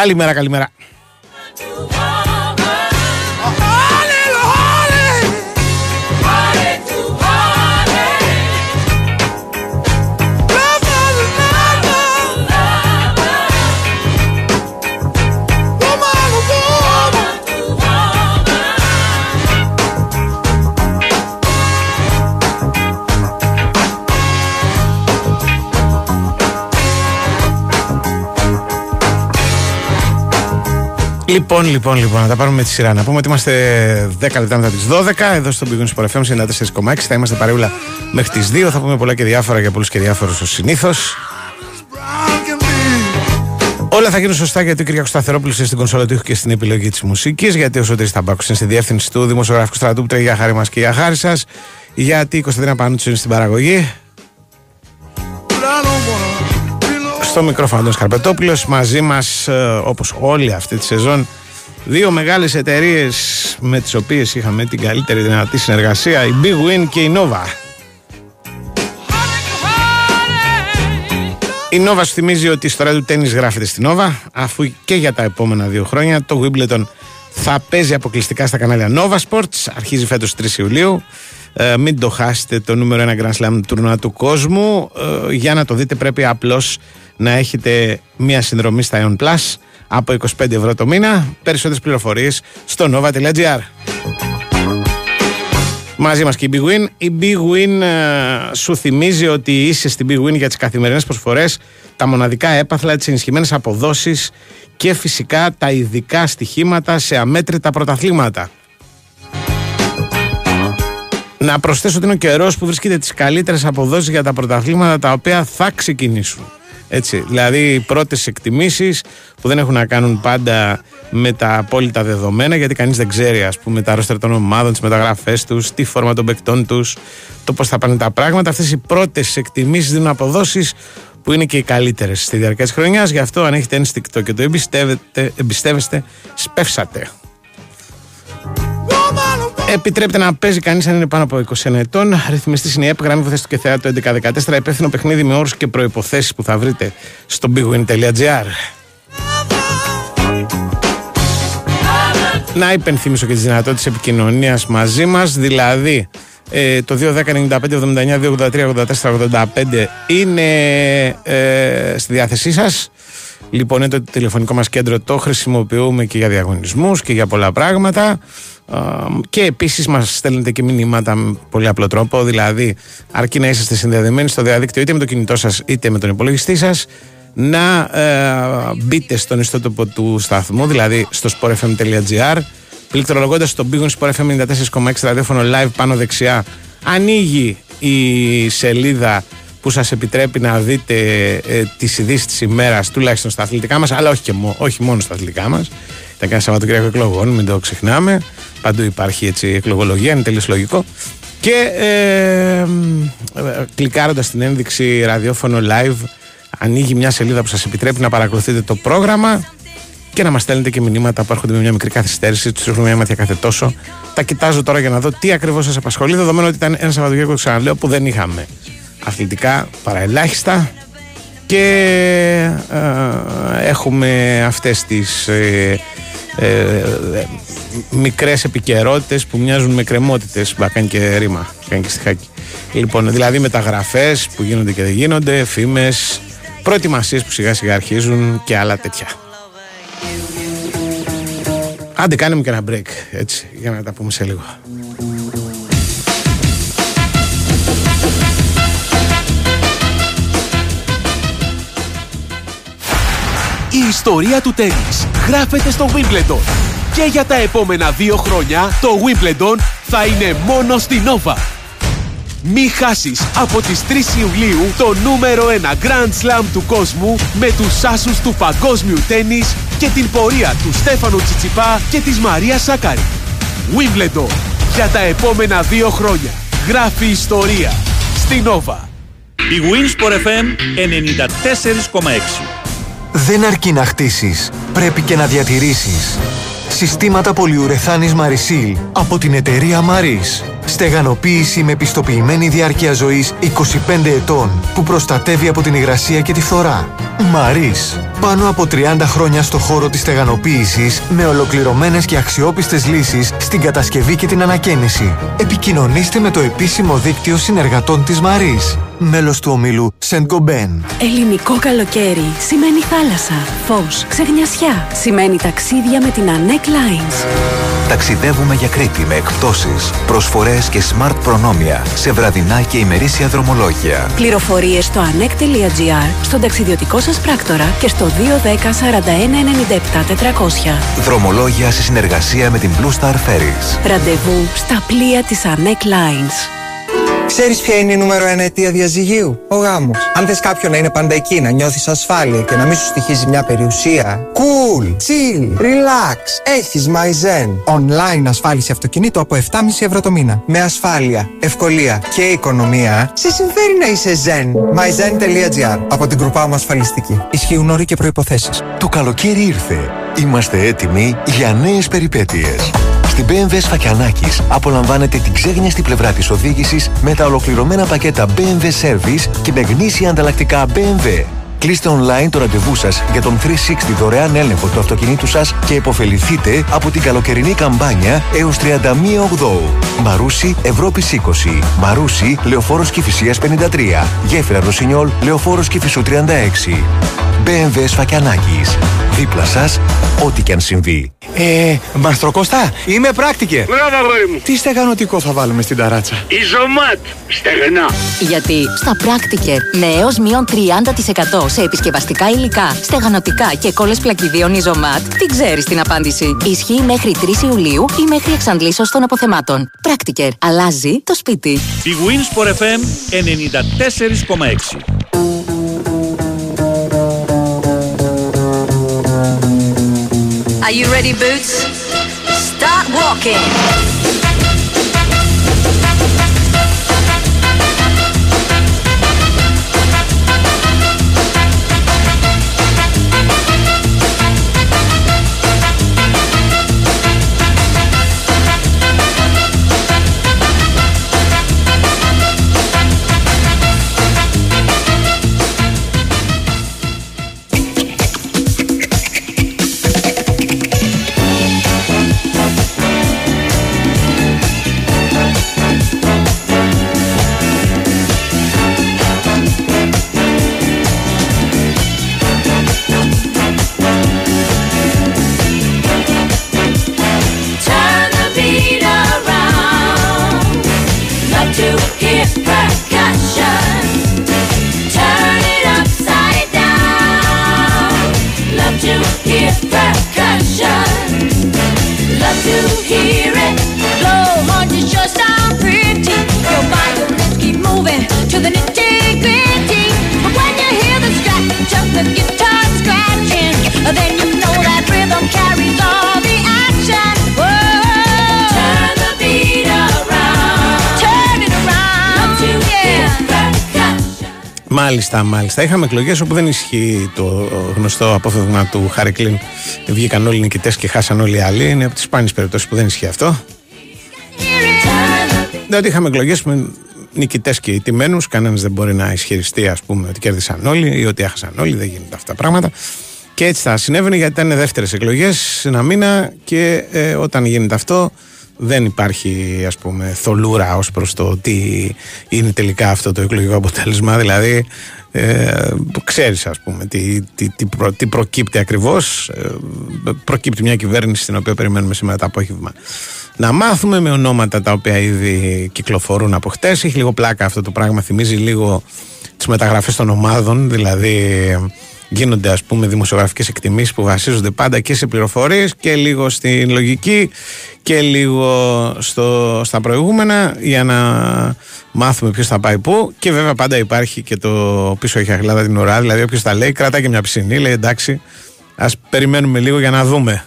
Καλημέρα, καλημέρα. Λοιπόν, λοιπόν, λοιπόν, να τα πάρουμε με τη σειρά. Να πούμε ότι είμαστε 10 λεπτά μετά τις 12 εδώ στον Πηγούνι Sport FM 94,6. Θα είμαστε παρεούλα μέχρι τις 2. Θα πούμε πολλά και διάφορα για πολλούς και διάφορους ως συνήθως. Brown can be. Όλα θα γίνουν σωστά γιατί ο Κυριακός Σταθερόπουλος είναι στην κονσόλα του ήχου και στην επιλογή της μουσικής. Γιατί ο Σωτήρης Ταμπάκου είναι στη διεύθυνση του δημοσιογραφικού στρατού που τρέχει για χάρη μας και για χάρη σας. Γιατί η Κωνσταντίνα Πανούτσου είναι στην παραγωγή. Στο μικρόφωνο Αντώνης Καρπετόπουλος. Μαζί μας ε, όπως όλη αυτή τη σεζόν δύο μεγάλες εταιρείες με τις οποίες είχαμε την καλύτερη δυνατή συνεργασία η Big Win και η Nova. Η Nova σου θυμίζει ότι η ιστορία του τέννις γράφεται στη Nova αφού και για τα επόμενα δύο χρόνια το Wimbledon θα παίζει αποκλειστικά στα κανάλια Nova Sports. Αρχίζει φέτος 3 Ιουλίου. Ε, μην το χάσετε το νούμερο 1 Grand Slam τουρνουά του κόσμου. Ε, για να το δείτε πρέπει απλώς να έχετε μία συνδρομή στα Ion Plus από 25 ευρώ το μήνα περισσότερες πληροφορίες στο nova.gr Μαζί μας και η Big Win. Η Big Win ε, σου θυμίζει ότι είσαι στην Big Win για τις καθημερινές προσφορές, τα μοναδικά έπαθλα, τις ενισχυμένες αποδόσεις και φυσικά τα ειδικά στοιχήματα σε αμέτρητα πρωταθλήματα. Να προσθέσω ότι είναι ο καιρός που βρίσκεται τις καλύτερες αποδόσεις για τα πρωταθλήματα τα οποία θα ξεκινήσουν. Έτσι, δηλαδή οι πρώτες εκτιμήσεις που δεν έχουν να κάνουν πάντα με τα απόλυτα δεδομένα, γιατί κανείς δεν ξέρει, ας πούμε, τα ρόστερ των ομάδων, τις μεταγραφές τους, τη φόρμα των παικτών τους, το πώς θα πάνε τα πράγματα. Αυτές οι πρώτες εκτιμήσεις δίνουν αποδόσεις που είναι και οι καλύτερες στη διάρκεια της χρονιάς. Γι' αυτό, αν έχετε ένστικτο και το εμπιστεύετε, εμπιστεύεστε, σπεύσατε. Επιτρέπεται να παίζει κανείς αν είναι πάνω από 21 ετών. Ρυθμιστής είναι η ΕΠ, γραμμή βοηθές του και θεάτου 1114. Υπεύθυνο παιχνίδι με όρους και προποθέσει που θα βρείτε στο bigwin.gr. Να υπενθυμίσω και τις δυνατότητες επικοινωνίας μαζί μας, δηλαδή ε, το 210-95-79-283-84-85 είναι ε, στη διάθεσή σας Λοιπόν, είναι το τηλεφωνικό μας κέντρο, το χρησιμοποιούμε και για διαγωνισμούς και για πολλά πράγματα Α, και επίσης μας στέλνετε και μηνύματα με πολύ απλό τρόπο, δηλαδή αρκεί να είσαστε συνδεδεμένοι στο διαδίκτυο είτε με το κινητό σας είτε με τον υπολογιστή σας να ε, μπείτε στον ιστότοπο του σταθμού, δηλαδή στο sportfm.gr πληκτρολογώντας το Big Sport FM 94,6 ραδιόφωνο live πάνω δεξιά ανοίγει η σελίδα που σας επιτρέπει να δείτε ε, τις ειδήσεις της ημέρας τουλάχιστον στα αθλητικά μας αλλά όχι, και μο- όχι μόνο στα αθλητικά μας ήταν και ένα Σαββατοκύριακο εκλογών, μην το ξεχνάμε παντού υπάρχει έτσι εκλογολογία, είναι τελείως λογικό και ε, ε, κλικάροντας την ένδειξη ραδιόφωνο live ανοίγει μια σελίδα που σας επιτρέπει να παρακολουθείτε το πρόγραμμα και να μας στέλνετε και μηνύματα που έρχονται με μια μικρή καθυστέρηση. Τους ρίχνουμε μια ματιά κάθε τόσο. Τα κοιτάζω τώρα για να δω τι ακριβώς σας απασχολεί, δεδομένου ότι ήταν ένα Σαββατοκύριακο, ξαναλέω, που δεν είχαμε αθλητικά παραελάχιστα και ε, έχουμε αυτές τις ε, ε, ε, μικρές επικαιρότητες που μοιάζουν με κρεμότητες που κάνει και ρήμα, κάνει και στιχάκι. Λοιπόν, δηλαδή μεταγραφές που γίνονται και δεν γίνονται, φήμες, προετοιμασίες που σιγά σιγά αρχίζουν και άλλα τέτοια. Άντε κάνε μου και ένα break, έτσι, για να τα πούμε σε λίγο. Η ιστορία του τέννις γράφεται στο Wimbledon. Και για τα επόμενα δύο χρόνια το Wimbledon θα είναι μόνο στη Nova. Μη χάσεις από τις 3 Ιουλίου το νούμερο 1 Grand Slam του κόσμου με τους άσους του παγκόσμιου τέννις και την πορεία του Στέφανου Τσιτσιπά και της Μαρία Σάκαρη. Wimbledon για τα επόμενα δύο χρόνια. Γράφει ιστορία στη Nova. Η Winsport FM 94,6 Δεν αρκεί να χτίσεις, πρέπει και να διατηρήσεις. Συστήματα πολυουρεθάνης Marisil από την εταιρεία Maris. Στεγανοποίηση με πιστοποιημένη διάρκεια ζωής 25 ετών που προστατεύει από την υγρασία και τη φθορά. Maris. Πάνω από 30 χρόνια στο χώρο της στεγανοποίησης με ολοκληρωμένες και αξιόπιστες λύσεις στην κατασκευή και την ανακαίνιση. Επικοινωνήστε με το επίσημο δίκτυο συνεργατών της Maris. Μέλος του ομίλου Σεντ Γκομπέν. Ελληνικό καλοκαίρι σημαίνει θάλασσα, φως, ξεγνιασιά. Σημαίνει ταξίδια με την Anec Lines. Ταξιδεύουμε για Κρήτη με εκπτώσεις, προσφορές και smart προνόμια σε βραδινά και ημερήσια δρομολόγια. Πληροφορίες στο anec.gr, στον ταξιδιωτικό σας πράκτορα και στο 210 41 97 400. Δρομολόγια σε συνεργασία με την Blue Star Ferries. Ραντεβού στα πλοία της Anec Lines. Ξέρεις ποια είναι η νούμερο ένα αιτία διαζυγίου; Ο γάμος. Αν θες κάποιον να είναι πάντα εκεί, να νιώθεις ασφάλεια και να μην σου στοιχίζει μια περιουσία. Cool, chill, relax. Έχεις MyZen. Online ασφάλιση αυτοκινήτου από 7,5 ευρώ το μήνα. Με ασφάλεια, ευκολία και οικονομία. Σε συμφέρει να είσαι Zen. MyZen.gr από την μου ασφαλιστική. Ισχύουν όροι και προποθέσει. Το καλοκαίρι ήρθε. Είμαστε έτοιμοι για νέες περιπέτειες. Στην BMW Σφακιανάκης απολαμβάνετε την ξέγνιαστη πλευρά της οδήγησης με τα ολοκληρωμένα πακέτα BMW Service και με γνήσια ανταλλακτικά BMW. Κλείστε online το ραντεβού σας για τον 360 δωρεάν έλεγχο του αυτοκινήτου σας και υποφεληθείτε από την καλοκαιρινή καμπάνια έως 31 Οκτώου. Μαρούσι Ευρώπης 20. Μαρούσι Λεωφόρος Κηφισίας 53. Γέφυρα Ρωσινιόλ Λεωφόρος Κηφισού 36. BMW Σφακιανάκης. Δίπλα σας, ό,τι και αν συμβεί. Ε, Μαστροκώστα, είμαι πράκτικερ. Μπράβο, αγόρι μου. Τι στεγανοτικό θα βάλουμε στην ταράτσα; Ιζωμάτ. Στεγνά. Γιατί στα πράκτικερ με έως μείον 30% σε επισκευαστικά υλικά, στεγανοτικά και κόλλες πλακιδίων Ιζωμάτ, τι ξέρεις την απάντηση. Ισχύει μέχρι 3 Ιουλίου ή μέχρι εξαντλήσεως των αποθεμάτων. Πράκτικερ. Αλλάζει το σπίτι. Η Winsport FM 94,6 Are you ready, Boots? Start walking. Μάλιστα, μάλιστα. Είχαμε εκλογές όπου δεν ισχύει το γνωστό απόφευγμα του Χάρη Κλίν. Βγήκαν όλοι οι νικητές και χάσαν όλοι οι άλλοι. Είναι από τις σπάνιες περιπτώσεις που δεν ισχύει αυτό. Διότι είχαμε εκλογές με νικητές και ηττημένους. Κανένας δεν μπορεί να ισχυριστεί, ας πούμε, ότι κέρδισαν όλοι ή ότι έχασαν όλοι. Δεν γίνονται αυτά τα πράγματα. Και έτσι θα συνέβαινε γιατί ήταν δεύτερες εκλογές ένα μήνα και ε, όταν γίνεται αυτό δεν υπάρχει ας πούμε θολούρα ως προς το τι είναι τελικά αυτό το εκλογικό αποτέλεσμα. Δηλαδή ε, ξέρεις ας πούμε τι, τι, τι, προ, τι προκύπτει ακριβώς. Ε, προκύπτει μια κυβέρνηση στην οποία περιμένουμε σήμερα το απόγευμα. Να μάθουμε με ονόματα τα οποία ήδη κυκλοφορούν από χτες. Έχει λίγο πλάκα αυτό το πράγμα. Θυμίζει λίγο τις μεταγραφές των ομάδων. Δηλαδή γίνονται ας πούμε δημοσιογραφικές εκτιμήσεις που βασίζονται πάντα και σε πληροφορίες και λίγο στην λογική και λίγο στο, στα προηγούμενα για να μάθουμε ποιος θα πάει πού και βέβαια πάντα υπάρχει και το πίσω έχει αγλάδα την ουρά δηλαδή όποιος τα λέει κρατά και μια piscine λέει εντάξει ας περιμένουμε λίγο για να δούμε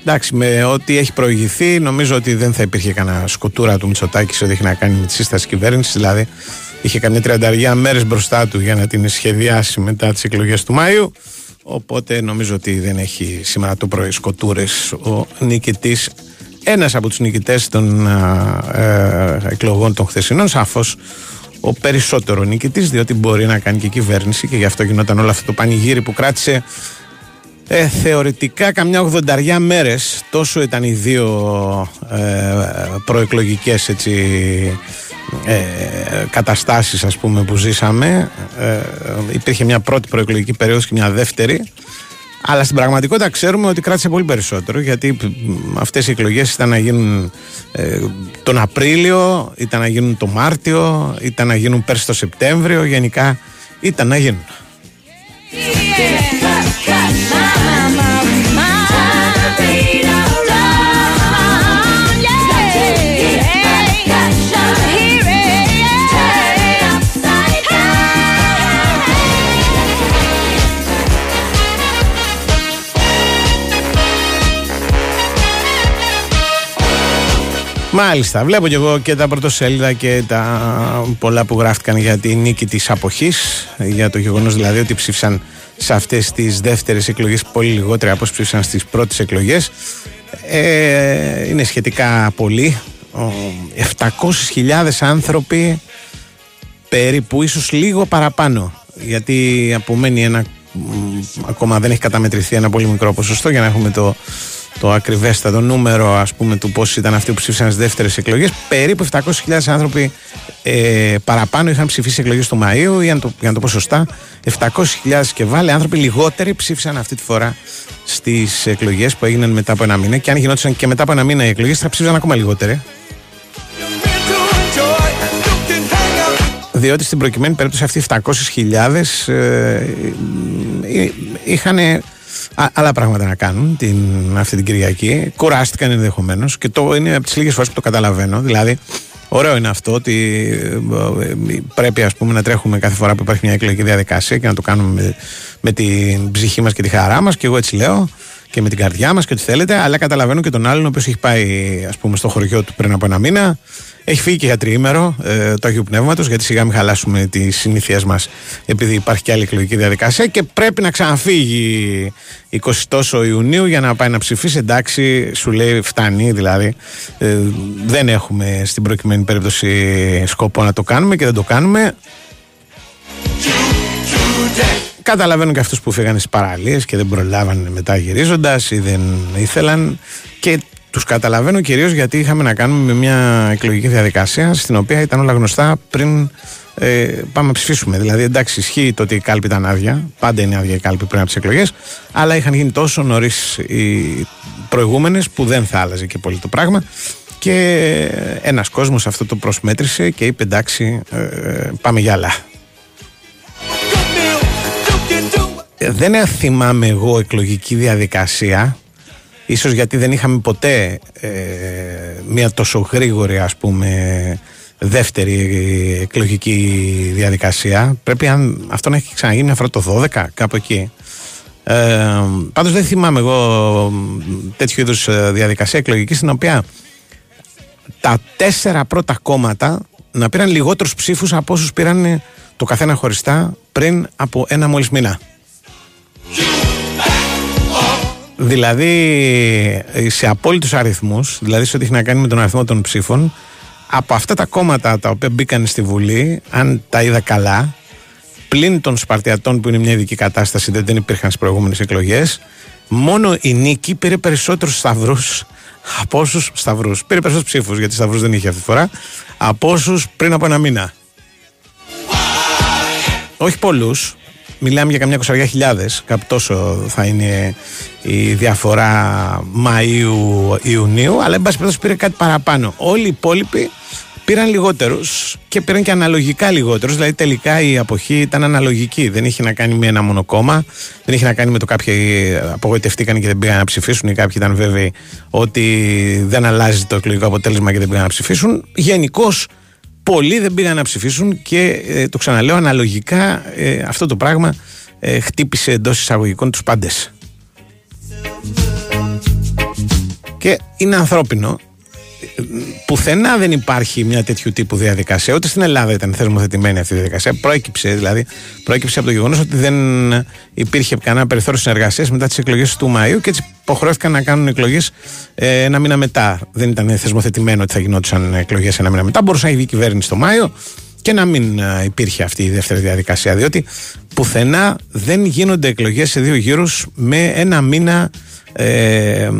Εντάξει, με ό,τι έχει προηγηθεί, νομίζω ότι δεν θα υπήρχε κανένα σκοτούρα του Μητσοτάκη σε ό,τι έχει να κάνει με τη σύσταση κυβέρνησης. Δηλαδή, είχε καμιά τριανταριά μέρες μπροστά του για να την σχεδιάσει μετά τις εκλογές του Μάιου. Οπότε νομίζω ότι δεν έχει σήμερα το πρωί σκοτούρες ο νικητής ένας από τους νικητές των ε, εκλογών των χθεσινών. Σαφώς ο περισσότερο νικητής διότι μπορεί να κάνει και κυβέρνηση και γι' αυτό γινόταν όλο αυτό το πανηγύρι που κράτησε ε, θεωρητικά καμιά ογδονταριά μέρες. Τόσο ήταν οι δύο ε, προεκλογικές έτσι, ε, καταστάσεις ας πούμε που ζήσαμε. Ε, υπήρχε μια πρώτη προεκλογική περίοδος και μια δεύτερη. Αλλά στην πραγματικότητα ξέρουμε ότι κράτησε πολύ περισσότερο γιατί αυτές οι εκλογές ήταν να γίνουν ε, τον Απρίλιο, ήταν να γίνουν τον Μάρτιο, ήταν να γίνουν πέρσι το Σεπτέμβριο, γενικά ήταν να γίνουν. Μάλιστα, βλέπω και εγώ και τα πρωτοσέλιδα και τα πολλά που γράφτηκαν για τη νίκη της αποχής για το γεγονός δηλαδή ότι ψήφισαν σε αυτές τις δεύτερες εκλογές πολύ λιγότερα από όσοι ψήφισαν στις πρώτες εκλογές. Ε, είναι σχετικά πολύ. 700.000 άνθρωποι περίπου ίσως λίγο παραπάνω γιατί απομένει ένα ακόμα δεν έχει καταμετρηθεί ένα πολύ μικρό ποσοστό για να έχουμε το το ακριβέστατο νούμερο ας πούμε του πώς ήταν αυτοί που ψήφισαν στις δεύτερες εκλογές. Περίπου 700.000 άνθρωποι ε, παραπάνω είχαν ψηφίσει εκλογές του Μαΐου για να, το, για να το πω σωστά 700.000 και βάλε άνθρωποι λιγότεροι ψήφισαν αυτή τη φορά στις εκλογές που έγιναν μετά από ένα μήνα. Και αν γινόντουσαν και μετά από ένα μήνα οι εκλογές θα ψήφισαν ακόμα λιγότεροι. Διότι στην προκειμένη περίπτωση αυτοί 700.000 ε, ε, είχαν άλλα πράγματα να κάνουν την, αυτή την Κυριακή. Κουράστηκαν ενδεχομένως και το είναι από τις λίγες φορές που το καταλαβαίνω. Δηλαδή, ωραίο είναι αυτό ότι ε, πρέπει ας πούμε, να τρέχουμε κάθε φορά που υπάρχει μια εκλογική διαδικασία και να το κάνουμε με, με την ψυχή μας και τη χαρά μας. Και εγώ έτσι λέω και με την καρδιά μας και ό,τι θέλετε. Αλλά καταλαβαίνω και τον άλλον ο οποίος έχει πάει ας πούμε, στο χωριό του πριν από ένα μήνα έχει φύγει και για τριήμερο ε, το Αγίου Πνεύματος, γιατί σιγά μην χαλάσουμε τις συνήθειές μας, επειδή υπάρχει και άλλη εκλογική διαδικασία. Και πρέπει να ξαναφύγει 20 τόσο Ιουνίου για να πάει να ψηφίσει. Εντάξει, σου λέει φτάνει, δηλαδή. Ε, δεν έχουμε στην προκειμένη περίπτωση σκοπό να το κάνουμε και δεν το κάνουμε. Καταλαβαίνω και αυτούς που φύγανε στις παραλίες και δεν προλάβανε μετά γυρίζοντας ή δεν ήθελαν. Και τους καταλαβαίνω κυρίως γιατί είχαμε να κάνουμε με μια εκλογική διαδικασία στην οποία ήταν όλα γνωστά πριν ε, πάμε να ψηφίσουμε. Δηλαδή, εντάξει, ισχύει το ότι η κάλπη ήταν άδεια. Πάντα είναι άδεια η κάλπη πριν από τις εκλογές. Αλλά είχαν γίνει τόσο νωρίς οι προηγούμενες που δεν θα άλλαζε και πολύ το πράγμα. Και ένας κόσμος αυτό το προσμέτρησε και είπε εντάξει, ε, πάμε για άλλα. Δεν θυμάμαι εγώ εκλογική διαδικασία Ίσως γιατί δεν είχαμε ποτέ ε, μια τόσο γρήγορη ας πούμε δεύτερη εκλογική διαδικασία. Πρέπει αν, αυτό να έχει ξαναγίνει μια φορά το 12 κάπου εκεί. Ε, πάντως δεν θυμάμαι εγώ τέτοιου είδους ε, διαδικασία εκλογική στην οποία τα τέσσερα πρώτα κόμματα να πήραν λιγότερους ψήφους από όσους πήραν το καθένα χωριστά πριν από ένα μόλις μήνα. Δηλαδή σε απόλυτους αριθμούς, δηλαδή σε ό,τι έχει να κάνει με τον αριθμό των ψήφων, από αυτά τα κόμματα τα οποία μπήκαν στη Βουλή, αν τα είδα καλά, πλην των Σπαρτιατών που είναι μια ειδική κατάσταση, δεν υπήρχαν στις προηγούμενες εκλογές, μόνο η νίκη πήρε περισσότερους σταυρούς από όσους σταυρούς. Πήρε περισσότερους ψήφους, γιατί σταυρούς δεν είχε αυτή τη φορά, από όσους πριν από ένα μήνα. Όχι πολλούς, μιλάμε για καμιά κοσαριά χιλιάδες κάπου τόσο θα είναι η διαφορά Μαΐου-Ιουνίου αλλά εν πάση περιπτώσει πήρε κάτι παραπάνω. Όλοι οι υπόλοιποι πήραν λιγότερους και πήραν και αναλογικά λιγότερους δηλαδή τελικά η αποχή ήταν αναλογική. Δεν είχε να κάνει με ένα μόνο κόμμα δεν είχε να κάνει με το κάποιοι απογοητευτήκαν και δεν πήγαν να ψηφίσουν ή κάποιοι ήταν βέβαιοι ότι δεν αλλάζει το εκλογικό αποτέλεσμα και δεν πήγαν να ψηφίσουν. Γενικώς πολλοί δεν πήγαν να ψηφίσουν και ε, το ξαναλέω αναλογικά ε, αυτό το πράγμα ε, χτύπησε εντός εισαγωγικών τους πάντες. Και είναι ανθρώπινο πουθενά δεν υπάρχει μια τέτοιου τύπου διαδικασία. Ούτε στην Ελλάδα ήταν θεσμοθετημένη αυτή η διαδικασία. Πρόκυψε δηλαδή, πρόκυψε από το γεγονός ότι δεν υπήρχε κανένα περιθώριο συνεργασίας μετά τις εκλογές του Μαΐου και έτσι υποχρεώθηκαν να κάνουν εκλογές ε, ένα μήνα μετά. Δεν ήταν θεσμοθετημένο ότι θα γινόντουσαν εκλογές ένα μήνα μετά. Μπορούσε να βγει η κυβέρνηση το Μάιο και να μην ε, υπήρχε αυτή η δεύτερη διαδικασία. Διότι πουθενά δεν γίνονται εκλογές σε δύο γύρους με ένα μήνα ε,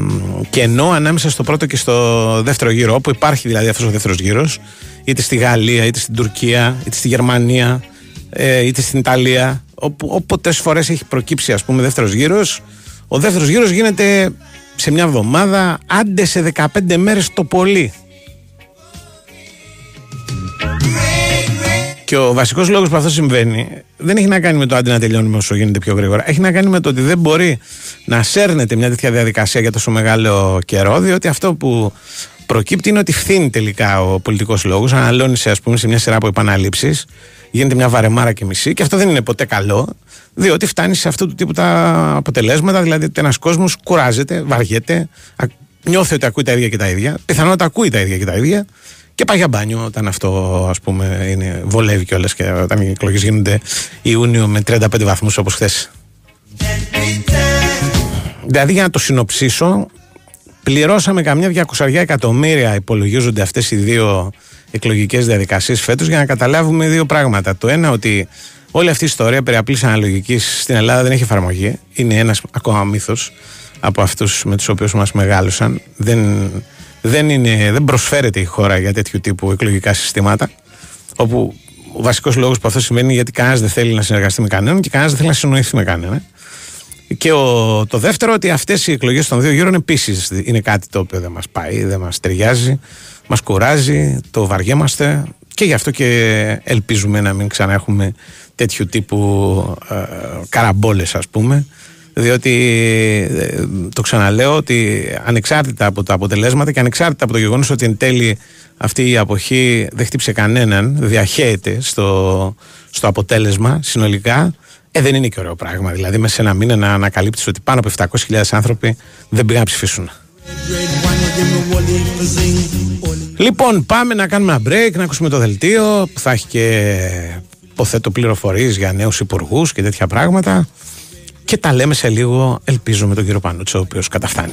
κενό ανάμεσα στο πρώτο και στο δεύτερο γύρο. Όπου υπάρχει δηλαδή αυτός ο δεύτερος γύρος, είτε στη Γαλλία, είτε στην Τουρκία, είτε στη Γερμανία, ε, είτε στην Ιταλία. Όπου όποτε φορές έχει προκύψει, ας πούμε, δεύτερος γύρος, ο δεύτερος γύρος γίνεται σε μια εβδομάδα, άντε σε 15 μέρες το πολύ. Και ο βασικός λόγος που αυτό συμβαίνει δεν έχει να κάνει με το άντι να τελειώνουμε όσο γίνεται πιο γρήγορα. Έχει να κάνει με το ότι δεν μπορεί να σέρνεται μια τέτοια διαδικασία για τόσο μεγάλο καιρό, διότι αυτό που προκύπτει είναι ότι φθήνει τελικά ο πολιτικός λόγος, αναλώνησε, ας πούμε, σε μια σειρά από επαναλήψεις, γίνεται μια βαρεμάρα και μισή, και αυτό δεν είναι ποτέ καλό, διότι φτάνει σε αυτού του τύπου τα αποτελέσματα. Δηλαδή, ότι ένας κόσμος κουράζεται, βαριέται, νιώθει ότι ακούει τα ίδια και τα ίδια, πιθανότατα ακούει τα ίδια και τα ίδια, και πάει για μπάνιο όταν αυτό ας πούμε είναι, βολεύει κιόλας και όταν οι εκλογές γίνονται Ιούνιο με 35 βαθμούς όπως χθες. Δηλαδή για να το συνοψίσω πληρώσαμε καμιά 200 εκατομμύρια υπολογίζονται αυτές οι δύο εκλογικές διαδικασίες φέτος για να καταλάβουμε δύο πράγματα. Το ένα ότι όλη αυτή η ιστορία περί απλής αναλογικής στην Ελλάδα δεν έχει εφαρμογή. Είναι ένας ακόμα μύθος από αυτούς με τους οποίους μας μεγάλωσαν. Δεν δεν, είναι, δεν προσφέρεται η χώρα για τέτοιου τύπου εκλογικά συστήματα. Όπου ο βασικός λόγος που αυτό σημαίνει γιατί κανένας δεν θέλει να συνεργαστεί με κανέναν και κανένας δεν θέλει να συνοηθεί με κανέναν. Και ο, το δεύτερο, ότι αυτές οι εκλογές των δύο γύρων επίσης είναι κάτι το οποίο δεν μας πάει, δεν μας ταιριάζει, μας κουράζει, το βαριέμαστε και γι' αυτό και ελπίζουμε να μην ξανά έχουμε τέτοιου τύπου ε, καραμπόλες ας πούμε διότι ε, το ξαναλέω ότι ανεξάρτητα από τα αποτελέσματα και ανεξάρτητα από το γεγονός ότι εν τέλει αυτή η αποχή δεν χτύψε κανέναν, διαχέεται στο, στο αποτέλεσμα συνολικά, ε, δεν είναι και ωραίο πράγμα. Δηλαδή, μέσα σε ένα μήνα να ανακαλύψει ότι πάνω από 700.000 άνθρωποι δεν πήγαν να ψηφίσουν. Λοιπόν, πάμε να κάνουμε ένα break, να ακούσουμε το δελτίο που θα έχει και υποθέτω πληροφορίες για νέους υπουργούς και τέτοια πράγματα και τα λέμε σε λίγο, ελπίζω με τον κύριο Πανούτσο, ο οποίος καταφτάνει.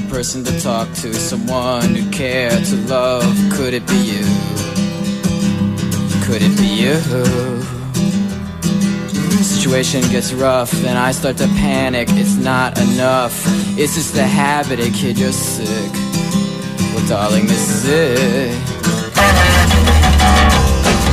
Person to talk to, someone who care to love. Could it be you? Could it be you? Situation gets rough and I start to panic. It's not enough. It's just a habit, a kid, you're sick. Well, darling, this is it.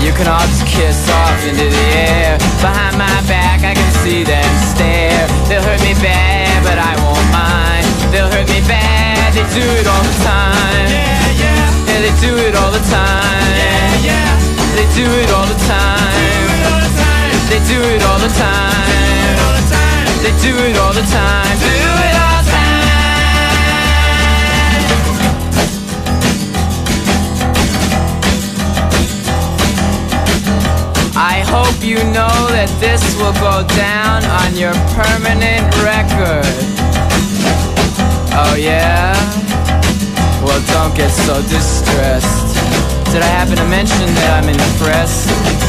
You can all just kiss off into the air. Behind my back, I can see them stare. They'll hurt me bad, but I won't mind. They'll hurt me bad, they do it all the time. Yeah, yeah. Yeah, they do it all the time. Yeah, yeah. They do it all the time. They do it all the time. They do it all the time. Do it all the time. I hope you know that this will go down on your permanent record. Oh yeah? Well don't get so distressed Did I happen to mention that I'm impressed?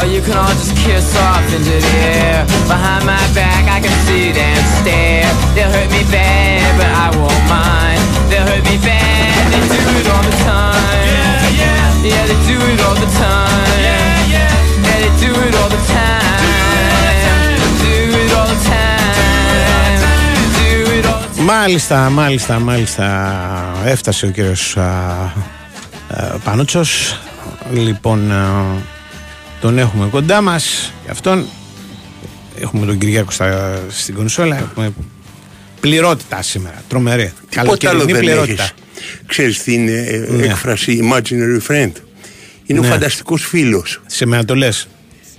Or you can all just kiss off into the air. Behind my back, I can see them stare. They'll hurt me bad, but I won't mind. They'll hurt me bad, they do it all the time. Yeah, yeah. Yeah, they do it all the time. Yeah, yeah. Yeah, they do it all the time. Do it all the time. Do it all the time. Μάλιστα, μάλιστα, μάλιστα. Έφτασε ο κύριος α, α, Πανούτσος. Λοιπόν, α, τον έχουμε κοντά μας. Γι' αυτόν έχουμε τον Κυριάκο στα, στην κονσόλα. Έχουμε πληρότητα σήμερα. Τρομερή. Τίποτα άλλο Καλοκαιρινή δεν πληρότητα. έχεις. Ξέρεις την ε, Ναι. έκφραση imaginary friend. Είναι Ναι. ο φανταστικός φίλος. Σε μένα το λες.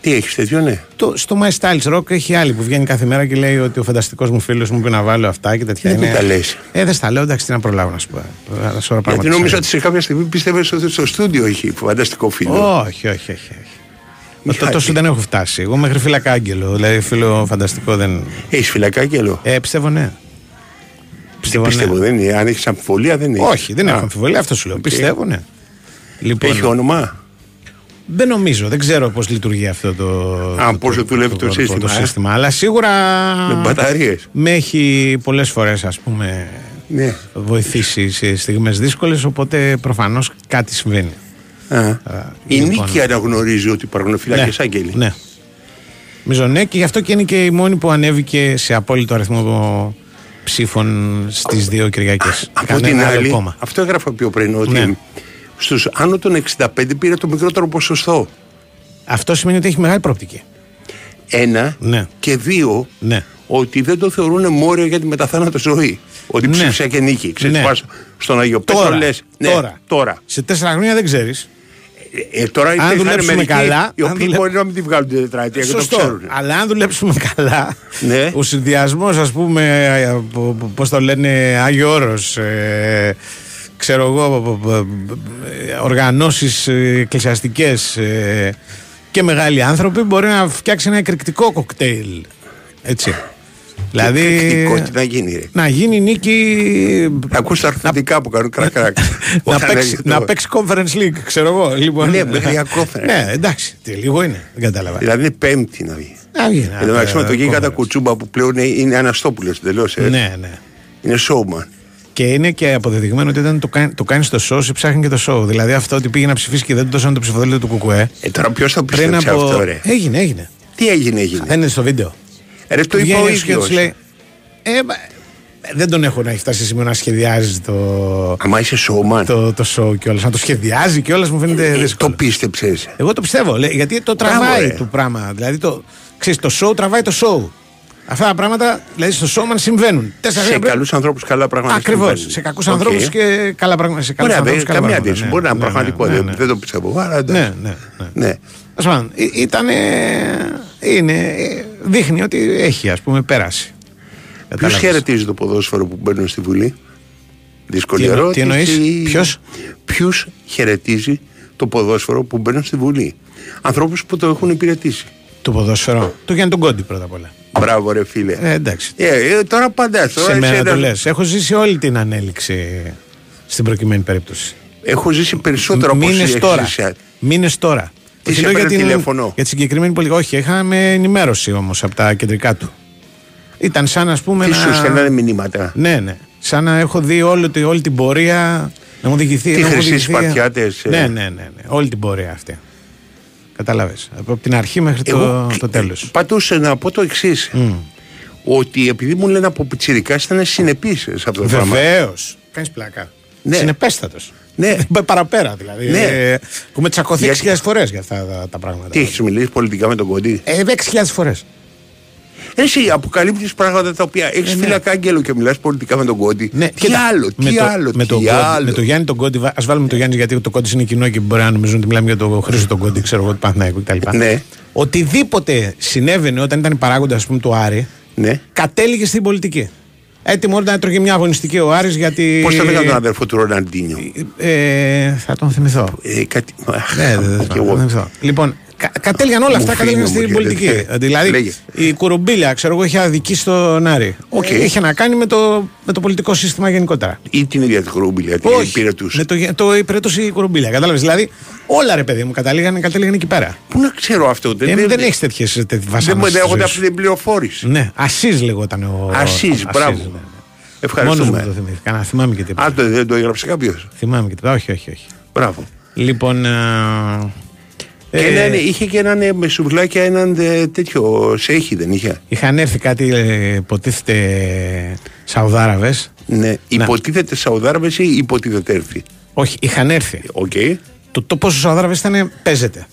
Τι έχεις τέτοιο, ναι. Το, στο My Styles Rock έχει άλλη που βγαίνει κάθε μέρα και λέει ότι ο φανταστικός μου φίλος μου πει να βάλω αυτά και τέτοια. Δεν τα λες; Ε, δεν στα λέω, εντάξει, τι να προλάβω να σου πω. Ε, σωρά Γιατί πράγματα νόμιζα ξέρω. ότι σε κάποια στιγμή πίστευες ότι στο στούντιο έχει φανταστικό φίλο. Όχι, όχι, όχι. όχι. Το, τόσο δεν έχω φτάσει. Εγώ μέχρι φύλακα άγγελο. Δηλαδή, φίλο φανταστικό δεν. Έχεις φυλακά άγγελο. Ε, πιστεύω ναι. Πιστεύω, Πιστεύω, ναι. δεν είναι. Αν έχεις αμφιβολία, δεν είναι. Όχι, δεν Α, έχω αμφιβολία, αυτό σου λέω. Πιστεύω, ναι. Λοιπόν, Έχει όνομα; Δεν νομίζω, δεν ξέρω πώς λειτουργεί αυτό το. Α, πώς δουλεύει το σύστημα, Το ε; σύστημα. Αλλά σίγουρα. Με μπαταρίες. Με έχει πολλές φορές, ας πούμε, Ναι. βοηθήσει σε στιγμές δύσκολες οπότε προφανώς κάτι συμβαίνει. Α. Η λοιπόν. νίκη αναγνωρίζει ότι υπάρχουν φυλακές ναι, άγγελοι. Ναι. Νομίζω ναι και γι' αυτό και είναι και η μόνη που ανέβηκε σε απόλυτο αριθμό ψήφων στις δύο Κυριακές. Από Κανένα την άλλο άλλη, κόμμα. αυτό έγραφα πιο πριν, ότι Ναι. στους άνω των 65 πήρε το μικρότερο ποσοστό. Αυτό σημαίνει ότι έχει μεγάλη πρόπτικη. Ένα Ναι. και δύο, Ναι. ότι δεν το θεωρούν μόριο για τη μεταθάνατο ζωή. Ότι Ναι. ψήφισα και νίκη. Ξέρεις, Ναι. πας στον Αγιο Πέτρο, Τώρα, λες, ναι, τώρα. τώρα. Σε τέσσερα χρόνια δεν ξέρεις. Ε, τώρα Αν υπήρχαν δουλέψουμε μερικοί καλά, Οι αν οποίοι δουλε- μπορεί να μην τη βγάλουν την τετραετία και το Σωστό. ξέρουν. Αλλά αν δουλέψουμε καλά, Ναι. ο συνδυασμός, ας πούμε, πώς το λένε, Άγιο Όρος, ε, ξέρω εγώ, οργανώσεις εκκλησιαστικές ε, και μεγάλοι άνθρωποι μπορεί να φτιάξει ένα εκρηκτικό κοκτέιλ. Έτσι. Δηλαδή. Εκρηκτικό, τι να γίνει, ρε. Να γίνει νίκη. Ακούς τα αρθρωτικά που κάνουν κρακ κρακ. να, Όταν παίξει, έρχεται να το- παίξει conference league, ξέρω εγώ. Λοιπόν, Ναι, μέχρι για conference. ναι, εντάξει, τι, λίγο είναι. Δεν κατάλαβα. Δηλαδή είναι πέμπτη να βγει. Να βγει, Εν τω μεταξύ με το ε, γίγαντα conference. κουτσούμπα που πλέον είναι Αναστόπουλος εντελώς. Ναι, ναι. Είναι showman. Και είναι και αποδεδειγμένο ότι όταν το κάνει, το κάνεις στο show, σε ψάχνει και το show. Δηλαδή αυτό ότι πήγε να ψηφίσει και δεν του δώσαν το ψηφοδέλτιο του Κουκουέ. Ε, τώρα ποιος θα Πριν πιστέψει από. αυτό, ρε; Έγινε, έγινε. Τι έγινε, έγινε; Δεν είναι στο βίντεο. Ε, Ρε, το είπα Βγαίνει ο έξω και ίδιος. τους λέει. Ε, μα, δεν τον έχω να έχει φτάσει σε σημείο να σχεδιάζει το, Άμα είσαι showman. το, το show κιόλας. Να το σχεδιάζει κιόλας μου φαίνεται Ε, δύσκολο. το πίστεψες. Εγώ το πιστεύω, λέει, γιατί το Μπράβο, τραβάει ρε. το πράγμα. Δηλαδή το, ξέρεις, το show τραβάει το show. Αυτά τα πράγματα δηλαδή στο showman συμβαίνουν. Τέσσερα Σε χρόνια πριν- καλούς ανθρώπους καλά πράγματα. Ακριβώς. συμβαίνουν. Σε κακούς ΟΚ. ανθρώπους και καλά πράγματα. Σε καλούς Ωραία, δεν ανθρώπους, καλά καμία πράγματα. αντίρρηση. Ναι, Μπορεί να είναι ναι, πραγματικό. ναι, δεν- ναι. Δεν το πιστεύω. εγώ, Αλλά εντάξει. Ναι, ναι, ναι. Ναι. Τέλος πάντων, ήταν. Είναι, ε, δείχνει ότι έχει ας πούμε πέρασει. Ποιο Κατάλαβες. χαιρετίζει το ποδόσφαιρο που μπαίνουν στη Βουλή; Δύσκολη Τι εννο- ερώτηση. τι εννοείς; Ποιος; Ποιο χαιρετίζει το ποδόσφαιρο που μπαίνουν στη Βουλή; Ανθρώπους που το έχουν υπηρετήσει. Το ποδόσφαιρο. Το Γιάννη τον Κόντι πρώτα απ' όλα. Μπράβο, ρε φίλε. Ε, εντάξει. Ε, ε, τώρα πάντα. Τώρα Σε μένα εσύ το ένα- λες. Έχω ζήσει όλη την ανέλυξη στην προκειμένη περίπτωση. Έχω ζήσει περισσότερο από Μήνε όσοι τώρα. έχεις ζήσει. Μήνες τώρα. Τι Όχι, σε λέω έπαιρνε την- τηλέφωνο; Για τη συγκεκριμένη πολιτική. Όχι, είχαμε ενημέρωση όμως από τα κεντρικά του. Ήταν σαν να πούμε. Τι να... σου στέλνανε μηνύματα; Ναι, ναι. Σαν να έχω δει όλη, τη- όλη την πορεία. Να μου διηγηθεί. Τι να μου χρυσοί διηγηθεί- σπαρτιάτες, ε. Ναι, ναι, ναι, ναι. Όλη την πορεία αυτή. Κατάλαβε. Από την αρχή μέχρι το, Εγώ το τέλος. Πατούσε να πω το εξής. Ότι επειδή μου λένε από πιτσιρικά ήταν συνεπείς σε αυτό το πράγμα. Βεβαίω. Κάνεις πλάκα. Ναι. Συνεπέστατος. Ναι. Παραπέρα δηλαδή. Ναι. Ε, έχουμε τσακωθεί Γιατί- 6.000 φορές για αυτά τα, τα πράγματα. Τι έχεις μιλήσει πολιτικά με τον Κόντι. Ε, 6.000 φορές. Εσύ αποκαλύπτεις πράγματα τα οποία έχεις Ε, ναι. φύλακα άγγελο και μιλάς πολιτικά με τον Κόντι. Ναι, τι κοίτα, άλλο, τι με το, άλλο, με, τι το, Κόντι- άλλο. με το Γιάννη τον Κόντι, ας βάλουμε το Γιάννη γιατί το Κόντι είναι κοινό και μπορεί να νομίζουν ότι μιλάμε για το Χρήσο τον Κόντι, ξέρω εγώ, του Παναθηναϊκού κτλ. Ναι. Οτιδήποτε συνέβαινε όταν ήταν παράγοντας, ας πούμε, του Άρη, Ναι. κατέληγε στην πολιτική. Έτοιμο να έτρωγε μια αγωνιστική ο Άρης γιατί. Πώς θα λέγανε τον αδερφό του Ροναντίνιο. Ε, θα τον θυμηθώ. Ε, κάτι... Αχ, Ναι, δεν και θα εγώ. τον θυμηθώ. Λοιπόν, κα, κατέληγαν όλα Μου αυτά, φύγει κατέληγαν όμως, στην γιατί- πολιτική. ε, δηλαδή, λέγε. η Κουρουμπίλια, ξέρω εγώ, είχε αδικήσει στον Άρη. Οκ. Ε, Είχε να κάνει με το, με το πολιτικό σύστημα γενικότερα. Ή την ίδια την Κρούμπιλια, την Όχι. υπηρετούσε. Με το, γε- το υπηρέτωσε η Κουρουμπίλια. Κατάλαβες. Δηλαδή, όλα ρε παιδί μου καταλήγαν, κατέληγαν εκεί πέρα. Πού να ξέρω αυτό. Ε, δεν δεν έχεις τέτοιες Δεν βασάνε. μου λέγονται αυτή την πληροφόρηση. Ναι, Ασίζ λεγόταν ο. Ασίζ, ο- μπράβο. ναι, ναι. Μόνος μου Ευχαριστούμε. το θυμήθηκα. Να θυμάμαι και τίποτα. Αν το, δεν το έγραψε κάποιος. Θυμάμαι και τίποτα. Όχι, όχι, όχι. Μπράβο. Λοιπόν. α, Και ε, έναν- είχε και έναν ε, με σουβλάκια έναν ε, τέτοιο σεΐχη, δεν είχε; Είχαν έρθει κάτι, ε, υποτίθεται, Σαουδάραβες. Ναι. Υποτίθεται Σαουδάραβες ή υποτίθεται έρθει; Όχι, είχαν έρθει. Οκ. Το, το πόσος Σαουδάραβες ήταν, παίζεται.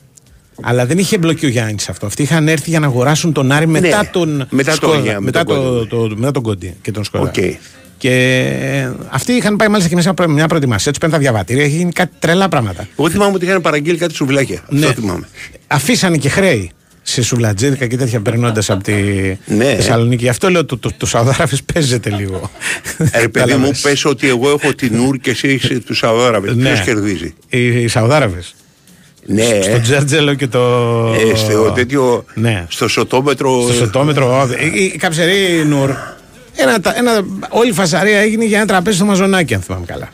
Αλλά δεν είχε εμπλοκή ο Γιάννης αυτό. Αυτοί είχαν έρθει για να αγοράσουν τον Άρη μετά Ναι, τον. μετά τον Σκόδα, Γιάννη, μετά, τον το, Κόντι. το, μετά τον Κόντι και τον Σκόδα. Οκ. Και ε, αυτοί είχαν πάει μάλιστα και μέσα από μια προετοιμασία. Του πέντε τα διαβατήρια. Είχε γίνει κάτι τρελά πράγματα. Εγώ θυμάμαι ότι είχαν παραγγείλει κάτι σουβλάκια. Ναι. Αυτό θυμάμαι. Αφήσανε και χρέη σε σουβλατζίδικα και τέτοια περνώντας από τη Ναι. Θεσσαλονίκη. Γι' αυτό λέω το, το, το Σαουδάραβες παίζεται λίγο. Ε, ρε παιδί μου, Κατάλαβες. πες ότι εγώ έχω τη Νουρ και εσύ έχεις τους Σαουδάραβες. Ναι. Ποιος κερδίζει; Οι, οι Σαουδάραβες. Ναι, Στο Τζέρτζελο και το. ε, στο τέτοιο. Ναι. Στο σωτόμετρο. Στο σωτόμετρο. Η, η καψερή Νουρ. Ένα, τα- ένα, όλη η φασαρία έγινε για ένα τραπέζι στο Μαζωνάκη, αν θυμάμαι καλά.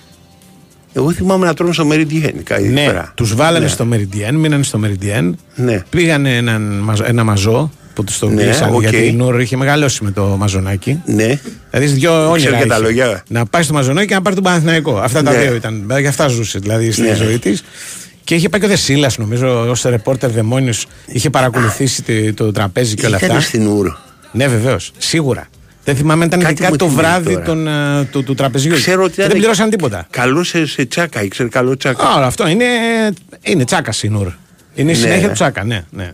Εγώ θυμάμαι να τρώνε στο Μεριντιέν. Κάτι Ναι, πέρα. τους βάλανε Ναι. στο Μεριντιέν, μείνανε στο Μεριντιέν. Ναι. Πήγανε έναν, μαζο- ένα μαζό που τους το Ναι, κλείσανε οκ. γιατί η Νουρ είχε μεγαλώσει με το Μαζωνάκη. Ναι. Δηλαδή δυο όνειρα. και τα είχε. λόγια. Να πάει στο Μαζωνάκη και να πάρει τον Παναθηναϊκό. Αυτά τα Ναι. δύο ήταν. Για αυτά ζούσε δηλαδή στη Ναι. ζωή της. Και είχε πάει και ο Δεσίλας, νομίζω, ως ρεπόρτερ δαιμόνιος. Είχε παρακολουθήσει τη- το τραπέζι και όλα Ήτανε αυτά. στην Ουρ. Ναι, βεβαίως. Σίγουρα. Δεν θυμάμαι αν ήταν Κάτι ειδικά μου το θυμίζει βράδυ τώρα. των, ε, του, του τραπεζιού. Ξέρω ότι Και ήταν- δεν πληρώσαν τίποτα. Καλό σε, σε τσάκα, ήξερε καλό τσάκα. Α, αυτό είναι, είναι τσάκα η Νουρ. Είναι η Ναι. συνέχεια του τσάκα, ναι. ναι.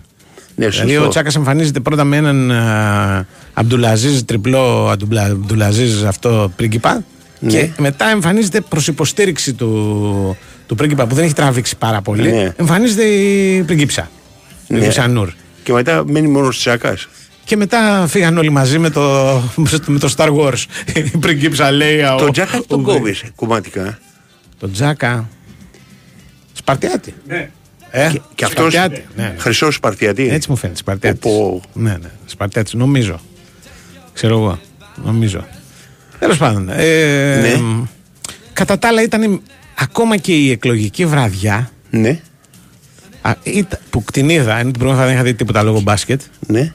Ναι, Δηλαδή σωστό. ο Τσάκας εμφανίζεται πρώτα με έναν α, Αμπτουλαζίζ, τριπλό Αμπτουλα- Αμπτουλαζίζ αυτό πρίγκιπα. Ναι. Και μετά εμφανίζεται προς υποστήριξη του, του πρίγκιπα που δεν έχει τραβήξει πάρα πολύ. Ναι. Εμφανίζεται η πριγκίψα. Η Ναι. πριγκίψα Νούρ. Και μετά μένει μόνος τσάκας. Και μετά φύγαν όλοι μαζί με το, με το Star Wars. Η πριγκίψα λέει. ο- Το τσάκα ο- τον κόβεις κομματικά. Το Τζάκα. Σπαρτιάτη. Ναι. Ε, Και, και αυτό Σπαρτιάτη. Ναι, ναι. χρυσός Σπαρτιατή. Έτσι μου φαίνεται. Σπαρτιάτης. Οπό. Ναι, ναι. Σπαρτιάτης, νομίζω. Ξέρω εγώ. Νομίζω. Τέλος πάντων. Ε, Ναι. μ, Κατά τα άλλα ήταν ακόμα και η εκλογική βραδιά Ναι, α, ήταν- που την είδα, ενώ την πρώτη φορά δεν είχα δει τίποτα λόγω μπάσκετ, ναι.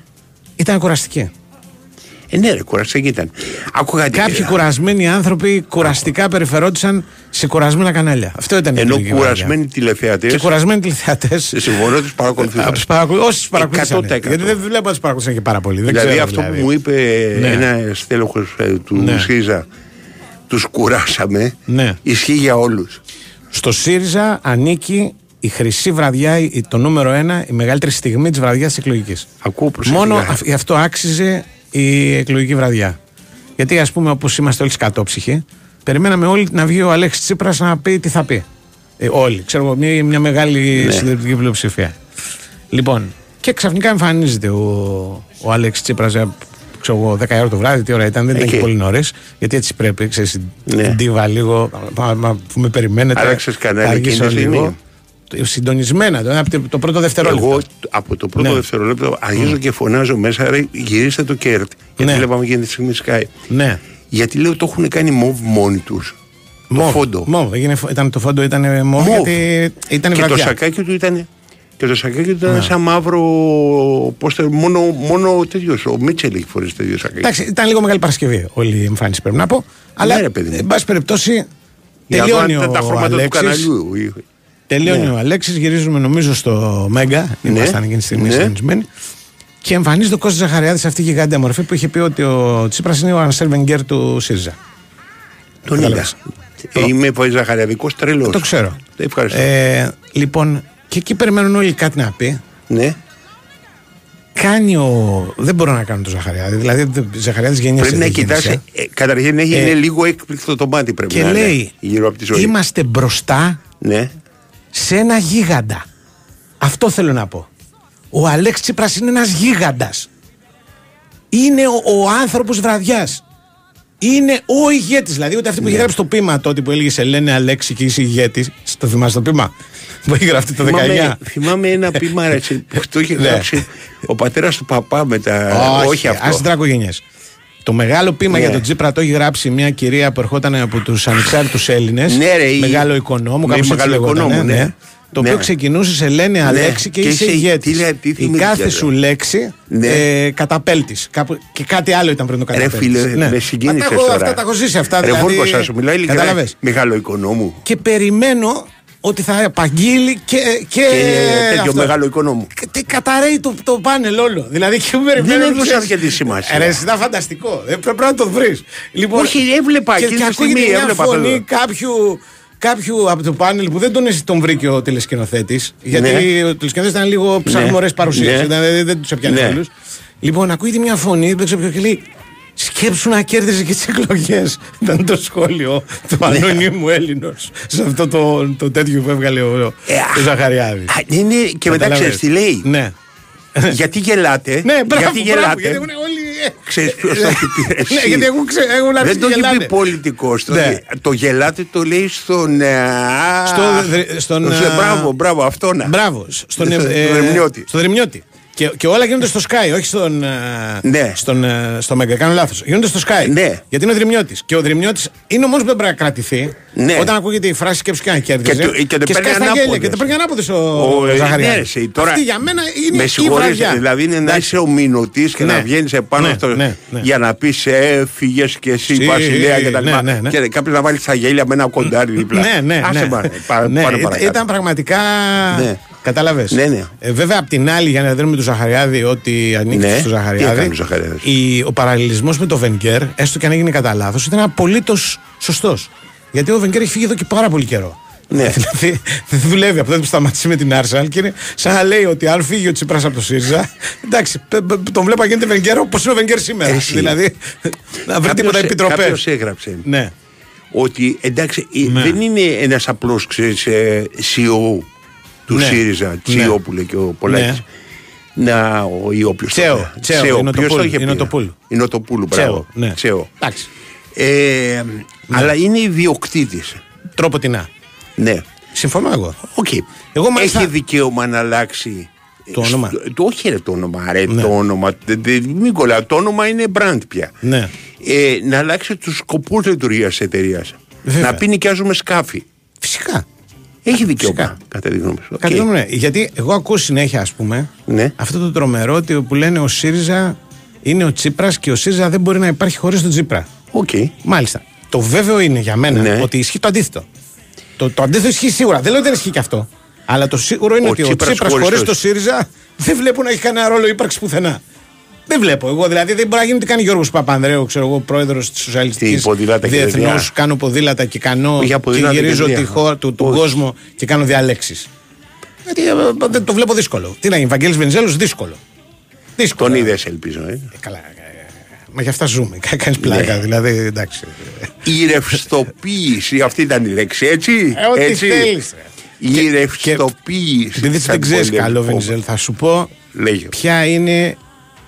Ήταν κουραστική. Ε, ναι, ρε, κουραστική ήταν. Άκουγα κάτι. Κάποιοι κουρασμένοι άνθρωποι κουραστικά περιφερόντουσαν σε κουρασμένα κανάλια. Αυτό ήταν η Ενώ εκλογική βραδιά. κουρασμένοι τηλεθεατέ. Και κουρασμένοι τηλεθεατές. Συμφωνώ, τους παρακολουθούσαν. Από τους παρακολου... Όσοι παρακολουθούσαν. 100%. Γιατί δεν βλέπω να τους παρακολουθούσαν και πάρα πολύ. Δεν Δηλαδή ξέρω, αυτό δηλαδή. που μου είπε Ναι. ένα στέλεχος του Ναι. ΣΥΡΙΖΑ, τους κουράσαμε, Ναι. ισχύει για όλους. Στο ΣΥΡΙΖΑ ανήκει η χρυσή βραδιά, η- το νούμερο ένα, η μεγαλύτερη στιγμή της βραδιάς τη εκλογικής. Ακούω προσεκτικά. Μόνο αυ- γι' αυτό άξιζε η εκλογική βραδιά. Γιατί ας πούμε, όπως είμαστε όλοι σκατόψυχοι, περιμέναμε όλοι να βγει ο Αλέξης Τσίπρας να πει τι θα πει. Ε, όλοι. Ξέρω εγώ, μια, μια μεγάλη Ναι. συντριπτική πλειοψηφία. Λοιπόν, και ξαφνικά εμφανίζεται ο, ο Αλέξης Τσίπρας, ε, ξέρω εγώ, 10 ώρα το βράδυ, τι ώρα ήταν, δεν ήταν Εκεί. και πολύ νωρίς. Γιατί έτσι πρέπει, ξέρεις, Ναι. την τίβα λίγο. Μα, μα, που με περιμένετε. Άλλαξες κανάλι θα αργήσω εκείνη τη στιγμή. λίγο. Το- Συντονισμένα, το, από το- το πρώτο δευτερόλεπτο. Εγώ από το πρώτο Ναι. δευτερόλεπτο αρχίζω και φωνάζω μέσα, ρε, γυρίστε το κέρτ. Γιατί Ναι. βλέπαμε εκείνη τη στιγμή Sky. Ναι. Γιατί λέω το έχουν κάνει μοβ μόνοι τους. Το Μοβ, φόντο. Μοβ, έγινε, φο- ήταν, το φόντο ήταν μοβ, Μοβ. γιατί ήταν και το βραδιά. σακάκι του ήταν. Και το σακάκι του ήταν Ναι. σαν μαύρο. Πώς το, μόνο, μόνο τέτοιος. Ο Μίτσελ έχει φορέσει τέτοιο σακάκι. Εντάξει, ήταν λίγο μεγάλη Παρασκευή όλη η εμφάνιση πρέπει να πω. Αλλά, Ναι, ρε, παιδί μου. εν πάση περιπτώσει, Για να τελειώνει δω αν τα ο χρώματα του Αλέξης. καναλιού. Τελειώνει Ναι. ο Αλέξης, γυρίζουμε νομίζω στο Μέγκα. Ναι. Ήμασταν εκείνη τη στιγμή Ναι. συντονισμένοι. Και εμφανίζεται ο Κώστας Ζαχαριάδης σε αυτή η γιγάντια μορφή που είχε πει ότι ο Τσίπρας είναι ο Ανσέλ Βενγκέρ του ΣΥΡΙΖΑ. Τον είδα. Κατάλαβες. Ε, Είμαι ζαχαριαδικός τρελός. Το ξέρω. Ευχαριστώ. Ε, λοιπόν, και εκεί περιμένουν όλοι κάτι να πει. ναι. Κάνει ο. Δεν μπορώ να κάνω το Ζαχαριάδη. Δηλαδή, ο Ζαχαριάδης γεννιέται. Πρέπει να κοιτάσει. Ε, καταρχήν έχει, Ε, είναι λίγο έκπληκτο το μάτι πρέπει Και να λέει, είναι γύρω από τη ζωή. είμαστε μπροστά Ναι. Σε ένα γίγαντα. Αυτό θέλω να πω. Ο Αλέξης Τσίπρας είναι ένας γίγαντας. Είναι ο, ο άνθρωπος βραδιάς. είναι ο ηγέτης. Δηλαδή, ούτε αυτή που είχε γράψει το πείμα τότε που έλεγε Σε λένε Αλέξη και είσαι ηγέτης. Το θυμάσαι το πείμα; Που έχει γραφτεί το 19. Θυμάμαι, θυμάμαι ένα πείμα ρε, που το είχε Ναι. γράψει ο πατέρας του παπά με τα. όχι αυτό. Ας τρακογενιές. Το μεγάλο πείμα Ναι. για τον Τζίπρα το έχει γράψει μια κυρία που ερχόταν από τους ανεξάρτητους Έλληνες. Ναι, ρε, η- Μεγάλο οικονόμου, Ναι, κάπως έτσι μεγάλο λεγόταν, οικονόμου, ναι. Το Ναι. οποίο ξεκινούσε σε λένε Αλέξη και και είσαι είσαι- ηγέτης. τι λέει, τι Η θυμήθηκες, κάθε ρε. σου λέξη Ναι. ε, καταπέλτης. Και κάτι άλλο ήταν πριν το Ρε καταπέλτης. φίλε, με συγκίνησες Αυτά, έχω- τώρα. αυτά τα έχω ζήσει αυτά. Ρε δηλαδή, Βούργος, σου μιλάει ειλικρινά. κατάλαβες. Μεγάλο οικονόμου. Και περιμένω ότι θα απαγγείλει και. Και, Και τέτοιο αυτό. μεγάλο οικονόμου. Και τι καταραίει το, το πάνελ όλο. Δηλαδή και περιμένω. Δεν έδωσε ξέρεις- αρκετή σημασία. Ρε, εσύ, ήταν φανταστικό. Ε, πρέπει να το βρεις. Λοιπόν, Όχι, έβλεπα και, εκείνη και τη στιγμή, ακούγεται μια έβλεπα φωνή αυτό. κάποιου, κάποιου από το πάνελ που δεν τον, τον βρήκε ο τηλεσκηνοθέτης. Γιατί Ναι. ο τηλεσκηνοθέτης ήταν λίγο ψαγμορές παρουσίε. Ναι. Δεν, δεν τους έπιανε Ναι. όλους. Λοιπόν, ακούγεται μια φωνή, δεν ξέρω ποιο και λέει. Σκέψου να κέρδιζε και τις εκλογές. Ήταν το σχόλιο του Ναι. ανώνυμου Έλληνος σε αυτό το, το τέτοιο που έβγαλε ο, ο Ζαχαριάδης. Α, Είναι, και μετά Καταλαβαίνεις. ξέρεις τι λέει. Ναι. Γιατί γελάτε. Ναι, μπράβο, γιατί μπράβο, γελάτε. γιατί έχουν όλοι... Ξέρεις ποιος το έχει πει εσύ. Ναι, γιατί έχουν, ξε... έχουν αρχίσει Δεν το και έχει γελάνε. πει πολιτικός. Το, Ναι. το γελάτε το λέει στον. ε, α, Στο, δρε- στον, στο- α, Μπράβο, μπράβο, αυτό να. Μπράβο, στον, Στον ε, Δρυμνιώτη. Στο Δρυμνιώτη. Και, και όλα γίνονται στο Sky, όχι στον, ε, Ναι. στον, ε, στο Μέγκα. Κάνω λάθος. Γίνονται στο Sky. Ναι. Γιατί είναι ο Δρυμνιώτη. Και ο Δρυμνιώτη είναι ο μόνος που δεν πρέπει να κρατηθεί. Ναι. Όταν ακούγεται η φράση σκέψου και να κέρδιζε. Και το- και το παίρνει σκάει στα ανάποδες. γέλια Και το παίρνει ανάποδες ο, Ο, ο ε, Ζαχαριάδης. ναι, εσύ, τώρα- Αυτή για μένα είναι Με η συγχωρείς, βραδιά. δηλαδή είναι να Εντάξει. είσαι ο μηνωτή και Ναι. να βγαίνεις επάνω Ναι, στο. ναι, ναι. για να πεις έφυγε και εσύ Συ- βασιλέα και τα ναι, λοιπά. ναι, ναι. Και κάποιος να βάλει τα γέλια με ένα κοντάρι δίπλα. Ναι, ναι, Άσε ναι. μάνα, πά- Ναι, πάμε ήταν- παρακάτω. Ήταν πραγματικά. Ναι. Κατάλαβες; Ναι, ναι. Ε, βέβαια, απ' την άλλη, για να δούμε του Ζαχαριάδη ότι ανήκει Ναι. στο Τι Ζαχαριάδη. έκανε ο Ζαχαριάδης; η- ο παραλληλισμός με το Βενκέρ, έστω και αν έγινε κατά λάθος, ήταν απολύτως σωστός. Γιατί ο Βενκέρ έχει φύγει εδώ και πάρα πολύ καιρό. Ναι. Δηλαδή δεν δουλεύει από τότε που σταμάτησε με την Άρσαλ και είναι σαν να λέει ότι αν φύγει ο Τσίπρας από το ΣΥΡΙΖΑ. Εντάξει, π- π- τον βλέπω να γίνεται Βενκέρ όπως είναι ο Βενκέρ σήμερα. Εσύ. Δηλαδή να βρει τίποτα επιτροπές. Κάποιος έγραψε Ναι. ότι εντάξει ε, Ναι. δεν είναι ένας απλός CEO του Ναι. ΣΥΡΙΖΑ, CEO Ναι. που λέει και ο Πολάκης. Να, ο, ή όποιος το Τσέο, λέει. Τσέο, Τσέο, είναι ο ποιος το Τοπούλου, είχε είναι ο πει; Τοπούλου. Είναι ο Τοπούλου, μπράβο. Τσέο, ναι. Τσέο. Εντάξει. Ε, Αλλά είναι ιδιοκτήτης. Τρόπον τινά. Ναι. Συμφωνώ εγώ. Οκ. Εγώ μάλιστα- Έχει δικαίωμα να αλλάξει. Το όνομα. στο- το, όχι ρε το όνομα, ρε, Ναι. το όνομα. Δε- δε- Μην κολλάς, το όνομα είναι brand πια. Ναι. Ε, να αλλάξει τους σκοπούς λειτουργίας της εταιρείας. Βέβαια. Να πει νοικιάζουμε σκάφη. Φυσικά. Έχει δικαίωμα. Φυσικά. Κατά τη γνώμη σου. Οκ. Κάτι δούμε, ναι. Γιατί εγώ ακούω συνέχεια, ας πούμε, Ναι. αυτό το τρομερό ότι που λένε ο ΣΥΡΙΖΑ είναι ο Τσίπρας και ο ΣΥΡΙΖΑ δεν μπορεί να υπάρχει χωρίς τον Τσίπρα. Οκ. Μάλιστα. Το βέβαιο είναι για μένα Ναι. ότι ισχύει το αντίθετο. Το, το αντίθετο ισχύει σίγουρα. Δεν λέω ότι δεν ισχύει και αυτό. Αλλά το σίγουρο είναι Ο ότι ο Τσίπρας Τσίπρας χωρίς χωρίς το- το ΣΥΡΙΖΑ δεν βλέπω να έχει κανένα ρόλο ύπαρξης πουθενά. Δεν βλέπω. Εγώ δηλαδή δεν μπορεί να γίνει τι κάνει ο Γιώργος Παπανδρέου, ξέρω εγώ, πρόεδρος της Τι, Σοσιαλιστική ποδήλατα και Διεθνώς. τέτοια. Κάνω ποδήλατα και κάνω. Για και ποδήλατα και γυρίζω τέτοια. τη χώρα, του, τον Όχι. κόσμο και κάνω διαλέξεις. Γιατί ε, ε, δεν το βλέπω δύσκολο. Τι να γίνει, Βαγγέλης Βενιζέλος, δύσκολο. Δύσκολο. Τον είδες, ελπίζω. Ε. Ε, Καλά. ε, Μα γι' αυτά ζούμε. Κάνεις πλάκα, Ναι. δηλαδή εντάξει. Η ρευστοποίηση, αυτή ήταν η λέξη, έτσι; Ε, ό,τι έτσι; θέλεις, ρε. Η ρευστοποίηση. Επειδή σαν δεν ξέρεις πολεμικό. καλό, Βενιζέλ, θα σου πω Λέγε. ποια είναι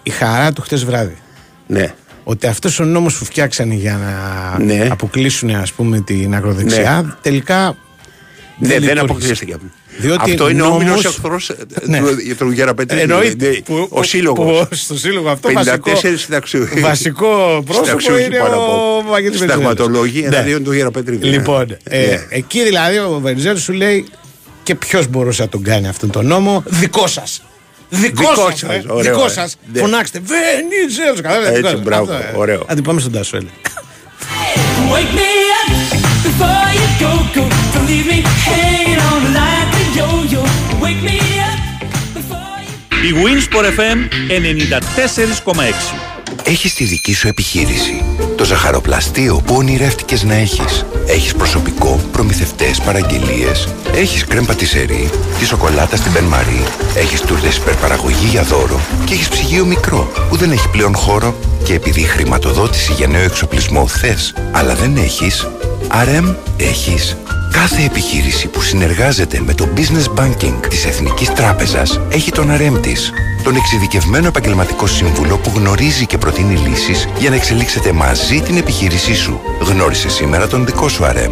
η χαρά του χτες βράδυ. Ναι. Ότι αυτός ο νόμος που φτιάξανε για να Ναι. αποκλείσουν ας πούμε την ακροδεξιά τελικά. Ναι, δεν λειτουργήσε. αποκλείστηκε. Διότι Αυτό είναι ο νόμος- όμιλος εχθρός Ναι. του, του Γεραπετρίδη. Εννοείται. Ναι, Που- Ο που- σύλλογος. που Στο σύλλογο αυτό 54 βασικό, συνταξιούχοι. βασικό πρόσωπο Συνταξιούχοι είναι πάνω από. ο Βαγγέλης Βενιζέλος. Συνταγματολόγοι Ναι. εναντίον του Γεραπετρίδη. Λοιπόν, ε, Ναι. εκεί δηλαδή ο Βενιζέλος σου λέει και ποιος μπορούσε να τον κάνει αυτόν τον νόμο, δικό σας. Δικό, Δικό σας, σας, ε. ωραίο, δικό ε. σας. Ναι. Φωνάξτε. Βενιζέλος. Κατάλαβε. Έτσι, δικό σας. μπράβο, Αυτό, ε. ωραίο. Άντε πάμε στον Τάσο, έλεγε. Wake me up before you go, go. Don't leave me hanging on like a yo-yo. Wake me up before you Η Winsport FM 94,6. Έχεις τη δική σου επιχείρηση. Το ζαχαροπλαστείο που ονειρεύτηκες να έχεις. Έχεις προσωπικό, προμηθευτές, παραγγελίες. Έχεις κρέμ πατησερί, τη σοκολάτα στην Μπεν Μαρί. Έχεις τούρτες υπερπαραγωγή για δώρο. Και έχεις ψυγείο μικρό που δεν έχει πλέον χώρο. Και επειδή χρηματοδότηση για νέο εξοπλισμό θες, αλλά δεν έχεις, RM έχεις. Κάθε επιχείρηση που συνεργάζεται με το Business Banking της Εθνικής Τράπεζας έχει τον αρέμ της. Τον εξειδικευμένο επαγγελματικό σύμβουλο που γνωρίζει και προτείνει λύσεις για να εξελίξετε μαζί την επιχείρησή σου. Γνώρισε σήμερα τον δικό σου αρέμ.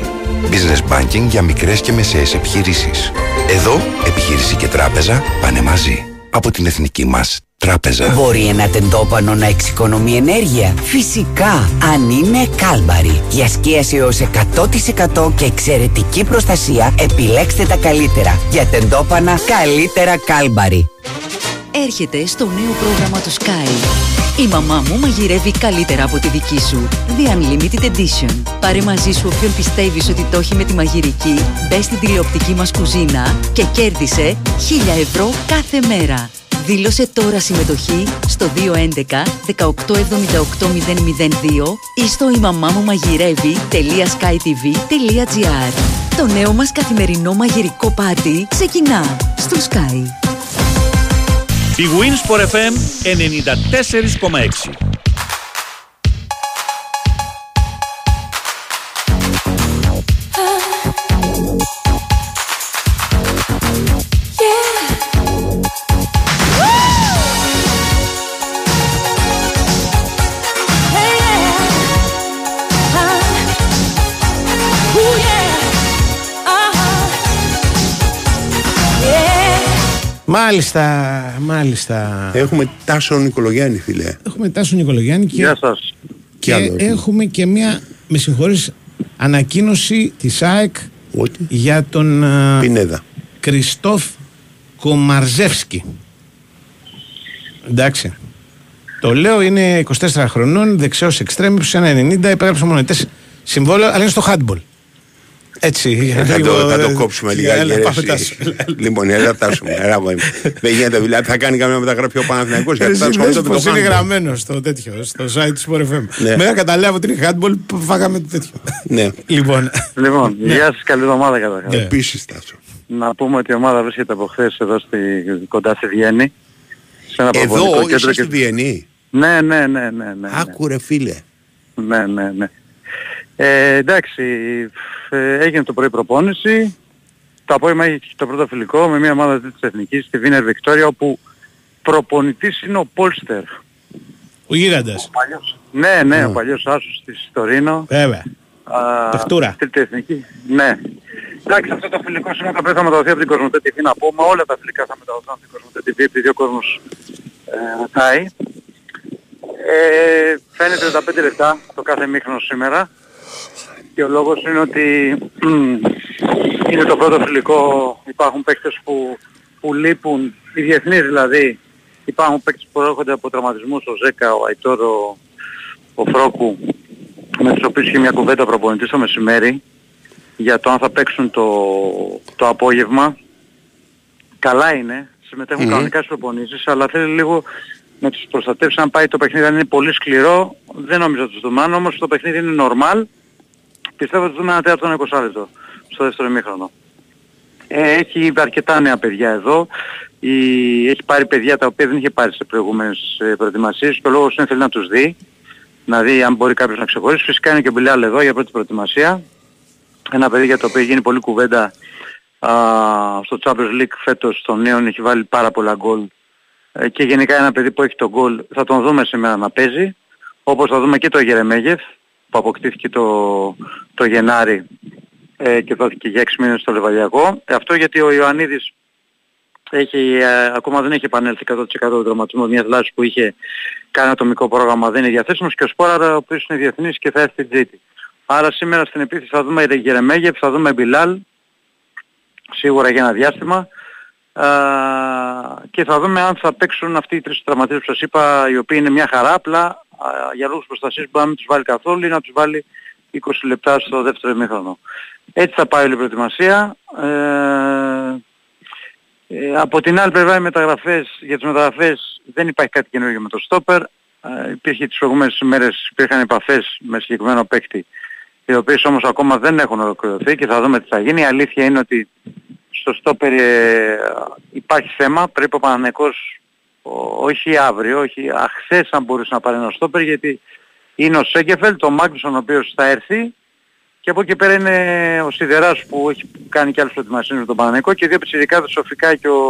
Business Banking για μικρές και μεσαίες επιχειρήσεις. Εδώ, επιχείρηση και τράπεζα πάνε μαζί. Από την εθνική μας τράπεζα. Μπορεί ένα τεντόπανο να εξοικονομεί ενέργεια; Φυσικά, αν είναι κάλμπαρη. Για σκίαση έως 100% και εξαιρετική προστασία, επιλέξτε τα καλύτερα. Για τεντόπανα, καλύτερα κάλμπαρη. Έρχεται στο νέο πρόγραμμα του Sky. Η μαμά μου μαγειρεύει καλύτερα από τη δική σου. The Unlimited Edition. Πάρε μαζί σου όποιον πιστεύεις ότι το έχει με τη μαγειρική, μπες στην τηλεοπτική μας κουζίνα και κέρδισε 1000 ευρώ κάθε μέρα. Δήλωσε τώρα συμμετοχή στο 211 1878 002 ή στο imamamumagirεvi.skytv.gr Το νέο μας καθημερινό μαγειρικό πάτη ξεκινά στο Sky. Η Winsport FM 94,6 Μάλιστα, μάλιστα. Έχουμε Τάσο Νικολογιάννη, φίλε. Έχουμε Τάσο Νικολογιάννη και, Γεια σας. και άλλο έχουμε. έχουμε και μια, με συγχωρείς, ανακοίνωση της ΑΕΚ για τον α, Πινέδα. Κριστόφ Κομαρζεύσκι. Εντάξει. Το λέω είναι 24 χρονών, δεξιός εξτρέμιος, 1,90, υπέγραψε μονετές συμβόλαιο, αλλά είναι στο handball. Έτσι. Ε, Θα λίγο, το, θα το ε, κόψουμε ε, λιγάκι. έλα, ρε, πάμε, εσύ. Τάσο. Λοιπόν, έλα Τάσο μου. Έλα, μου. Δεν γίνεται, δηλαδή θα κάνει καμία μεταγραφή ο Παναθηναϊκός γιατί θα Εσύ ασχολείται δες με το πως είναι handball. γραμμένος στο τέτοιο, στο site του Sport FM. Ναι. Μετά καταλάβω ότι είναι handball που φάγαμε το τέτοιο. Ναι. Λοιπόν, Λοιπόν, Ναι. γεια σας, καλή εβδομάδα καταρχάς. Ναι. Επίσης Τάσο. Να πούμε ότι η ομάδα βρίσκεται από χθες εδώ στη, κοντά στη Βιέννη. Σε ένα Εδώ προπονητικό είσαι κέντρο στη Βιέννη; Ναι, ναι, ναι, ναι, ναι. Άκου ρε φίλε. Ναι, ναι, ναι. Ε, εντάξει, ε, έγινε το πρωί προπόνηση. Το απόγευμα έχει το πρώτο φιλικό με μια ομάδα της Εθνικής στη Βίνερ Βικτόρια όπου προπονητής είναι ο Πόλστερ. ο γίγαντας. Ναι, ναι, ο παλιός άσος της Τωρίνο. Βέβαια. Α, Παιχτούρα. Τρίτη εθνική. Ναι. Εντάξει, αυτό το φιλικό σήμερα το οποίο θα μεταδοθεί από την Κοσμοτέ TV να πούμε. Όλα τα φιλικά θα μεταδοθούν από την Κοσμοτέ TV επειδή ο κόσμος ε, ρωτάει. Ε, φαίνεται 35 λεπτά το κάθε μήχρονο σήμερα. Και ο λόγος είναι ότι μ, είναι το πρώτο φιλικό. Υπάρχουν παίκτες που, που λείπουν, οι διεθνείς δηλαδή. Υπάρχουν παίκτες που έρχονται από τραυματισμούς, ο Ζέκα, ο Αϊτόρο, ο Φρόκου, με τους οποίους είχε μια κουβέντα προπονητής το μεσημέρι για το αν θα παίξουν το, το απόγευμα. Καλά είναι, συμμετέχουν Μμμ. κανονικά στις προπονήσεις, αλλά θέλει λίγο να τους προστατεύσει αν πάει το παιχνίδι, αν είναι πολύ σκληρό, δεν νομίζω να τους δούμε. Αν όμως το παιχνίδι είναι normal, πιστεύω ότι τους δούμε ένα τέταρτο 20 λεπτό στο δεύτερο ημίχρονο. Ε, έχει αρκετά νέα παιδιά εδώ. Η, έχει πάρει παιδιά τα οποία δεν είχε πάρει σε προηγούμενες ε, προετοιμασίες και ο λόγος είναι θέλει να τους δει. Να δει αν μπορεί κάποιος να ξεχωρίσει. Φυσικά είναι και ο Μπιλάλ εδώ για πρώτη προετοιμασία. Ένα παιδί για το οποίο έχει γίνει πολύ κουβέντα α, στο Champions League φέτος των νέων έχει βάλει πάρα πολλά γκολ ε, και γενικά ένα παιδί που έχει τον γκολ θα τον δούμε σήμερα να παίζει όπως θα δούμε και το Γερεμέγεφ που αποκτήθηκε το, το Γενάρη ε, και δόθηκε για 6 μήνες στο Λεβαδιακό. Ε, αυτό γιατί ο Ιωαννίδης έχει, ε, ακόμα δεν έχει επανέλθει 100% το δραματισμό μιας λάσης που είχε κάνει ατομικό πρόγραμμα δεν είναι διαθέσιμος και ο Σπόραρα ο οποίος είναι διεθνής και θα έρθει στην Τζίτη. Άρα σήμερα στην επίθεση θα δούμε Γερεμέγεφ, θα δούμε Μπιλάλ σίγουρα για ένα διάστημα Α, και θα δούμε αν θα παίξουν αυτοί οι τρεις τραυματίες που σας είπα οι οποίοι είναι μια χαρά απλά α, για λόγους προστασίας μπορεί να μην τους βάλει καθόλου ή να τους βάλει 20 λεπτά στο δεύτερο ημίχρονο. Έτσι θα πάει όλη η προετοιμασία. Ε, ε, από την άλλη πλευρά οι μεταγραφές, για τις μεταγραφές δεν υπάρχει κάτι καινούργιο με το στόπερ. Ε, υπήρχε τις προηγούμενες ημέρες, υπήρχαν επαφές με συγκεκριμένο παίκτη οι οποίες όμως ακόμα δεν έχουν ολοκληρωθεί και θα δούμε τι θα γίνει. Η αλήθεια είναι ότι στο στόπερ ε, υπάρχει θέμα. Πρέπει ο Παναθηναϊκός ο- όχι αύριο, όχι αχθές αν μπορούσε να πάρει ένα στόπερ γιατί είναι ο Σέγκεφελ, το Μάγκλουσον ο οποίος θα έρθει Και από εκεί πέρα είναι ο Σιδεράς που έχει κάνει και άλλες προετοιμασίες με τον Παναγενικό και δύο πιτσιρικάδες, ο Σοφικά και ο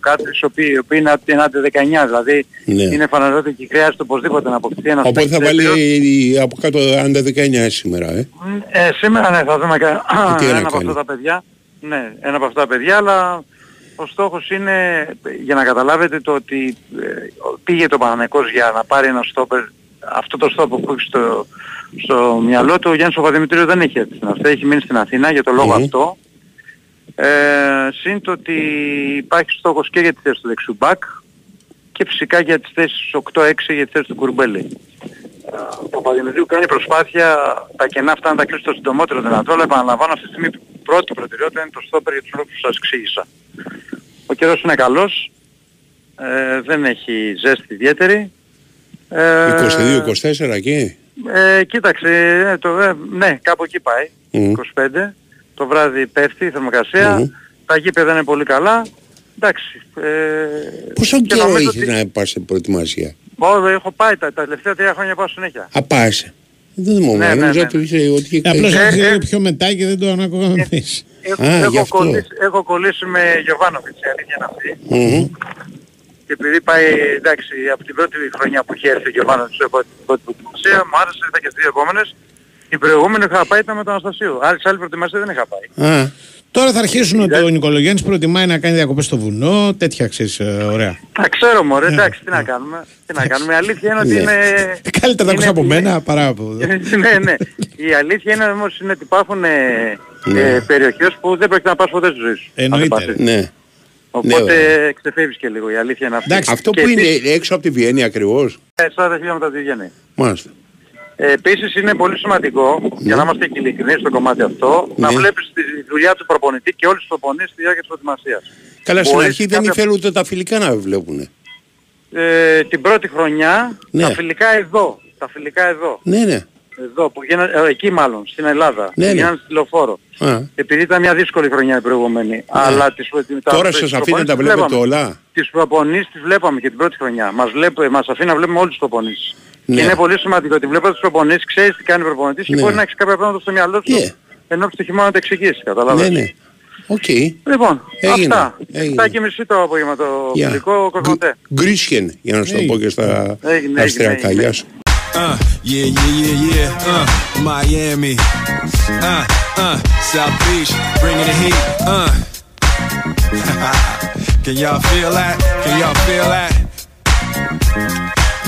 Κάτρης, οι οποίοι, οι οποίοι είναι είναι άντε 19, δηλαδή Ναι. είναι φανερότερο και χρειάζεται οπωσδήποτε να αποκτηθεί ένας Οπότε θα παίκτης τέτοιος. βάλει από κάτω άντα 19 σήμερα, ε. Ε, σήμερα ναι, θα δούμε κα... τι να ένα από κάνει. αυτά τα παιδιά. Ναι, ένα από αυτά τα παιδιά, αλλά ο στόχος είναι, για να καταλάβετε το ότι ε, πήγε το Παναγενικός για να πάρει ένα στόπερ, αυτό το στόπερ που έχει στο, στο μυαλό του, ο Γιάννης ο Παπαδημητρίου δεν έχει έρθει στην Αθήνα, έχει μείνει στην Αθήνα για το λόγο Μμμ. αυτό. Ε, συν το ότι υπάρχει στόχος και για τη θέση του δεξιού μπακ και φυσικά για τις θέσεις 8-6 για τη θέση του Κουρμπέλη. Ο Παπαδημητρίου κάνει προσπάθεια τα κενά αυτά να τα κλείσει το συντομότερο δυνατό, αλλά επαναλαμβάνω αυτή τη στιγμή πρώτη προτεραιότητα είναι το στόπερ για τους λόγους που σας εξήγησα. Ο καιρός είναι καλός, ε, δεν έχει ζέστη ιδιαίτερη. Ε, 22-24 εκεί; ε, κοίταξε, ε, το, ε, ναι, κάπου εκεί πάει, Μμ. 25. Το βράδυ πέφτει η θερμοκρασία, Μμμ. τα γήπεδα είναι πολύ καλά. Εντάξει. Ε, Πόσο και καιρό νομίζω έχεις ότι- να πας σε προετοιμασία; Ω, έχω πάει τα, τα τελευταία τρία χρόνια πάω συνέχεια. Α, πας. Δεν θυμόμαι, Ναι, ναι, νόμιζα ναι. ότι είσαι ότι Απλώς Ε, άρχισε ε, πιο μετά και δεν το ανακουγαμε εμείς. Έχω, Α, γι' έχω, αυτό. κολλήσει, έχω κολλήσει με Γιωβάνοβιτς, η αλήθεια είναι αυτή. Μμμ. Και επειδή πάει, εντάξει, από την πρώτη χρονιά που είχε έρθει ο Γιωβάνοβιτς στην πρώτη πρώτη προετοιμασία, μου άρεσε, ήρθα και στις δύο επόμενες. Η προηγούμενη είχα πάει ήταν με τον Αναστασίου. Άλλη, σε άλλη προετοιμασία δεν είχα πάει. Α, Τώρα θα αρχίσουν ότι ο Νικολογιάννης προτιμάει να κάνει διακοπές στο βουνό, τέτοια ξέρεις, ε, ωραία. Τα ξέρω μωρέ, εντάξει, τι να κάνουμε. Τι να κάνουμε. Η αλήθεια είναι ότι Ναι. είναι... Καλύτερα τα ακούς είναι- από μένα παρά από... ναι, ναι. Η αλήθεια είναι όμως είναι ότι υπάρχουν ε, Ναι. ε, περιοχές που δεν πρέπει να πας ποτέ στη ζωή σου. Εννοείται, Αν δεν πας. ναι. Οπότε Ναι, ξεφεύγεις και λίγο, η αλήθεια είναι αυτή. Αυτό Και που είναι επίσης, έξω από τη Βιέννη ακριβώς. ε, 40 χιλιόμετρα από τη Βιέννη. Μάλιστα. Ε, επίσης είναι πολύ σημαντικό, για να είμαστε και ειλικρινείς στο κομμάτι αυτό, να Ναι. βλέπεις τη δουλειά του προπονητή και όλους τους προπονητές στη διάρκεια της προετοιμασίας. Καλά, στην Μπορείς αρχή δεν κάποια- ήθελε ούτε τα φιλικά να βλέπουν. Ε, την πρώτη χρονιά, Ναι. τα φιλικά εδώ, τα φιλικά εδώ, Ναι, ναι. εδώ που γίνανε, ε, εκεί μάλλον, στην Ελλάδα, Ναι, που ναι. γίνανε στη λεωφόρο. Α, Επειδή ήταν μια δύσκολη χρονιά η προηγούμενη. Αλλά τις, προ- τα- Τώρα τις σας αφήνει προπονήσεις να τα τις βλέπετε βλέπαμε. όλα. Τις προπονήσεις τις βλέπαμε και την πρώτη χρονιά. Μας, βλέπ, μας αφήνει να βλέπουμε όλες τις προπονήσεις. Ναι. Και είναι πολύ σημαντικό ότι βλέποντας τις προπονήσεις ξέρεις τι κάνει ο προπονητής και Ναι. μπορεί να έχεις κάποια πράγματα στο μυαλό σου Ναι. ενώ και το χειμώνα να τα εξηγήσει. Ναι, Κατάλαβες. ναι. Οκ. Λοιπόν, Έγινε, αυτά. έγινε. 7 και μισή το απόγευμα το Γεια. φιλικό Κοσμοτέ. Γκρίσχεν, για να σου το Έγινε. πω και στα Έγινε, αυστριακά. έγινε, Γεια σου. Uh, yeah, yeah, yeah, yeah. Uh, Miami. Uh, uh, South Beach, bringing the heat. Uh. Can y'all feel that? Can y'all feel that?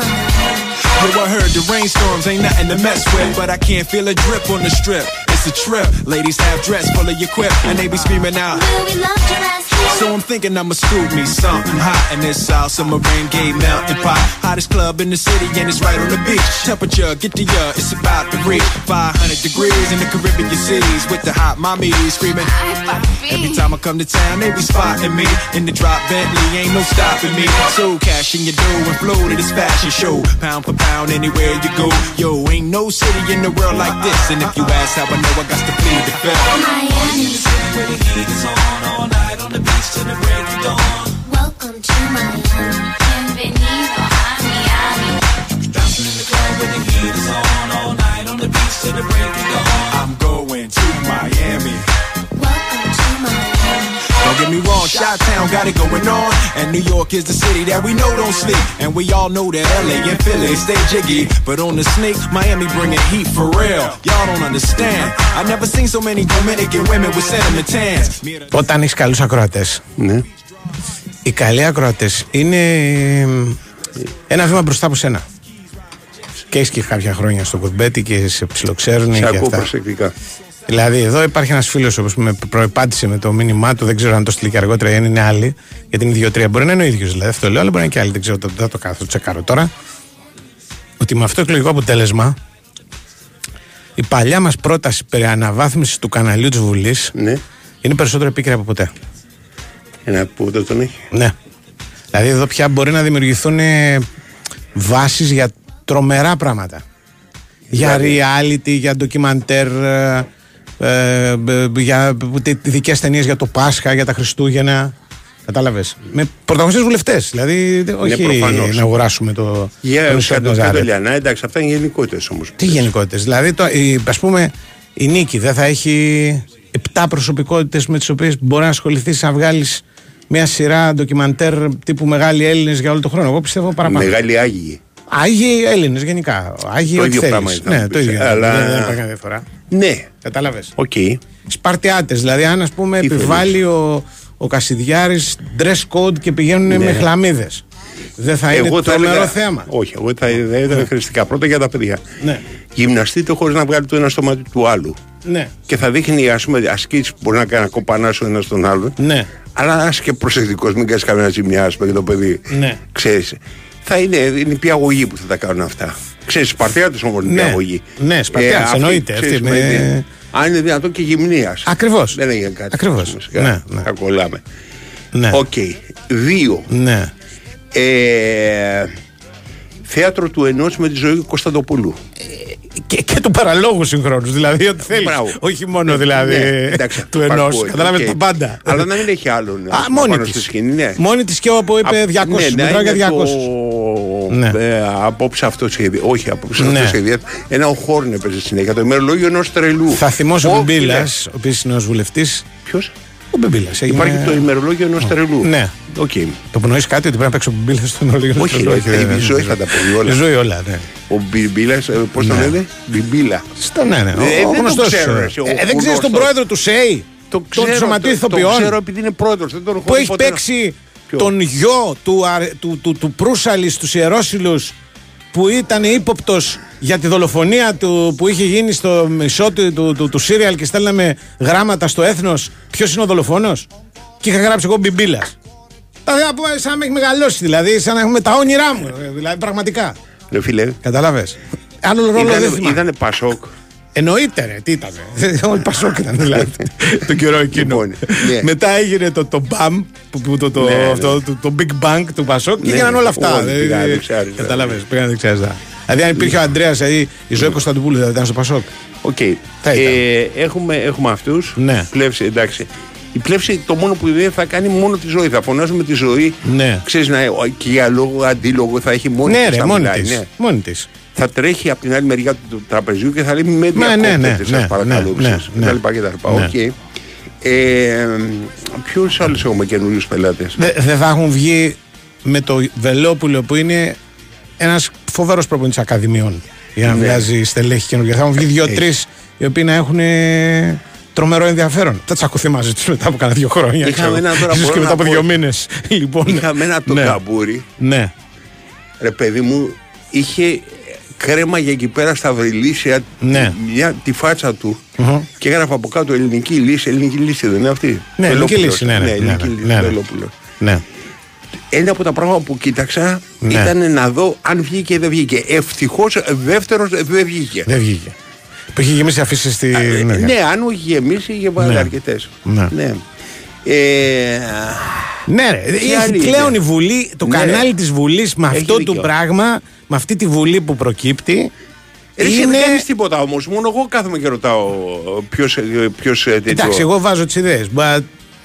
Yo, I heard the rainstorms ain't nothing to mess with, but I can't feel a drip on the strip. It's a trip. Ladies have dress full of your quip, and they be screaming out. Will we love here? So I'm thinking I'ma scoop me something hot in this South Summer rain gay mountain pot. Hottest club in the city and it's right on the beach. Temperature, get the uh, it's about to reach 500 degrees in the Caribbean seas with the hot mommy screaming. Every time I come to town, they be spotting me in the drop Bentley, ain't no stopping me. So cash in your dough and flow to this fashion show, pound for pound anywhere you go. Yo, ain't no city in the world like this. And if you ask how I know, I got to plead the fifth. Miami. The city where the heat is on all night on the beach till the break of dawn. Welcome to Miami. Bienvenido a Miami. Bouncing in the club where the heat is on all night on the beach till the break of dawn. I'm going get me wrong, Chi-Town got it going on. And New York is the city that we know don't sleep. And we all know that LA and Philly stay jiggy. But on the sneak, Miami bringing heat for real. Y'all don't understand. I never seen so many Dominican women with cinnamon tans. Me and Όταν έχει καλού ακροατέ. Ναι. Οι καλοί ακροατέ είναι ένα βήμα μπροστά από σένα. Και έχει και κάποια χρόνια στο κουρμπέτι και σε ψιλοξέρουν Σε και ακούω αυτά. προσεκτικά. Δηλαδή, εδώ υπάρχει ένας φίλος που με προεπάτησε με το μήνυμά του. Δεν ξέρω αν το στείλει και αργότερα ή αν είναι άλλη. Γιατί είναι δύο-τρία. Μπορεί να είναι ο ίδιος δηλαδή. Αυτό λέω, αλλά μπορεί να είναι και άλλη. Δεν ξέρω, το- δεν θα το κάνω, θα το τσεκάρω τώρα. Ότι με αυτό το εκλογικό αποτέλεσμα η παλιά μας πρόταση περί αναβάθμισης του καναλιού της Βουλής είναι περισσότερο επίκαιρα από ποτέ. Ένα που δεν τον έχει. Ναι. Δηλαδή, εδώ πια μπορεί να δημιουργηθούν βάσεις για τρομερά πράγματα. Για reality, για ντοκιμαντέρ, ε, ε, ε, για ειδικέ ταινίες για το Πάσχα, για τα Χριστούγεννα. Κατάλαβες. Με πρωταγωνιστές βουλευτές. Δηλαδή, όχι προφανώς. να αγοράσουμε το. Για το νησί του κάτω Ναζάρετ. κάτω λιανά, εντάξει, αυτά είναι γενικότητες όμως. Τι γενικότητες. Δηλαδή, το, η, ας πούμε, η Νίκη δεν θα έχει 7 προσωπικότητες με τις οποίες μπορεί να ασχοληθεί να βγάλεις μια σειρά ντοκιμαντέρ τύπου Μεγάλοι Έλληνες για όλο τον χρόνο. Εγώ πιστεύω παραπάνω. Μεγάλοι Άγιοι. Άγιοι Έλληνες γενικά. Άγιοι Το ό,τι ίδιο θέλεις. πράγμα ήταν Ναι, να το πεις, ίδιο. αλλά- Δεν, δεν υπάρχει καμία διαφορά. Ναι. Κατάλαβες. Οκ. Σπαρτιάτες. Δηλαδή, αν ας πούμε Τι επιβάλλει ο, ο Κασιδιάρης dress code και πηγαίνουν Ναι. με χλαμίδες. Δεν θα είναι Εγώ θα τρομερό έλεγα- θέμα. Όχι, εγώ θα θα ήταν χρηστικά. Πρώτα για τα παιδιά. Ναι. Γυμναστείτε χωρίς να βγάλει το ένα στο μάτι του άλλου. Ναι. Και θα δείχνει ας πούμε ασκήσεις που μπορεί να κάνει να κοπανάσει ο ένας τον άλλον. Ναι. Αλλά να είσαι και προσεκτικός, μην κάνεις καμία ζημιά ας πούμε, για το παιδί. Ναι. Ξέρεις, θα είναι, είναι η πιαγωγή που θα τα κάνουν αυτά. Ξέρεις, Σπαρτιάτες όμως είναι Ναι. πιαγωγή. Ναι, Σπαρτιάτες, αυτή, εννοείται, ξέρεις, αυτή με- είναι- Αν είναι δυνατόν και γυμνίας. Ακριβώς. Δεν έγινε κάτι. Ακριβώς. Σιγά, Ναι, ναι. Θα κολλάμε. Ναι. Οκ. Δύο. Ναι. Ε, θέατρο του ενός με τη ζωή Κωνσταντοπούλου. Και, και του παραλόγου συγχρόνως. Δηλαδή, ό,τι θέλεις. Μπράβο. Όχι μόνο Ναι, δηλαδή ναι, εντάξει, του αυτό ενός. ακούω, Κατάλαβες οκ. τα πάντα. Αλλά να μην έχει άλλον. Α, ας πούμε, μόνη πάνω της. στη σκηνή, ναι. Μόνη της και όπου είπε 200. ναι, να μετράω για είναι 200. Το... Ναι. Ε, απόψε αυτό σχέδιο. Όχι, απόψε Ναι. αυτό σχέδιο. Ένα ο Χόρν έπαιζε συνέχεια. Το ημερολόγιο ενός τρελού. Θα θυμώσει ο Όχι, Μπιμπίλα, ναι. ο οποίος είναι ο βουλευτής. Ποιος; Ο Μπιμπίλα. Υπάρχει το ημερολόγιο ενός τρελού. Ναι. Οκ. Το πνοείς κάτι ότι πρέπει να παίξει ο Μπιμπίλα στο ημερολόγιο. Όχι, του ρε, τρελού. η δεν- ζωή δεν θα τα ξέρω. πει όλα. Η ζωή όλα, ναι. Ο Μπιμπίλα, πώς το Ναι. λένε, Μπιμπίλα. Στο ναι, ναι. Ε, Ο- δεν Ο το γνωστός. ξέρω, ρε, ο Δεν ξέρεις τον γνωστός. πρόεδρο του ΣΕΙ. Το Τον ξέρω, Σωματείου το- Το Ηθοποιών. ξέρω επειδή είναι πρόεδρος. Δεν τον έχω που δει έχει ποτέ να- παίξει Ποιο; τον γιο του, αρε- του, του, του Προύσαλης στους Ιερόσυλους που ήταν ύποπτος για τη δολοφονία του που είχε γίνει στο μισό του, του, του, του Σύριαλ και στέλναμε γράμματα στο έθνος ποιος είναι ο δολοφόνος; Και είχα γράψει εγώ μπιμπίλας. Τα θέλω να πω σαν να με έχει μεγαλώσει δηλαδή, σαν να έχουμε τα όνειρά μου. ε, Δηλαδή πραγματικά. Ρε φίλε, Καταλαβέ. Άλλο ρόλο δεν Ήτανε- θυμάμαι. Ήτανε Πασόκ. Εννοείται ρε, τι ήταν. Όλοι Πασόκ ήταν δηλαδή. τον καιρό εκείνο. Λοιπόν, ναι. Μετά έγινε το, το BAM, που, που το, το, Ναι, ναι. αυτό, το, το Big Bang του Πασόκ και Ναι, έγιναν όλα αυτά. όλοι Δηλαδή, πήγαν δεξιά-αριστερά. Κατάλαβες, πήγαν δεξιά-αριστερά. Δηλαδή, αν υπήρχε ο Αντρέας, δηλαδή, η ζωή Κωνσταντοπούλου δεν θα ήταν στο Πασόκ. Οκ. Θα ήταν. Ε, έχουμε έχουμε αυτούς. Ναι. Πλεύση, εντάξει. Η πλεύση το μόνο που δεν θα κάνει μόνο τη ζωή. Θα φωνάζουμε τη ζωή. Ναι. Ξέρεις, να, και για λόγο αντίλογο θα έχει μόνη Ναι, της ρε, να μόνη μιλάει, της. ναι. Μόνη της. Θα τρέχει από την άλλη μεριά του, του τραπεζιού και θα λέει με Ναι, ναι, ναι, διακόπτετε, σας ναι, παρακαλώ. ναι, ξέρεις, ναι, κτλ, κτλ. ναι. Οκ. Ε, Ποιους άλλους έχουμε καινούριους πελάτες; Δεν δεν θα έχουν βγει με το Βελόπουλο που είναι ένας φοβερός προπονητής Ακαδημιών για να Ναι. βγάζει στελέχη καινούργια. Θα έχουν βγει δύο-τρει οι οποίοι να έχουν ε, τρομερό ενδιαφέρον. Θα τσακωθεί μαζί τους μετά από κάνα δύο χρόνια. Είχαμε ξέρω. ένα τώρα, Ίσως μπορώ και μετά να από πω. δύο μήνες. Λοιπόν, Είχαμε ένα το ναι. καμπούρι. Ναι. Ρε παιδί μου, είχε κρέμα για εκεί πέρα στα βρυλίσια Ναι. μια, τη φάτσα του Μμμ. και έγραφε από κάτω ελληνική λύση. Ελληνική λύση δεν είναι αυτή. Ναι, ελληνική Βελόπουλος. λύση, ναι, ναι, ναι, ελληνική ναι, λύση, ναι, ναι. Βελόπουλος. ναι. Ένα από τα πράγματα που κοίταξα Ναι. ήταν να δω αν βγήκε ή δεν βγήκε. Ευτυχώς δεύτερος δεν βγήκε. Δεν βγήκε. Που είχε γεμίσει αφήσεις στη. ναι, αν όχι γεμίσει, είχε βάλει Ναι. αρκετές. Ναι. ναι. Ε, Ναι, ρε. Τι Έχει άλλη πλέον είναι; η Βουλή, το Ναι. κανάλι της Βουλής με Έχει αυτό δίκιο. το πράγμα, με αυτή τη Βουλή που προκύπτει. Ρε, εσύ είναι... δεν κάνεις τίποτα όμως. Μόνο εγώ κάθομαι και ρωτάω ποιος ποιος, ε, τέτοιο. Εντάξει, εγώ βάζω τις ιδέες.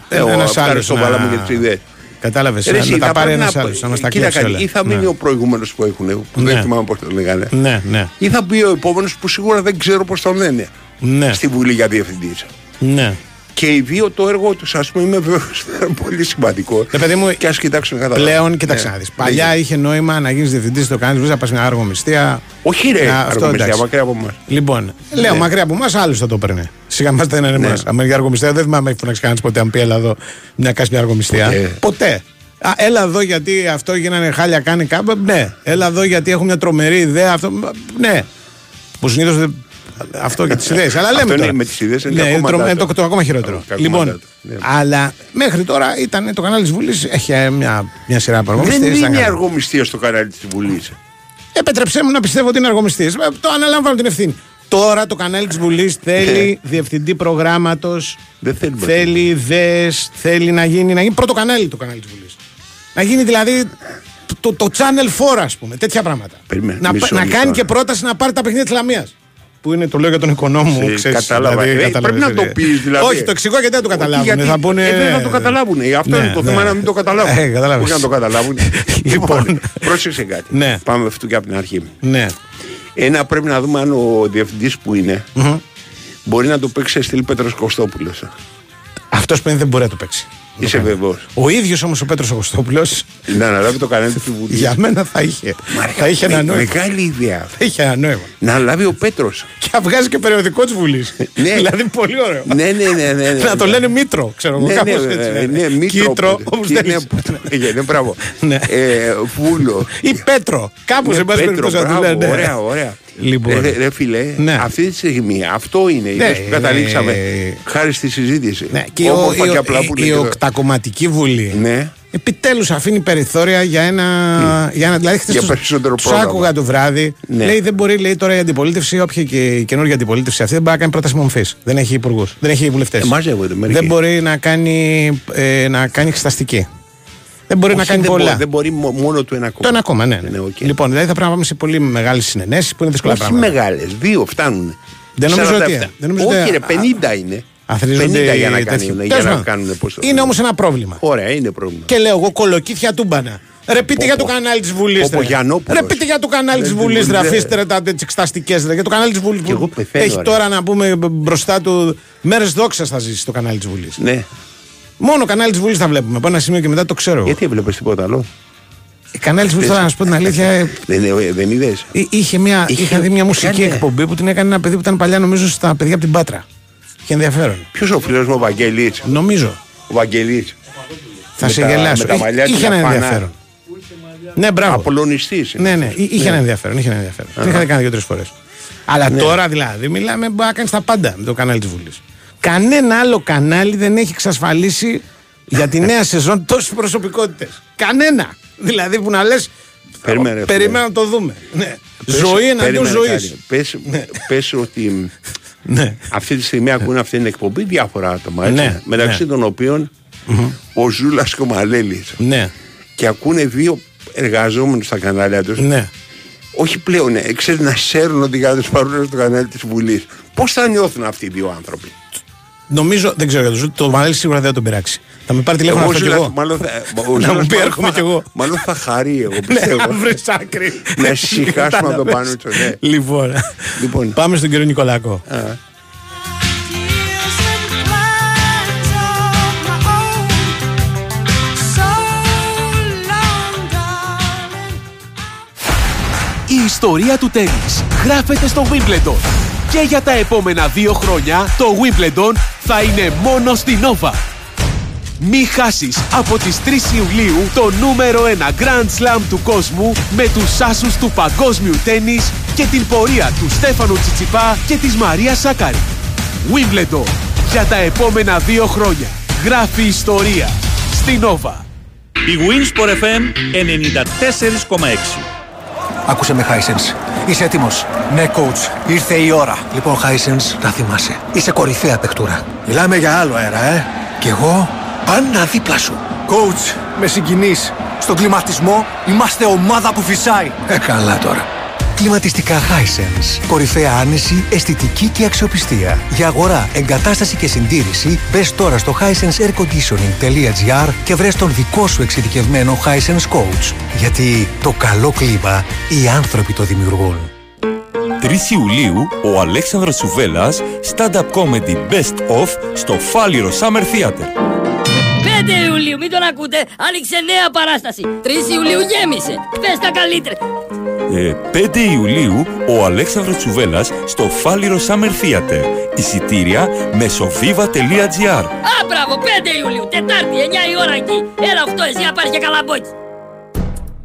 Ε, ο- Ένας άλλος. ευχαριστώ, βάλαμε και τις ιδέες. Κατάλαβες. Ρε, εσύ, Να τα θα πάρει πρέπει ένας να- άλλος. Να μας τα Κοίτα κλέψει κάτι, όλα. Ή θα μείνει Ναι. ο προηγούμενος που έχουν, που Ναι. δεν θυμάμαι πώς το λέγανε. Ναι, ναι. Ή θα μπει ο επόμενος που σίγουρα δεν ξέρω πώς τον λένε. Ναι. Στη Βουλή για διευθυντής. Ναι. Και οι δύο το έργο τους, ας πούμε, είμαι βέβαιος ότι είναι πολύ σημαντικό. Ρε παιδί μου, και ας κοιτάξουν κατά Πλέον, κοίταξε Ναι. να δεις. Παλιά είχε νόημα να γίνεις διευθυντής, το κάνεις, να πας μια αργομιστία. Όχι, ρε, Να- αυτό, αργομιστία, εντάξει. μακριά από εμάς. Λοιπόν, λέω Ναι. μακριά από εμάς, άλλους θα το έπαιρνε. Σιγά μας δεν είναι Ναι. εμά. Αν για αργομιστία, δεν θυμάμαι έχει φωνάξει κανένας ποτέ αν πει έλα εδώ μια κάση μια αργομιστία. Ποτέ. Ποτέ. Α, έλα εδώ γιατί αυτό γίνανε χάλια, κάνει κάπου. Ναι. Έλα εδώ γιατί έχω μια τρομερή ιδέα. Αυτό, ναι. Που συνήθως αυτό και τις ιδέες. Αλλά λέμε Αυτό είναι τώρα. με τις ιδέες είναι ναι, ακόμα τρο- ντάτο. είναι το, το ακόμα χειρότερο. Ακόμα λοιπόν, ντάτο, ναι. αλλά μέχρι τώρα ήταν το κανάλι της Βουλής. Έχει ε, μια, μια σειρά από Δεν αργομιστίες, ήταν είναι καλά. αργομιστία στο κανάλι της Βουλής. Επέτρεψέ μου να πιστεύω ότι είναι αργομιστής. Το αναλαμβάνω την ευθύνη. Τώρα το κανάλι της Βουλής θέλει διευθυντή προγράμματος. Δεν θέλει. Θέλει ιδέες. Θέλει να γίνει, να γίνει πρώτο κανάλι το κανάλι της Βουλής. Να γίνει δηλαδή το, το Channel 4, ας πούμε. Τέτοια πράγματα. Περιμένε, να μισό, να μισό. κάνει και πρόταση να πάρει τα παιχνίδια της Λαμίας. Που είναι, το λέω για τον οικονόμο μου. Σε- ξέρεις, κατάλαβα. Ε, κατάλαβες, πρέπει να ε, το πεις, δηλαδή. Όχι, το εξηγώ γιατί δεν το καταλάβουν. Γιατί- θα πούνε... ε, δεν θα το καταλάβουν. Ε, Αυτό Ναι, είναι το ναι. θέμα να μην το καταλάβουν. Ε, κατάλαβες. Όχι να το καταλάβουν. Λοιπόν. πρόσεξε κάτι. Ναι. Πάμε αυτό και από την αρχή. Ναι. Ένα πρέπει να δούμε αν ο διευθυντής που είναι Μμμ. μπορεί να το παίξει σε στυλ Πέτρος Κωστόπουλος. Αυτός που είναι δεν μπορεί να το παίξει. Είσαι βεβαίως. Ο ίδιος όμως ο Πέτρος Αγωστόπουλο Να αναλάβει το κανάλι του Βουλή. για μένα θα είχε. θα είχε ένα νόημα. Μεγάλη ιδέα. Θα είχε ένα νόημα. Να αναλάβει ο Πέτρος. Και να βγάζει και περιοδικό της Βουλής. Ναι. δηλαδή πολύ ωραίο. Ναι, ναι, ναι, ναι, ναι. να το λένε Μήτρο, ξέρω εγώ. Ναι, κάπως ναι, έτσι, ναι, λένε. ναι, Μήτρο. Κίτρο, όπως Και θέλεις. ναι, που το λέγεται, μπράβο. Ναι. Ε, Βούλο. Ή Πέτρο. Κάπως Ναι, σε πάση Πέτρο, περιπτώσει να του μπράβο, λένε. Ωραία, ωραία. Λοιπόν. Ρε, ρε φίλε, Ναι. αυτή τη στιγμή αυτό είναι. Ναι, Είδες που καταλήξαμε είναι- χάρη στη συζήτηση. Ναι, και, ο, Όμορφα η, και απλά η- που η λέει και το- οκτακομματική βουλή Ναι. επιτέλους αφήνει περιθώρια για ένα. Για ένα δηλαδή, χθες Για τους- περισσότερο τους πρόγραμμα. άκουγα το βράδυ. Ναι. Λέει δεν μπορεί λέει, τώρα η αντιπολίτευση, όποια και η καινούργια αντιπολίτευση αυτή, δεν μπορεί να κάνει πρόταση μομφής. Δεν έχει υπουργούς. Δεν έχει βουλευτές. Ε, μαζεύονται μερικοί. δεν μπορεί να κάνει, ε, να κάνει εξεταστική. Δεν μπορεί Όχι, να κάνει δεν πολλά. μπορεί- δεν μπορεί μο- μόνο του ένα Το κόμμα. ένα ακόμα, ναι. ναι. Ναι, οκ. Λοιπόν, δηλαδή θα πρέπει να πάμε σε πολύ μεγάλες συναινέσεις που είναι δύσκολα Όχι πράγματα. μεγάλες, δύο φτάνουν. Δεν νομίζω 47. ότι- δεν νομίζω Όχι, ότι- ρε, 50 είναι. Αθροίζονται 50 για να, οι κάνουν, τέτοιοι. για Τέλος να πάντων. κάνουν πώς το Είναι όμως ένα πρόβλημα. Ωραία, είναι πρόβλημα. Και λέω εγώ κολοκύθια τούμπανα. Ρε πείτε για το πω. κανάλι της Βουλής. Πω, πω, Γιαννόπουλος. Ρε πείτε για το κανάλι της Δεν- Βουλής. δεν- Ρε δεν- αφήστε ρε τα τις εξεταστικές. Για το κανάλι της Βουλής. Κι εγώ πεθαίνω, Έχει ρε. τώρα να πούμε μπροστά του μέρες δόξας θα ζήσει το κανάλι της Βουλής. Ναι. Μόνο κανάλι της Βουλής θα βλέπουμε. Από ένα σημείο και μετά το ξέρω. εγώ. Γιατί έβλεπες τίποτα άλλο; Η κανάλι της Βουλής, τώρα να σου πω την αλήθεια, ε, Δεν, δεν είδες; εί- είχε μια, Είχε- είχα δει μια μουσική κάνε. εκπομπή που την έκανε ένα παιδί που ήταν παλιά νομίζω στα παιδιά από την Πάτρα. Είχε ενδιαφέρον. Ποιος ο φίλος μου, ο Βαγγελή. Νομίζω. Ο Βαγγελή. Θα Με σε τα- γελάσω. με τα Είχε- μαλλιά του Είχε ένα να φανά. ενδιαφέρον. Ναι, μπράβο. Απολωνιστής. Ναι, ναι, εί- είχε ένα ενδιαφέρον. Είχε ένα ενδιαφέρον. Την είχα κάνει δύο-τρεις φορές. Αλλά Ναι. τώρα δηλαδή μιλάμε μπορεί να κάνεις τα πάντα με το κανάλι της Βουλής. Κανένα άλλο κανάλι δεν έχει εξασφαλίσει για τη νέα σεζόν τόσες προσωπικότητες. Κανένα. Δηλαδή που να λες. Περίμενε, ρε, Περιμένω φίλε. να το δούμε. Ναι. Πες- ζωή εναντίον περίμενε ζωής. κάτι. Πες, πες ότι Ναι. αυτή τη στιγμή ακούνε αυτή την εκπομπή διάφορα άτομα. Έτσι, Ναι, μεταξύ ναι. των οποίων ο Ζούλας και ο Μαλέλης. Ναι. Και ακούνε δύο εργαζόμενους στα κανάλια τους. Ναι. Όχι πλέον, ε, ξέρεις να σέρνουν ότι για τους παρούν στο κανάλι της Βουλής. Πώς θα νιώθουν αυτοί οι δύο άνθρωποι; Νομίζω, δεν ξέρω για το Ζού-, το Μαλέλη σίγουρα δεν θα τον πειράξει. Θα με πάρει τηλέφωνο Εγώ, αυτό κι Ζούλα, εγώ. Μάλλον θα, ο Να Ζούλας μου πει μάλλον έρχομαι θα- κι εγώ. Μάλλον θα χαρεί εγώ Ναι, πιστεύω. να βρεις άκρη. Να ησυχάσουμε από το Κατάλαβες. πάνω του. Ναι. Λοιπόν, Λοιπόν. πάμε στον κύριο Νικολάκο. Α. Η ιστορία του τέννις γράφεται στο Wimbledon. Και για τα επόμενα δύο χρόνια το Wimbledon θα είναι μόνο στην Nova. Μη χάσεις από τις 3 Ιουλίου το νούμερο 1 Grand Slam του κόσμου με τους άσους του παγκόσμιου τέννις και την πορεία του Στέφανου Τσιτσιπά και της Μαρίας Σάκαρη. Wimbledon. Για τα επόμενα δύο χρόνια. Γράφει ιστορία. Στην Nova. Η Winsport FM 94,6. Άκουσε με, Hisense. Είσαι έτοιμος. Ναι, coach. Ήρθε η ώρα. Λοιπόν, Hisense, να θυμάσαι. Είσαι κορυφαία παιχτούρα. Μιλάμε για άλλο αέρα, ε. Κι εγώ πάντα δίπλα σου. Coach, με συγκινείς. Στον κλιματισμό είμαστε ομάδα που φυσάει. Ε, καλά τώρα. Κλιματιστικά Hisense. Κορυφαία άνεση, αισθητική και αξιοπιστία. Για αγορά, εγκατάσταση και συντήρηση, μπες τώρα στο hisenseairconditioning.gr και βρες τον δικό σου εξειδικευμένο Hisense Coach. Γιατί το καλό κλίμα οι άνθρωποι το δημιουργούν. 3 Ιουλίου, ο Αλέξανδρος Σουβέλλας, stand-up comedy best of στο Φάληρο Summer Theater. 5 Ιουλίου, μην τον ακούτε, άνοιξε νέα παράσταση. 3 Ιουλίου γέμισε. Πες τα καλύτερα. Ε, 5 Ιουλίου ο Αλέξανδρος Τσουβέλας στο Φάληρο Summer Theater. Εισιτήρια μέσω viva.gr. Α, μπράβο, 5 Ιουλίου, Τετάρτη, 9 η ώρα εκεί. Έλα 8, εσύ να πάρεις και καλαμπόκι.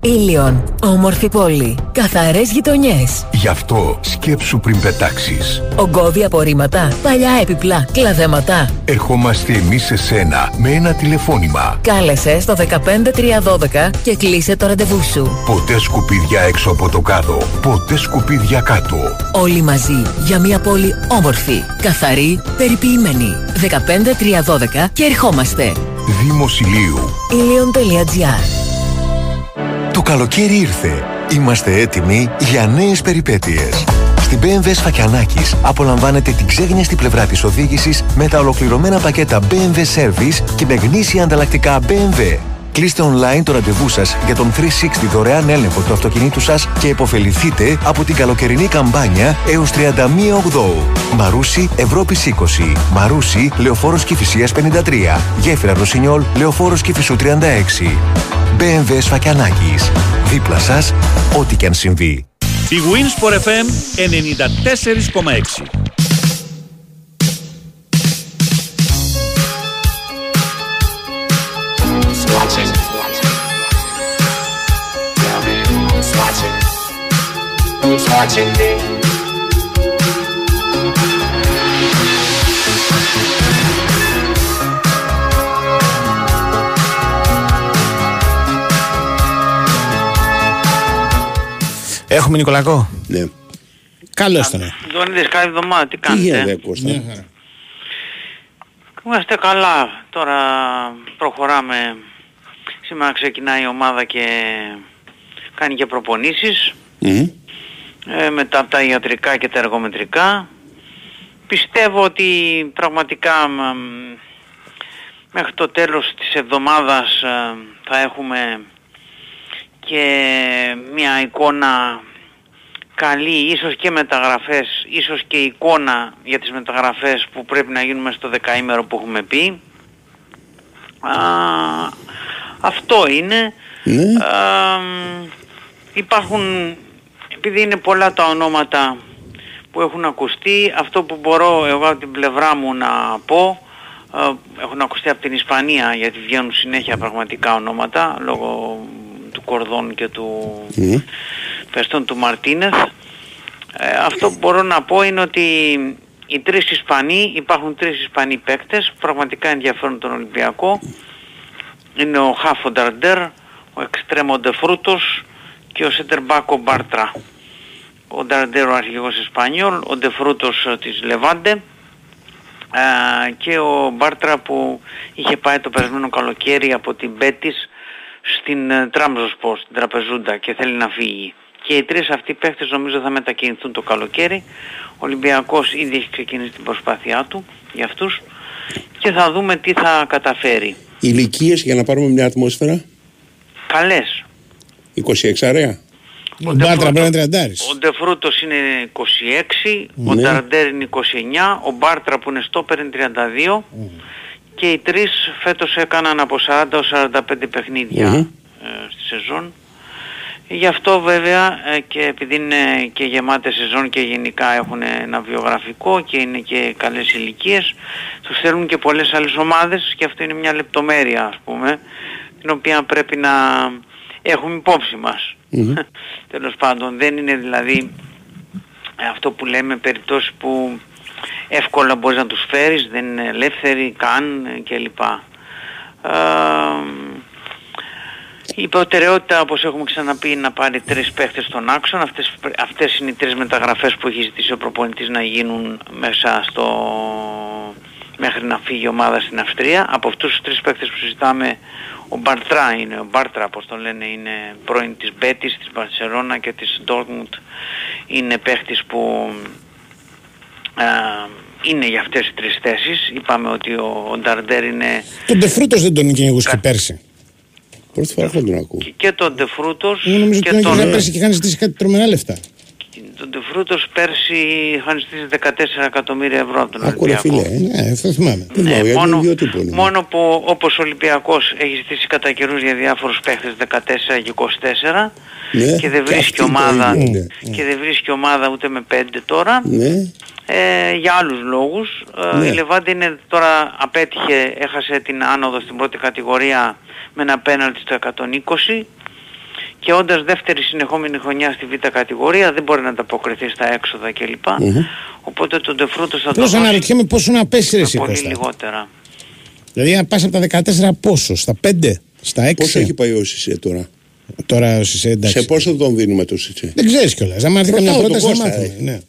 Ήλιον. Όμορφη πόλη. Καθαρές γειτονιές. Γι' αυτό σκέψου πριν πετάξεις. Ογκώδη απορρίμματα. Παλιά επιπλά. Κλαδέματα. Ερχόμαστε εμείς σε σένα με ένα τηλεφώνημα. Κάλεσε στο 15312 και κλείσε το ραντεβού σου. Ποτέ σκουπίδια έξω από το κάδο. Ποτέ σκουπίδια κάτω. Όλοι μαζί για μια πόλη όμορφη, καθαρή, περιποιημένη. 15312 και ερχόμαστε. Δήμος Ηλίου. Ήλιον.gr Το καλοκαίρι ήρθε. Είμαστε έτοιμοι για νέες περιπέτειες. Στην BMW Σφακιανάκης απολαμβάνετε την ξέγνιαστη πλευρά της οδήγησης με τα ολοκληρωμένα πακέτα BMW Service και με γνήσια ανταλλακτικά BMW. Κλείστε online το ραντεβού σας για τον 360 δωρεάν έλεγχο του αυτοκινήτου σας και υποφεληθείτε από την καλοκαιρινή καμπάνια έως 31 Οκτώου. Μαρούσι Ευρώπης 20. Μαρούσι Λεωφόρος Κηφισίας 53. Γέφυρα Ρωσινιόλ Λεωφόρος Κηφισού 36. BMW Σφακιανάκης. Δίπλα σας, ό,τι και αν συμβεί. Η Winsport FM 94,6 Who's watching me? Έχουμε Νικολακό; Ναι. Καλώς τον. Αντώνιδες, καλή εβδομάδα, τι Τι κάνετε. γίνεται, Κώστα; Μια χαρά. Είμαστε καλά. Τώρα προχωράμε. Σήμερα ξεκινάει η ομάδα και κάνει και προπονήσεις. Μμμ. Ε, μετά από τα ιατρικά και τα εργομετρικά. Πιστεύω ότι πραγματικά μ, μέχρι το τέλος της εβδομάδας ε, θα έχουμε και μια εικόνα καλή, ίσως και μεταγραφές, ίσως και εικόνα για τις μεταγραφές που πρέπει να γίνουν μέσα στο δεκαήμερο που έχουμε πει. Α, αυτό είναι. Ναι. Α, μ, υπάρχουν, επειδή είναι πολλά τα ονόματα που έχουν ακουστεί, αυτό που μπορώ εγώ από την πλευρά μου να πω, α, έχουν ακουστεί από την Ισπανία γιατί βγαίνουν συνέχεια πραγματικά ονόματα λόγω του Κορδόν και του Μμ. Πεστόν του Μαρτίνεθ. Ε, αυτό που μπορώ να πω είναι ότι οι τρεις Ισπανοί, υπάρχουν τρεις Ισπανοί παίκτες που πραγματικά ενδιαφέρουν τον Ολυμπιακό. Είναι ο Χάφο Νταρντέρ, ο Εξτρέμο Ντεφρούτος και ο Σεντερμπάκο Μπάρτρα. Ο Νταρντέρ ο αρχηγός Ισπανιόλ, ο Ντεφρούτος ε, της Λεβάντε ε, και ο Μπάρτρα που είχε πάει το περασμένο καλοκαίρι από την Μπέτης στην ε, Τραμζοσπορ, στην Τραπεζούντα και θέλει να φύγει. Και οι τρεις αυτοί παίχτες νομίζω θα μετακινηθούν το καλοκαίρι. Ο Ολυμπιακός ήδη έχει ξεκινήσει την προσπάθειά του για αυτούς και θα δούμε τι θα καταφέρει. Ηλικίες για να πάρουμε μια ατμόσφαιρα. Καλές. 26 αρέα. Ο Μπάρτρα πρέπει να είναι τριαντάρης. Ο Ντεφρούτος είναι 26, ο Ναι. Νταρντέρ είναι 29, ο Μπάρτρα που είναι στόπερ είναι 32 και οι τρεις φέτος έκαναν από 40 ως 45 παιχνίδια Μμμ. ε, στη σεζόν. Γι' αυτό βέβαια ε, και επειδή είναι και γεμάτες σεζόν και γενικά έχουν ένα βιογραφικό και είναι και καλές ηλικίες, τους θέλουν και πολλές άλλες ομάδες και αυτό είναι μια λεπτομέρεια ας πούμε, την οποία πρέπει να έχουμε υπόψη μας. Μμμ. Τέλος πάντων δεν είναι δηλαδή ε, αυτό που λέμε περιπτώσεις που εύκολα μπορείς να τους φέρεις, δεν είναι ελεύθεροι καν ε, κλπ. Ε, η προτεραιότητα όπως έχουμε ξαναπεί είναι να πάρει τρεις παίχτες στον άξονα. Αυτές, αυτές είναι οι τρεις μεταγραφές που έχει ζητήσει ο προπονητής να γίνουν μέσα στο... μέχρι να φύγει η ομάδα στην Αυστρία. Από αυτούς τους τρεις παίχτες που συζητάμε ο Μπαρτρά είναι, ο Μπάρτρα όπως τον λένε είναι πρώην της Μπέτης, της Μπαρσελώνα και της Ντόρκμουντ είναι παίχτης που α, είναι για αυτές τις τρεις θέσεις. Είπαμε ότι ο, ο Νταρντέρ είναι Τον Ντεφρούτο δεν τον κυνηγούσε και πέρσι. Πρώτη φορά έχω τον ακούω. και τον Ντεφρούτος Εγώ νομίζω και ότι τον τον, κυνηγούσε πέρσι και είχαν ζητήσει κάτι τρομερά λεφτά. Τον Τεφρούτος πέρσι είχαν στήσει 14 εκατομμύρια ευρώ από τον Άκουρε Ολυμπιακό. φίλε. ε. Ναι, αυτό θυμάμαι. Τι Ναι, λέω, γιατί μόνο- είναι δύο τύπου είναι. Μόνο που όπως ο Ολυμπιακός έχει στήσει κατά καιρούς για διάφορους παίχτες 14 και 24 Ναι, και δεν και βρίσκει αυτοί το ομάδα ίδιο, ναι. και δεν βρίσκει ομάδα ούτε με 5 τώρα Ναι. ε, για άλλους λόγους. Ε, Ναι. Η Λεβάντη είναι τώρα απέτυχε, έχασε την άνοδο στην πρώτη κατηγορία με ένα πέναλτι στο 120 και όντας δεύτερη συνεχόμενη χρονιά στη β' κατηγορία δεν μπορεί να ανταποκριθεί στα έξοδα κλπ. Μμμ. Οπότε τον Τεφρούτος θα το Απλώ δώσει αναρωτιέμαι πόσο να πέσει ρε εσύ πολύ Κώστα. λιγότερα. Δηλαδή, αν πας από τα 14 πόσο, στα 5, στα 6. Πόσο έχει πάει ο Σισε τώρα; Τώρα ο Σισε, εντάξει. Σε πόσο τον δίνουμε το Σισε. Δεν ξέρεις κιόλας. Αν έρθει καμιά Ρωτάω τον πρόταση, θα Κώστα, μάθουμε. ε. Ναι.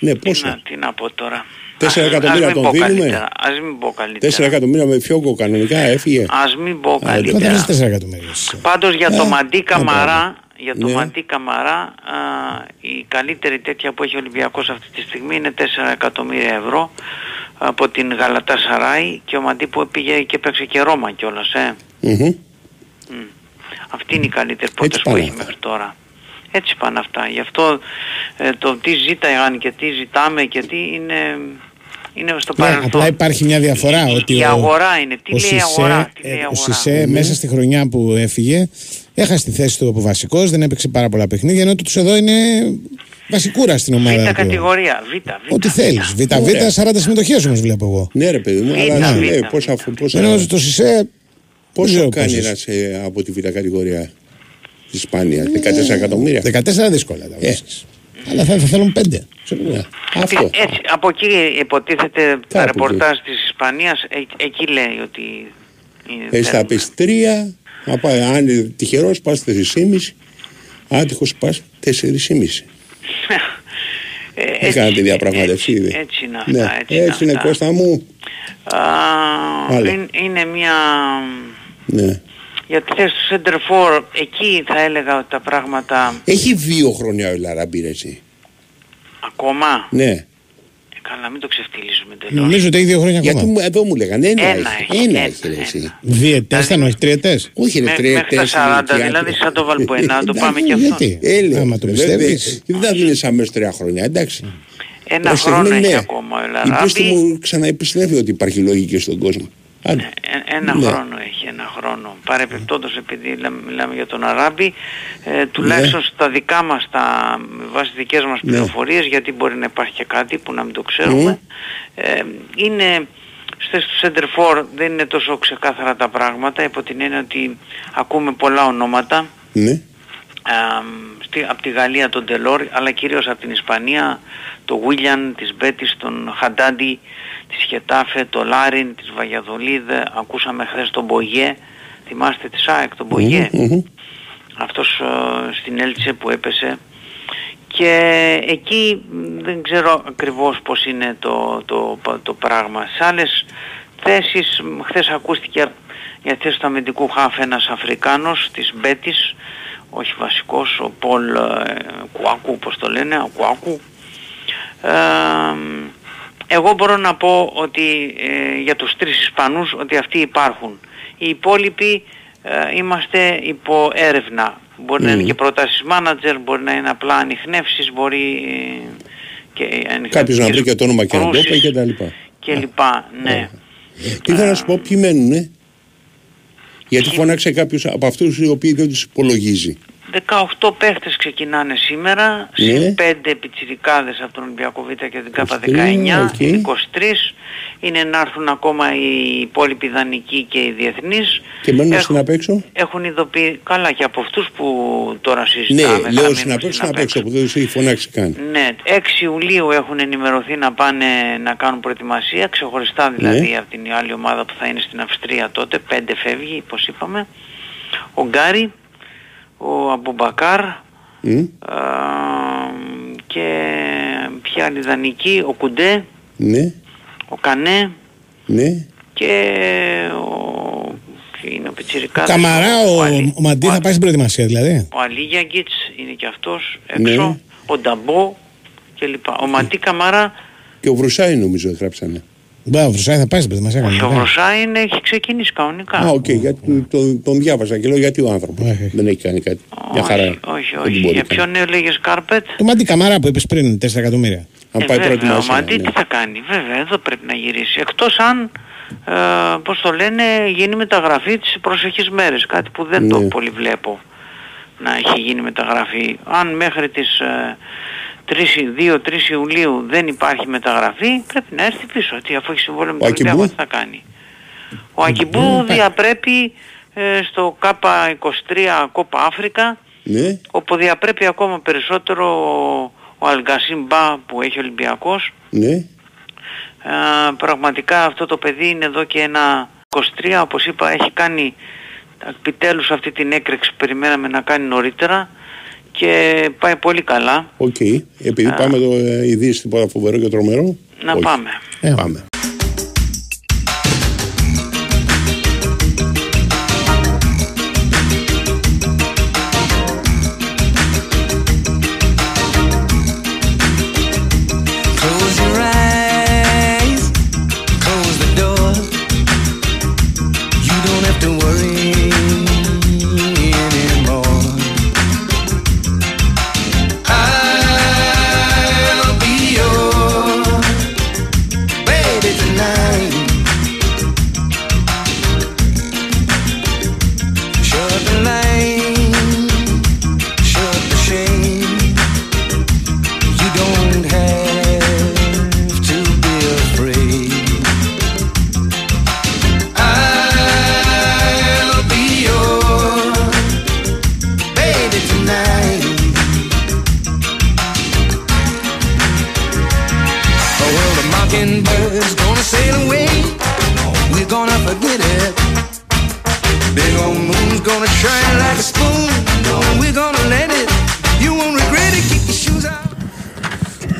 Ναι, Τι πόσο. να, τι να πω τώρα. Τέσσερα Ας- εκατομμύρια ας μην τον πω δίνουμε. καλύτερα, Ας μην πω καλύτερα. 4 εκατομμύρια με φιόγκο κανονικά έφυγε. Ας μην πω Άντε, καλύτερα. Πότε βάζει 4 εκατομμύρια. εσύ. Πάντως για το Ε, Μαντί ε, Καμαρά, για το Ναι. Μαντί Καμαρά, α, η καλύτερη τέτοια που έχει ο Ολυμπιακός αυτή τη στιγμή είναι 4 εκατομμύρια ευρώ από την Γαλατά Σαράι και ο Μαντί που πήγε και παίξε και Ρώμα κιόλας, ε. Μμμ. Αυτή είναι η καλύτερη πρόταση που πάνε έχει αυτά. μέχρι τώρα. Έτσι πάνε αυτά. Γι' αυτό ε, το τι ζήταγαν και τι ζητάμε και τι είναι, είναι στο Ναι, παρελθόν. απλά υπάρχει μια διαφορά. Η- ότι η ο- αγορά είναι. Τι ο λέει η Σισε, αγορά, τι ε, λέει η Ο αγορά; Σισε μέσα στη χρονιά που έφυγε έχασε τη θέση του από βασικός, δεν έπαιξε πάρα πολλά παιχνίδια. Ενώ του εδώ είναι βασικούρα στην ομάδα. Β' του. κατηγορία, Β, Β. Ό,τι θέλεις. Β, Β, 40 συμμετοχές όμως βλέπω εγώ. Ναι, ρε παιδί μου, Β, αλλά σου Β, λέει Β. πόσα, πόσα, Ενώ το Σισε. δεν πόσο ξέρω κάνει πόσες. ένας ε, από τη β' κατηγορία; τη Ισπανία, 14 εκατομμύρια. 14 δύσκολα τα Ε. βρίσκεις. Αλλά θα, θα θέλουν 5. Ναι, Αυτό. Έτσι, από εκεί υποτίθεται τα εκεί. ρεπορτάζ της Ισπανίας, ε, εκεί λέει ότι είναι Ε, θα πεις τρία, να πάει, αν είναι τυχερός, πας 4,5. Άτυχος πας 4,5. Ε, Έκανα τη έτσι, διαπραγματεύση έτσι, ήδη. έτσι είναι αυτά, Ναι, έτσι, είναι έτσι είναι αυτά. Κώστα μου. Α, Άλλο. είναι, είναι μια... Ναι. Για τη θέση του Center for, εκεί θα έλεγα ότι τα πράγματα Έχει δύο χρόνια ο Λαραμπή, ρε, εσύ. ακόμα... Ναι. Ε, καλά, μην το ξεφτυλίζουμε τελώς. Νομίζω ότι έχει δύο χρόνια Γιατί ακόμα. μου, εδώ μου λέγανε ένα, Ένα έχει. έχει, Ένα ένα, έχει, ρε, εσύ. Διετέ ήταν, όχι τριετές; Όχι, ρε, Μέ- τρία, μέχρι τα τέσσερα, 40, τι δηλαδή άκρη. σαν το Βαλποενά, να το πάμε και αυτό. Γιατί. Έλεω. Άμα το Βέβαια, πιστεύεις. Δεν θα δίνεις αμέσως τρία χρόνια, εντάξει. Ένα Προς στιγμή, χρόνο έχει ναι. ακόμα ο Η πίστη Ελαράμπη. μου ξαναεπιστρέφει ότι υπάρχει λογική στον κόσμο. Άντε. Ε, Ένα Ναι. χρόνο έχει, ένα χρόνο. Παρεπιπτόντως επειδή λέμε- μιλάμε για τον Αράμπη, ε, τουλάχιστον στα δικά μας, τα, με βάση τις δικές μας Ναι. πληροφορίες, γιατί μπορεί να υπάρχει και κάτι που να μην το ξέρουμε, ε, είναι στη θέση του Center for δεν είναι τόσο ξεκάθαρα τα πράγματα, υπό την έννοια ότι ακούμε πολλά ονόματα, Ναι. από τη Γαλλία τον Τελόρ, αλλά κυρίως από την Ισπανία, το Βίλιαν, της Μπέτης, τον Χαντάντι, της Χετάφε, το Λάριν, της Βαγιαδολίδ, ακούσαμε χθες τον Μπογιέ, θυμάστε τη ΣΑΕΚ, τον Μπογιέ, Μμμ, μμμ. αυτός ε, στην Έλτσε που έπεσε και εκεί μ, δεν ξέρω ακριβώς πώς είναι το, το, το πράγμα. Σε άλλες θέσεις, μ, χθες ακούστηκε για θέση του αμυντικού χάφ ένας Αφρικάνος της Μπέτης, όχι βασικός, ο Πολ ε, Κουάκου, πώς το λένε, ο Κουάκου. Ε, εγώ μπορώ να πω ότι ε, για τους τρεις Ισπανούς ότι αυτοί υπάρχουν. Οι υπόλοιποι ε, είμαστε υπό έρευνα. Μπορεί να είναι Μμμ. και προτάσεις μάνατζερ, μπορεί να είναι απλά ανιχνεύσεις, μπορεί ε, και Κάποιος να βρει και το όνομα και να το κρούσεις είπε και τα λοιπά. και λοιπά, ναι. Τι ήθελα να σου πω, ποιοι μένουνε; Γιατί φώναξε κάποιος από αυτούς οι οποίοι δεν τους υπολογίζει. 18 παίχτες ξεκινάνε σήμερα, Ναι. συν 5 πιτσιρικάδες από τον Ολυμπιακό Β και την ΚΑΠΑ 19, 23, 23, είναι να έρθουν ακόμα οι υπόλοιποι δανεικοί και οι διεθνείς. Και μένουν Έχουν- στην απ' έξω; Έχουν ειδοποιήσει, καλά και από αυτούς που τώρα Ναι, συζητάμε. θα λέω μείνουν στην απ' έξω, στην στην απ' έξω που δεν τους έχει φωνάξει καν. Ναι, 6 Ιουλίου έχουν ενημερωθεί να πάνε να κάνουν προετοιμασία, ξεχωριστά δηλαδή Ναι. από την άλλη ομάδα που θα είναι στην Αυστρία τότε, 5 φεύγει, όπως είπαμε. Ο Γκάρι, ο Αμπουμπακάρ Μμ, α, και ποια άλλη δανεική, ο Κουντέ, Ναι, ο Κανέ ναι. και ο... ποιο είναι ο Πιτσιρικάς. Καμαρά, ο, Αλή- ο Μαντί θα πάει στην προετοιμασία δηλαδή. ο Αλίγιαγκιτς είναι και αυτός Ναι. έξω, ο Νταμπό και λοιπά. Ο Μαντί Καμαρά Και ο Βρουσάη νομίζω γράψανε. Μπα, ο Βρουσάη θα πάει στην προετοιμασία Ο κανονικά. Βροσάιν έχει ξεκινήσει κανονικά. Α, οκ, γιατί τον, τον διάβασα και λέω γιατί ο άνθρωπος δεν έχει κάνει κάτι. Μια χαρά. Όχι, Δεν όχι. μπορεί Για να ποιον νέο λέγες κάρπετ; Το Μάντι Καμαρά που είπες πριν, 4 εκατομμύρια. Αν Ε, βέβαια, ο Μαντί τι θα κάνει. Βέβαια, εδώ πρέπει να γυρίσει. Εκτός αν, ε, πώς το λένε, γίνει μεταγραφή τις προσεχείς μέρες. Κάτι που δεν το Ναι. πολύ βλέπω να έχει γίνει μεταγραφή. Αν μέχρι τις ε, 2-3 Ιουλίου δεν υπάρχει μεταγραφή, πρέπει να έρθει πίσω. Τι, αφού έχει συμβόλαιο με Ο τον Ολυμπιακό, Ακιμπού; τι θα κάνει. Ο Ακιμπού διαπρέπει ε, στο K23 Κόπα Αφρικα Ναι. όπου διαπρέπει ακόμα περισσότερο ο, ο Αλγκασίμ Μπα που έχει ο Ολυμπιακός. Ναι. Ε, πραγματικά αυτό το παιδί είναι εδώ και ένα 23 όπως είπα έχει κάνει επιτέλους αυτή την έκρηξη που περιμέναμε να κάνει νωρίτερα και πάει πολύ καλά. Οκ. Επειδή πάμε το ε, ειδήσεις τίποτα φοβερό και τρομερό. Να όχι. πάμε. Πάμε.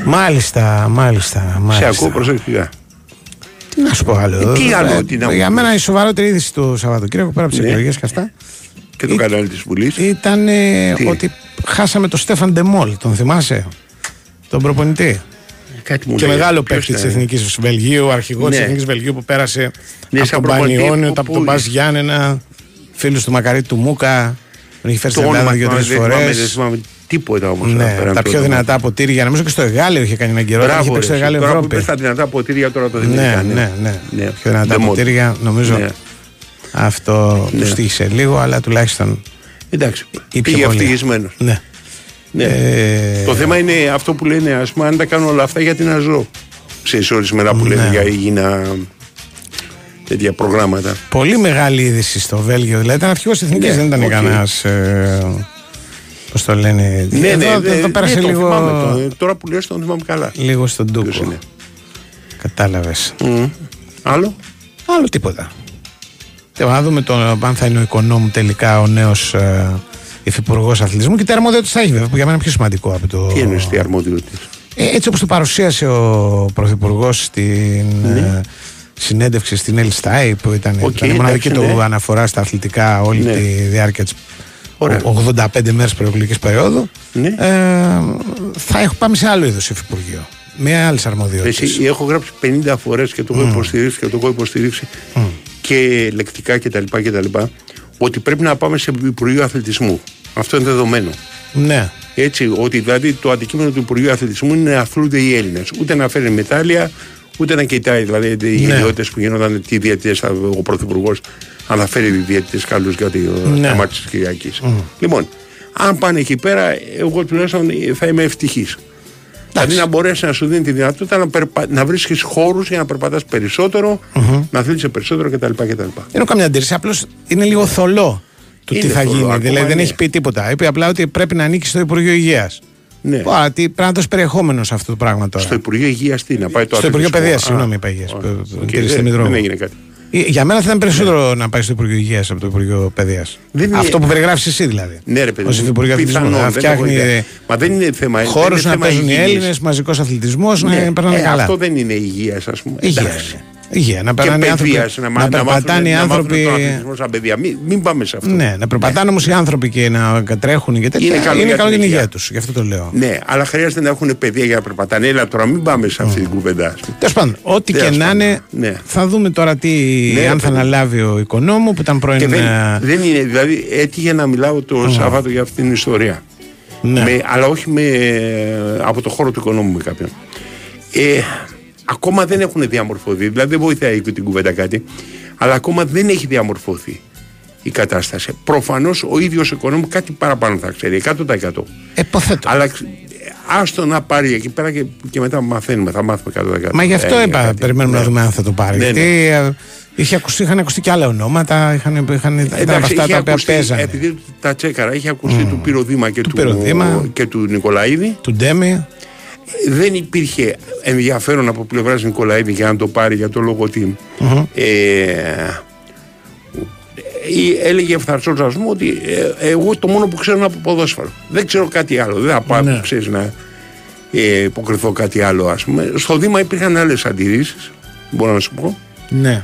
Μάλιστα, μάλιστα. Σε μάλιστα. ακούω προσεκτικά. Τι να σου πω άλλο. Ε, τι άλλο, Ε, τι να μου Για πεις. μένα η σοβαρότερη είδηση του Σαββατοκύριακου πέρα από τις Ναι. εκλογές και αυτά Και το κανάλι της Βουλής. ήταν ε, Τι; ότι χάσαμε τον Στέφαν Ντεμόλ. Τον θυμάσαι, τον προπονητή. Κάτι μου και λέει. μεγάλο Ποιος παίκτη της ήταν; Εθνικής Βελγίου, αρχηγός της Ναι. Εθνικής Βελγίου που πέρασε Ναι, από σαν τον προπονητή, Πανιόνιο, που- από τον που- Μπας Γιάννενα, φίλου του Μακαρίτη του Μούκα. Τον έχει φέρει Το στην Ελλάδα όνομα δύο-τρεις θυμάμαι, δεν θυμάμαι, φορέ. Δεν θυμάμαι τίποτα όμως. Ναι, πέραν τα από πιο το- δυνατά ποτήρια. Νομίζω και στο Εγάλεο είχε κάνει έναν καιρό. Είχε Μπράβο, παίξει στο ρε, Εγάλεο τώρα που Ευρώπη. πες τα δυνατά ποτήρια τώρα το Ναι, θυμήθηκα. ναι, ναι. ναι. Πιο δυνατά Ντεμόλ. ποτήρια νομίζω Ναι. αυτό Ναι. τους στήχησε λίγο, αλλά τουλάχιστον. Εντάξει, ήπια πήγε πολύ. ευτυχισμένος. Ναι. Ναι. Ε, Το θέμα είναι αυτό που λένε, ας πούμε, αν τα κάνω όλα αυτά, γιατί να ζω; Ξέρεις ορισμένα που λένε Ναι. για υγιεινά τέτοια προγράμματα. Πολύ μεγάλη είδηση στο Βέλγιο. Δηλαδή ήταν αρχηγός εθνικής, Ναι, δεν ήταν οκ. κανένας. Ε, Πώς το λένε. Ναι, εδώ, ναι, εδώ ναι, πέρασε ναι, τον λίγο. θυμάμαι, τον- τώρα που λες τον θυμάμαι καλά. Λίγο στον Ποιος τούκο. είναι; Κατάλαβες. Μμ. Άλλο; Άλλο τίποτα. Θέλω να δούμε τον, αν θα είναι ο οικονόμου τελικά ο νέος ε, υφυπουργός αθλητισμού και τι αρμοδιότητες θα έχει, βέβαια, που για μένα είναι πιο σημαντικό από το. Τι εννοείς τι αρμοδιότητες; Ε, έτσι όπως το παρουσίασε ο Πρωθυπουργός στην ε, συνέντευξη στην El Stai που ήταν, Ναι. Οκ, ήταν η μοναδική εντάξει, του ναι. αναφορά στα αθλητικά όλη Ναι. τη διάρκεια της Ωραία. 85 μέρες προεκλογικής περίοδου Ναι. ε, θα έχω, πάμε σε άλλο είδος υφυπουργείο με άλλες αρμοδιότητες Εσύ, έχω γράψει 50 φορές και το έχω υποστηρίξει και το έχω υποστηρίξει και λεκτικά κτλ. κτλ. Ότι πρέπει να πάμε σε Υπουργείο Αθλητισμού. Αυτό είναι δεδομένο. ναι. Έτσι, ότι δηλαδή το αντικείμενο του Υπουργείου Αθλητισμού είναι να αθλούνται οι Έλληνες. Ούτε να φέρει μετάλλια, ούτε να κοιτάει δηλαδή οι Ναι. ιδιότητες που γίνονταν τι διαιτητές, ο Πρωθυπουργός αναφέρει διαιτητές καλούς για το Ναι. θέμα της Κυριακής. Λοιπόν, αν πάνε εκεί πέρα, εγώ τουλάχιστον θα είμαι ευτυχής. Δηλαδή να μπορέσει να σου δίνει τη δυνατότητα να, περπα... να βρίσκεις χώρους για να περπατάς περισσότερο, να αθλείσαι περισσότερο κτλ. κτλ. Δεν έχω καμιά αντίρρηση, απλώς είναι λίγο θολό του Είναι τι θα θολό, γίνει. ακόμα Δηλαδή δεν είναι. έχει πει τίποτα. Είπε απλά ότι πρέπει να ανήκει στο Υπουργείο Υγείας. Ναι. Άρα, τι, πρέπει να δώσει περιεχόμενος σε αυτό το πράγμα τώρα. Στο Υπουργείο Υγείας τι να πάει το Στο Υπουργείο αθλητισμό. Παιδείας, Α, συγγνώμη, είπα Υγείας. α, οκ, Κύριε δεν- Στημητρόβου. Δεν έγινε κάτι. Ε, Για μένα θα ήταν περισσότερο να πάει στο Υπουργείο Υγείας από το Υπουργείο Παιδείας. Δεν είναι- Αυτό που περιγράφεις εσύ δηλαδή. Ναι, ρε παιδί. Ως μου, Υφυπουργείο Αθλητισμού. πιθανόν, Να δεν έχω φτιάχνει ιδέα. Μα δεν είναι θέμα. δεν χώρους είναι να θέμα παίζουν οι υγιεινής. Έλληνες, μαζικός αθλητισμός, Ναι, να περνάνε ε, καλά. Αυτό δεν είναι υγείας, ας πούμε. Υγεία Εντάξει. είναι. Υγεία, να και περνάνε οι άνθρωποι. παιδείας, να, να μα- να μάθουν- περπατάνε οι να μάθουν άνθρωποι. τον αθλητισμό σαν παιδιά. Μην, μην πάμε σε αυτό. Ναι, να περπατάνε όμως οι άνθρωποι και να τρέχουν και τέτοια. Είναι καλό για καλό την για την υγεία υγεία. τους. Γι' αυτό το λέω. Ναι, αλλά χρειάζεται να έχουν παιδεία για να περπατάνε. Έλα τώρα, μην πάμε σε αυτή την κουβέντα. ας πούμε. Τέλος πάντων, ό,τι και Τέλος να πάντων. είναι, Ναι. θα δούμε τώρα τι, Ναι, αν ρε θα παιδί. αναλάβει ο οικονόμου που ήταν πρώην. Και δεν, ε, δεν είναι, δηλαδή έτυχε να μιλάω το Σάββατο για αυτή την ιστορία. Ναι. Με, αλλά όχι με, από το χώρο του οικονόμου με κάποιον. Ε, ακόμα δεν έχουν διαμορφωθεί, δηλαδή δεν βοηθάει και την κουβέντα κάτι, αλλά ακόμα δεν έχει διαμορφωθεί η κατάσταση. Προφανώς ο ίδιος οικονόμου κάτι παραπάνω θα ξέρει, 100%. Υποθέτω. Αλλά ξ- άστο να πάρει εκεί πέρα και, και μετά μαθαίνουμε, θα μάθουμε 100%. Μα γι' αυτό Ε, είπα, κάτι. περιμένουμε Ναι. να δούμε αν θα το πάρει. Ναι, ναι. Γιατί ε, είχε ακουστεί, είχαν ακουστεί και άλλα ονόματα, είχαν, είχαν, ήταν από Εντάξει, αυτά είχε τα οποία ακουστεί, παίζανε. επειδή τα τσέκαρα, έχει ακουστεί του Πυροδήμα και του, Πυροδήμα. και του Νικολαίδη. Του Ντέμι. Δεν υπήρχε ενδιαφέρον από πλευράς Νικολαίδη για να το πάρει για το λόγο ότι ε, ή έλεγε ευθαρσός ας πούμε ότι ε, εγώ το μόνο που ξέρω είναι από ποδόσφαιρο. Δεν ξέρω κάτι άλλο. Δεν θα πάω Ναι. ξέρεις, να ε, υποκριθώ κάτι άλλο ας πούμε. Στο Δήμα υπήρχαν άλλες αντιρρήσεις, μπορώ να σου πω. Ναι.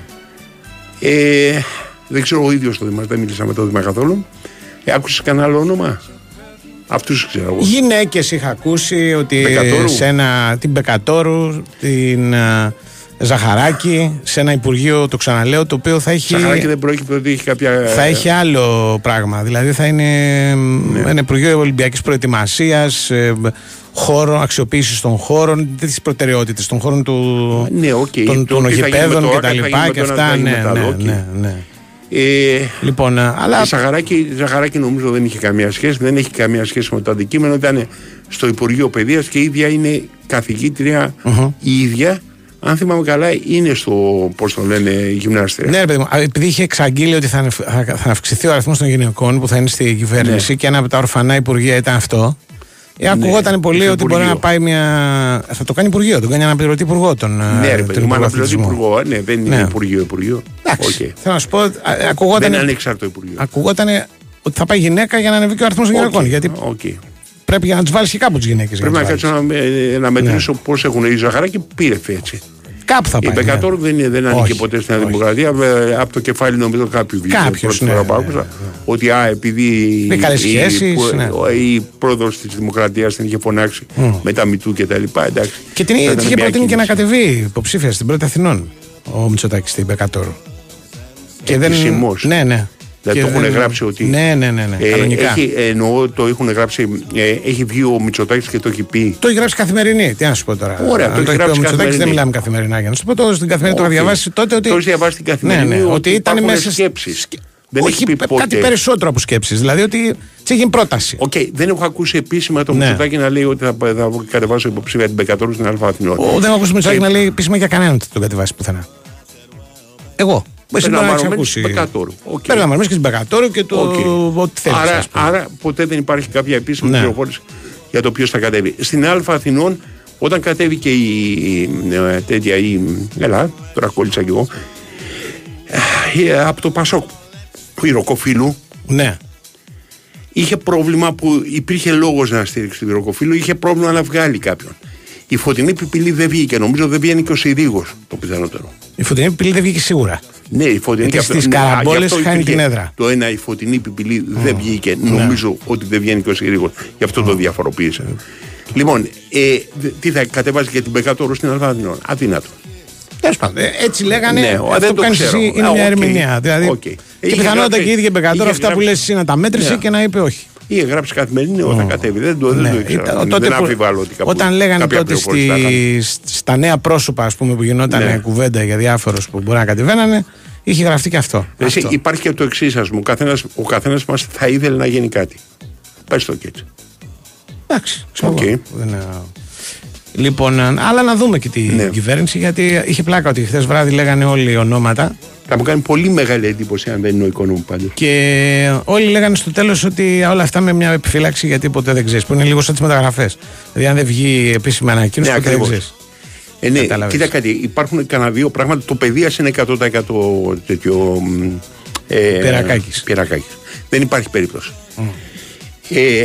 Ε, δεν ξέρω ο ίδιος το Δήμα, δεν μίλησα με το Δήμα καθόλου. Ε, άκουσες κανένα άλλο όνομα; Αυτούς ξέρω εγώ. Γυναίκες είχα ακούσει ότι Μπεκατόρου. σε ένα, την Μπεκατόρου, την ε, Ζαχαράκη, σε ένα υπουργείο, το ξαναλέω, το οποίο θα έχει. Σαχαράκι δεν πρόκειται ότι έχει κάποια... Θα έχει άλλο πράγμα. Δηλαδή θα είναι Ναι. ένα Υπουργείο Ολυμπιακής Προετοιμασίας, χώρο, αξιοποίησης των χώρων, τι προτεραιότητες των χώρων του, Ναι, οκ. των, Το των τι θα γίνει με γηπέδων το και ΆΚΑ, τα θα λοιπά γίνει με και το ένα, αυτά. θα γίνει Ναι, με τα ναι, ΔΟΚ. ναι, ναι. Ε, Λοιπόν, ε, αλλά Η Ζαχαράκη, Ζαχαράκη νομίζω δεν είχε καμία σχέση, δεν έχει καμία σχέση με το αντικείμενο. Ήταν στο Υπουργείο Παιδείας και η ίδια είναι καθηγήτρια η ίδια. Αν θυμάμαι καλά, είναι στο, πώς το λένε, γυμνάστρια. Ναι, ρε παιδί μου, α, επειδή είχε εξαγγείλει ότι θα, ανευ- θα- θα αυξηθεί ο αριθμός των γυναικών που θα είναι στη κυβέρνηση Ναι. και ένα από τα ορφανά υπουργεία ήταν αυτό. Ε, ακουγόταν πολύ στο ότι μπορεί Υπουργείο. να πάει μια. Θα το κάνει Υπουργείο, τον κάνει αναπληρωτή Υπουργό. Τον, Ναι, ρε τον παιδί μου, Υπουργό αναπληρωτή Αθλητισμού. υπουργό. ε, Ναι, δεν είναι Ναι. Υπουργείο Υπουργείο. Εντάξει. Οκ. Θέλω να σου πω, α, ακουγόταν, Δεν είναι ανεξάρτητο Υπουργείο. ακουγόταν ότι θα πάει γυναίκα για να ανεβεί και ο αριθμός των γυναικών. Γιατί Οκ. πρέπει για να τι βάλεις και κάπου τις γυναίκες. Πρέπει να κάτσω να, με- να μετρήσω πώς έχουν η Ζαχαράκη πήρε έτσι. Κάπου θα Η πάει. ναι. Μπεκατόρου δεν, είναι- δεν ανήκε Όχι, ποτέ στην Δημοκρατία. ε, Από το κεφάλι νομίζω κάποιου βγήκε Κάποιος, πρώτη ναι, φορά που ναι, άκουσα. Ότι α, επειδή Με καλές η, σχέσεις, που- ναι. ο- η πρόεδρος της Δημοκρατίας την είχε φωνάξει με τα μητού και τα λοιπά. Εντάξει. Και την Θα ήταν την είχε μια προτείνει και να κίνηση. κατεβεί υποψήφια στην πρώτη Αθηνών ο Μητσοτάκης στην Μπεκατόρου. Επισημώς. Ναι, ναι. Δηλαδή Και το έχουν δεν- γράψει ότι. Ναι, ναι, ναι. ναι ε, κανονικά. έχει, εννοώ το έχουν γράψει. ε, έχει βγει ο Μητσοτάκης και το έχει πει. Το έχει γράψει Καθημερινή. Τι να σου πω τώρα. Ωραία, Αν το έχει πει ο γράψει Μητσοτάκης, Καθημερινή. δεν μιλάμε καθημερινά για να σου πω. Το στην Καθημερινή το είχα Όχι. διαβάσει τότε ότι. Το έχει διαβάσει στην Καθημερινή. Ναι, ναι, ότι ήταν υπάρχουν μέσα. σκέψεις. Δεν Όχι, έχει πει κάτι ποτέ. περισσότερο από σκέψεις. Δηλαδή ότι τη έχει γίνει πρόταση. Οκ, δεν έχω ακούσει επίσημα το Ναι. Μητσοτάκη να λέει ότι θα, θα κατεβάσω υποψήφια την Μπεκατόρου στην Άλφα Αθηνών. Ο, δεν έχω ακούσει Μητσοτάκη Και να λέει επίσημα για κανέναν ότι τον κατεβάσει πουθενά. Εγώ. Εσύ μπορεί να έχει περιλαμβανομένης ακούσει. της Μπεκατόρου. Οκ. Περιλαμβανομένης και στην Μπεκατόρου και το Οκ. ό,τι θέλεις. Άρα, άρα ποτέ δεν υπάρχει κάποια επίσημη Ναι. πληροφόρηση για το ποιος θα κατέβει. Στην Αλφα Αθηνών, όταν κατέβηκε η, η, ε, τέτοια, η, έλα, τώρα κόλλησα κι εγώ, ε, από το Πασόκ, που η Ροκοφίλου, Ναι. είχε πρόβλημα που υπήρχε λόγος να στήριξει την Ροκοφίλου, είχε πρόβλημα να βγάλει κάποιον. Η φωτεινή πιπηλή δεν βγήκε, νομίζω δεν βγαίνει και ο Συρίγος το πιθανότερο. Η φωτεινή πύλη δεν βγήκε σίγουρα. Ναι, η φωτεινή Γιατί και αυτό- στις ναι, α, καραμπόλες γι' αυτό χάνει υπήρχε την έδρα. Το ένα, η φωτεινή πιπηλή δεν βγήκε. Νομίζω ότι δεν βγαίνει και ο Συρίγος. Γι' αυτό το διαφοροποίησε. Λοιπόν, ε, δε- τι θα κατεβάσει και την Μπεκατόρου στην Άλφα Αθηνών. Αδύνατο. Τέλος πάντων. ε, Έτσι λέγανε. Ναι, ο, αυτό δεν που το κάνεις ξέρω. εσύ είναι Α, μια οκ. ερμηνεία. Δηλαδή, Οκ. Και Είχε πιθανότατα γράψει- και η ίδια η Μπεκατόρου είχε αυτά που γράψει- λες εσύ να τα μέτρησε Ναι. και να είπε όχι. Είχε γράψει Καθημερινή ότι θα κατέβει. Δεν το, δεν Ναι, το ήξερα. ήταν- Δεν- τότε δεν που- αμφιβάλλω ότι κάπου- Όταν λέγανε κάποια τότε πληροφόρηση θα είχαν. στη, στα νέα πρόσωπα ας πούμε, που γινόταν Ναι. κουβέντα για διάφορους που μπορεί να κατεβαίνανε, είχε γραφτεί και αυτό. Εσύ, Αυτό. υπάρχει και το εξής, ας πούμε. Ο καθένα ο καθένας μας θα ήθελε να γίνει κάτι. Πες το και έτσι. Εντάξει. ξέρω Οκ. εγώ. Δεν είναι- Λοιπόν, ε, αλλά να δούμε και την Ναι. κυβέρνηση γιατί είχε πλάκα ότι χθες βράδυ λέγανε όλοι ονόματα Θα μου κάνει πολύ μεγάλη εντύπωση αν δεν είναι ο Οικονόμου πάντως. και όλοι λέγανε στο τέλος ότι όλα αυτά με μια επιφύλαξη γιατί ποτέ δεν ξέρεις. Που είναι λίγο σαν τις μεταγραφές. Δηλαδή, αν δεν βγει επίσημη ανακοίνωση, Ναι, ποτέ δεν ακριβώς. ξέρεις. Ε, ναι, Κατάλαβες. κοίτα κάτι, υπάρχουν κανένα δύο πράγματα. Το παιδεία είναι 100% τέτοιο. μ, Ε, Πυρακάκης. πυρακάκης. Δεν υπάρχει περίπτωση. Ε,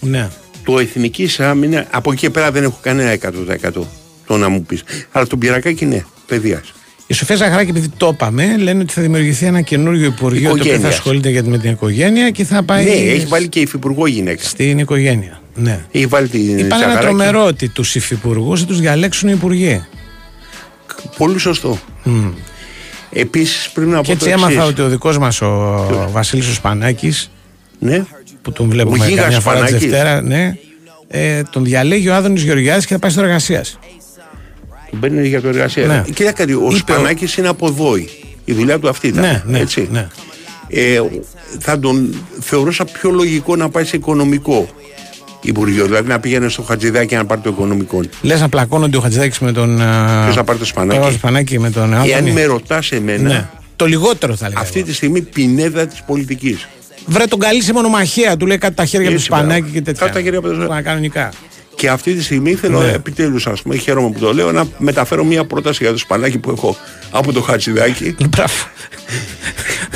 Ναι. το εθνική άμυνα, από εκεί και πέρα δεν έχω κανένα 100% το να μου πεις. Αλλά το πυρακάκι ναι, παιδεία. Η Σοφία Ζαχαράκη, επειδή το είπαμε, λένε ότι θα δημιουργηθεί ένα καινούριο Υπουργείο το οποίο θα Οικογένειας. ασχολείται για- με την οικογένεια και θα πάει. Ναι, έχει βάλει και υφυπουργό γυναίκα. Στην οικογένεια. Ναι. Έχει βάλει την Είπαν ένα Ζαχαράκη. τρομερό ότι τους υφυπουργούς θα τους διαλέξουν οι υπουργοί. Πολύ σωστό. Μμ. Επίσης πρέπει να πω Και έτσι το έμαθα εξής. ότι ο δικός μας ο Βασίλη ο Σπανάκη, Ναι. που τον βλέπουμε Ο Γίγας καμιά φορά τη Σπανάκης. Δευτέρα, ναι, ε, τον διαλέγει ο Άδωνης Γεωργιάδης και θα πάει στο εργασία. Τον παίρνει για το εργασία. Ναι. Κοίτα κάτι, ο Είπε ο- Σπανάκης είναι από Βόη. Η δουλειά του αυτή ήταν. Ναι, ναι, έτσι. ναι. Ε, θα τον θεωρούσα πιο λογικό να πάει σε οικονομικό Υπουργείο. Δηλαδή να πήγαινε στο Χατζηδάκι να πάρει το οικονομικό. Λες να πλακώνονται ο Χατζηδάκης με τον. Ποιος να πάρει το Σπανάκη; Το Σπανάκη με τον Άδωνη; Εάν με ρωτάς εμένα, Ναι. Το λιγότερο θα λέγαμε. αυτή τη στιγμή πινέδα της πολιτικής. Βρε τον καλή σε μονομαχία, του λέει κάτι τα χέρια από το Έτσι, μπράβο. Σπανάκη και τέτοια. Κάτω τα χέρια από το- Που Κανονικά. Και αυτή τη στιγμή θέλω Ναι. επιτέλους, ας πούμε, χαίρομαι που το λέω, να μεταφέρω μια πρόταση για το Σπανάκη που έχω από το Χατζηδάκι. Μπράβο.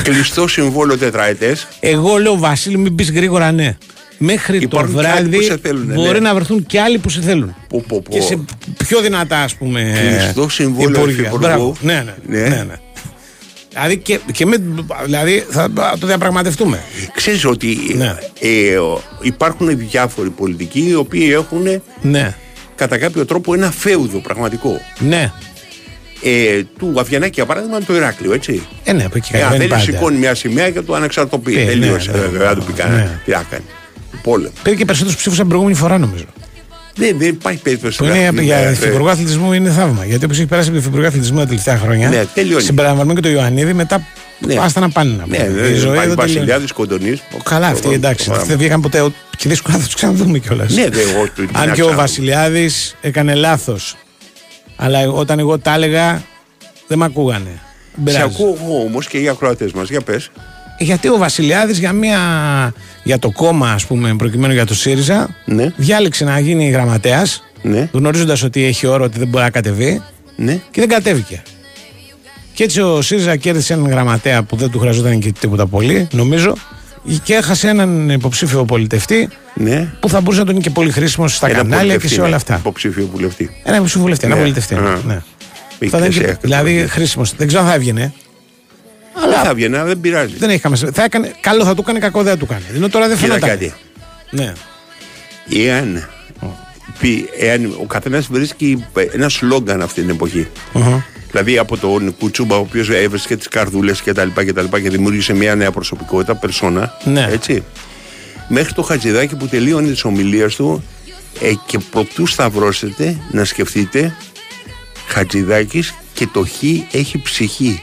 Κλειστό συμβόλαιο τετραετές. Εγώ λέω Βασίλη, μην πεις γρήγορα ναι. Μέχρι Υπάρχουν το και άλλοι βράδυ που σε θέλουνε, μπορεί ναι. να βρεθούν και άλλοι που σε θέλουν. Πω, πω, πω. Και σε πιο δυνατά, ας πούμε. Κλειστό συμβόλαιο υπουργεία. υφυπουργού. Μπράβο. Ναι, ναι. Ναι. ναι, ναι. Δηλαδή και, και με, δηλαδή θα το διαπραγματευτούμε. Ξέρεις ότι Ναι. ε, ο- υπάρχουν διάφοροι πολιτικοί οι οποίοι έχουν Ναι. κατά κάποιο τρόπο ένα φέουδο πραγματικό. Ναι. Ε, του Αβιανάκη για παράδειγμα είναι το Ηράκλειο, έτσι. Ε, ναι, από εκεί Ε, αν κατεβαίνει θέλει πάντα. σηκώνει μια σημαία και του ανεξαρτοποιεί. Ε, ναι, Τελείωσε. ναι, ε, ναι, δεν θα του πει κανένα. ναι. Τι να κάνει. Πόλεμο. Πήρε και περισσότερους ψήφους από την προηγούμενη φορά, νομίζω. Δεν, δεν υπάρχει περίπτωση. Που να- είναι ναι, για ε, υφυπουργό αθλητισμού είναι θαύμα. Γιατί όπως έχει περάσει από το υφυπουργό αθλητισμού τα τελευταία χρόνια. Ναι, τελειώνει. Συμπεριλαμβανομένου και το Ιωαννίδη, μετά Ναι. άστα να πάνε να Ναι, πούμε. Η δεν ζωή υπάρχει εδώ τελειώνει. Βασιλιάδης Κοντονής. Καλά, αυτοί εντάξει. αυτοί δεν βγήκαν ποτέ. ο- Και δύσκολα θα τους ξαναδούμε κιόλας. Ναι, δε, εγώ του- τι Αν να και ο ξαναδούμε. Βασιλιάδης έκανε λάθος. Αλλά όταν εγώ τα έλεγα, δεν με ακούγανε. Δεν Σε πειράζει. ακούω εγώ όμως και οι ακροατές μας. Για πες. Γιατί ο Βασιλιάδης για, μια, για το κόμμα, ας πούμε, προκειμένου για το ΣΥΡΙΖΑ, Ναι. διάλεξε να γίνει γραμματέας, Ναι. γνωρίζοντας ότι έχει όρο ότι δεν μπορεί να κατεβεί Ναι. και δεν κατέβηκε. Και έτσι ο ΣΥΡΙΖΑ κέρδισε έναν γραμματέα που δεν του χρειαζόταν και τίποτα πολύ, νομίζω, και έχασε έναν υποψήφιο πολιτευτή Ναι. που θα μπορούσε να τον είναι και πολύ χρήσιμο στα Ένα κανάλια και βουλευτή, σε ναι. όλα αυτά. Υποψήφιο βουλευτή. Ένα υποψήφιο βουλευτή, ένα Ναι. πολιτευτή. Α. Ναι. Είχε Θα ήταν και και- σε δηλαδή άκρη. χρήσιμος. Δεν ξέρω αν θα έβγαινε. Αλλά θα βγαίνει, αλλά δεν πειράζει. Δεν έχει καμία σημασία. Θα έκανε, καλό θα του έκανε, κακό δεν θα του κάνει. Ενώ τώρα δεν Κοίτα φαίνεται. κάτι. Ναι. Εάν, πει, εάν ο καθένας βρίσκει ένα σλόγκαν αυτή την εποχή. Δηλαδή από τον Κουτσούμπα, ο οποίος έβρισκε τις καρδούλες και τα λοιπά και τα λοιπά και δημιούργησε μια νέα προσωπικότητα, περσόνα. Ναι. Έτσι. Μέχρι το Χατζηδάκι που τελείωνε τις ομιλίες του ε, και προτού σταυρώσετε να σκεφτείτε Χατζηδάκης και το χ έχει ψυχή.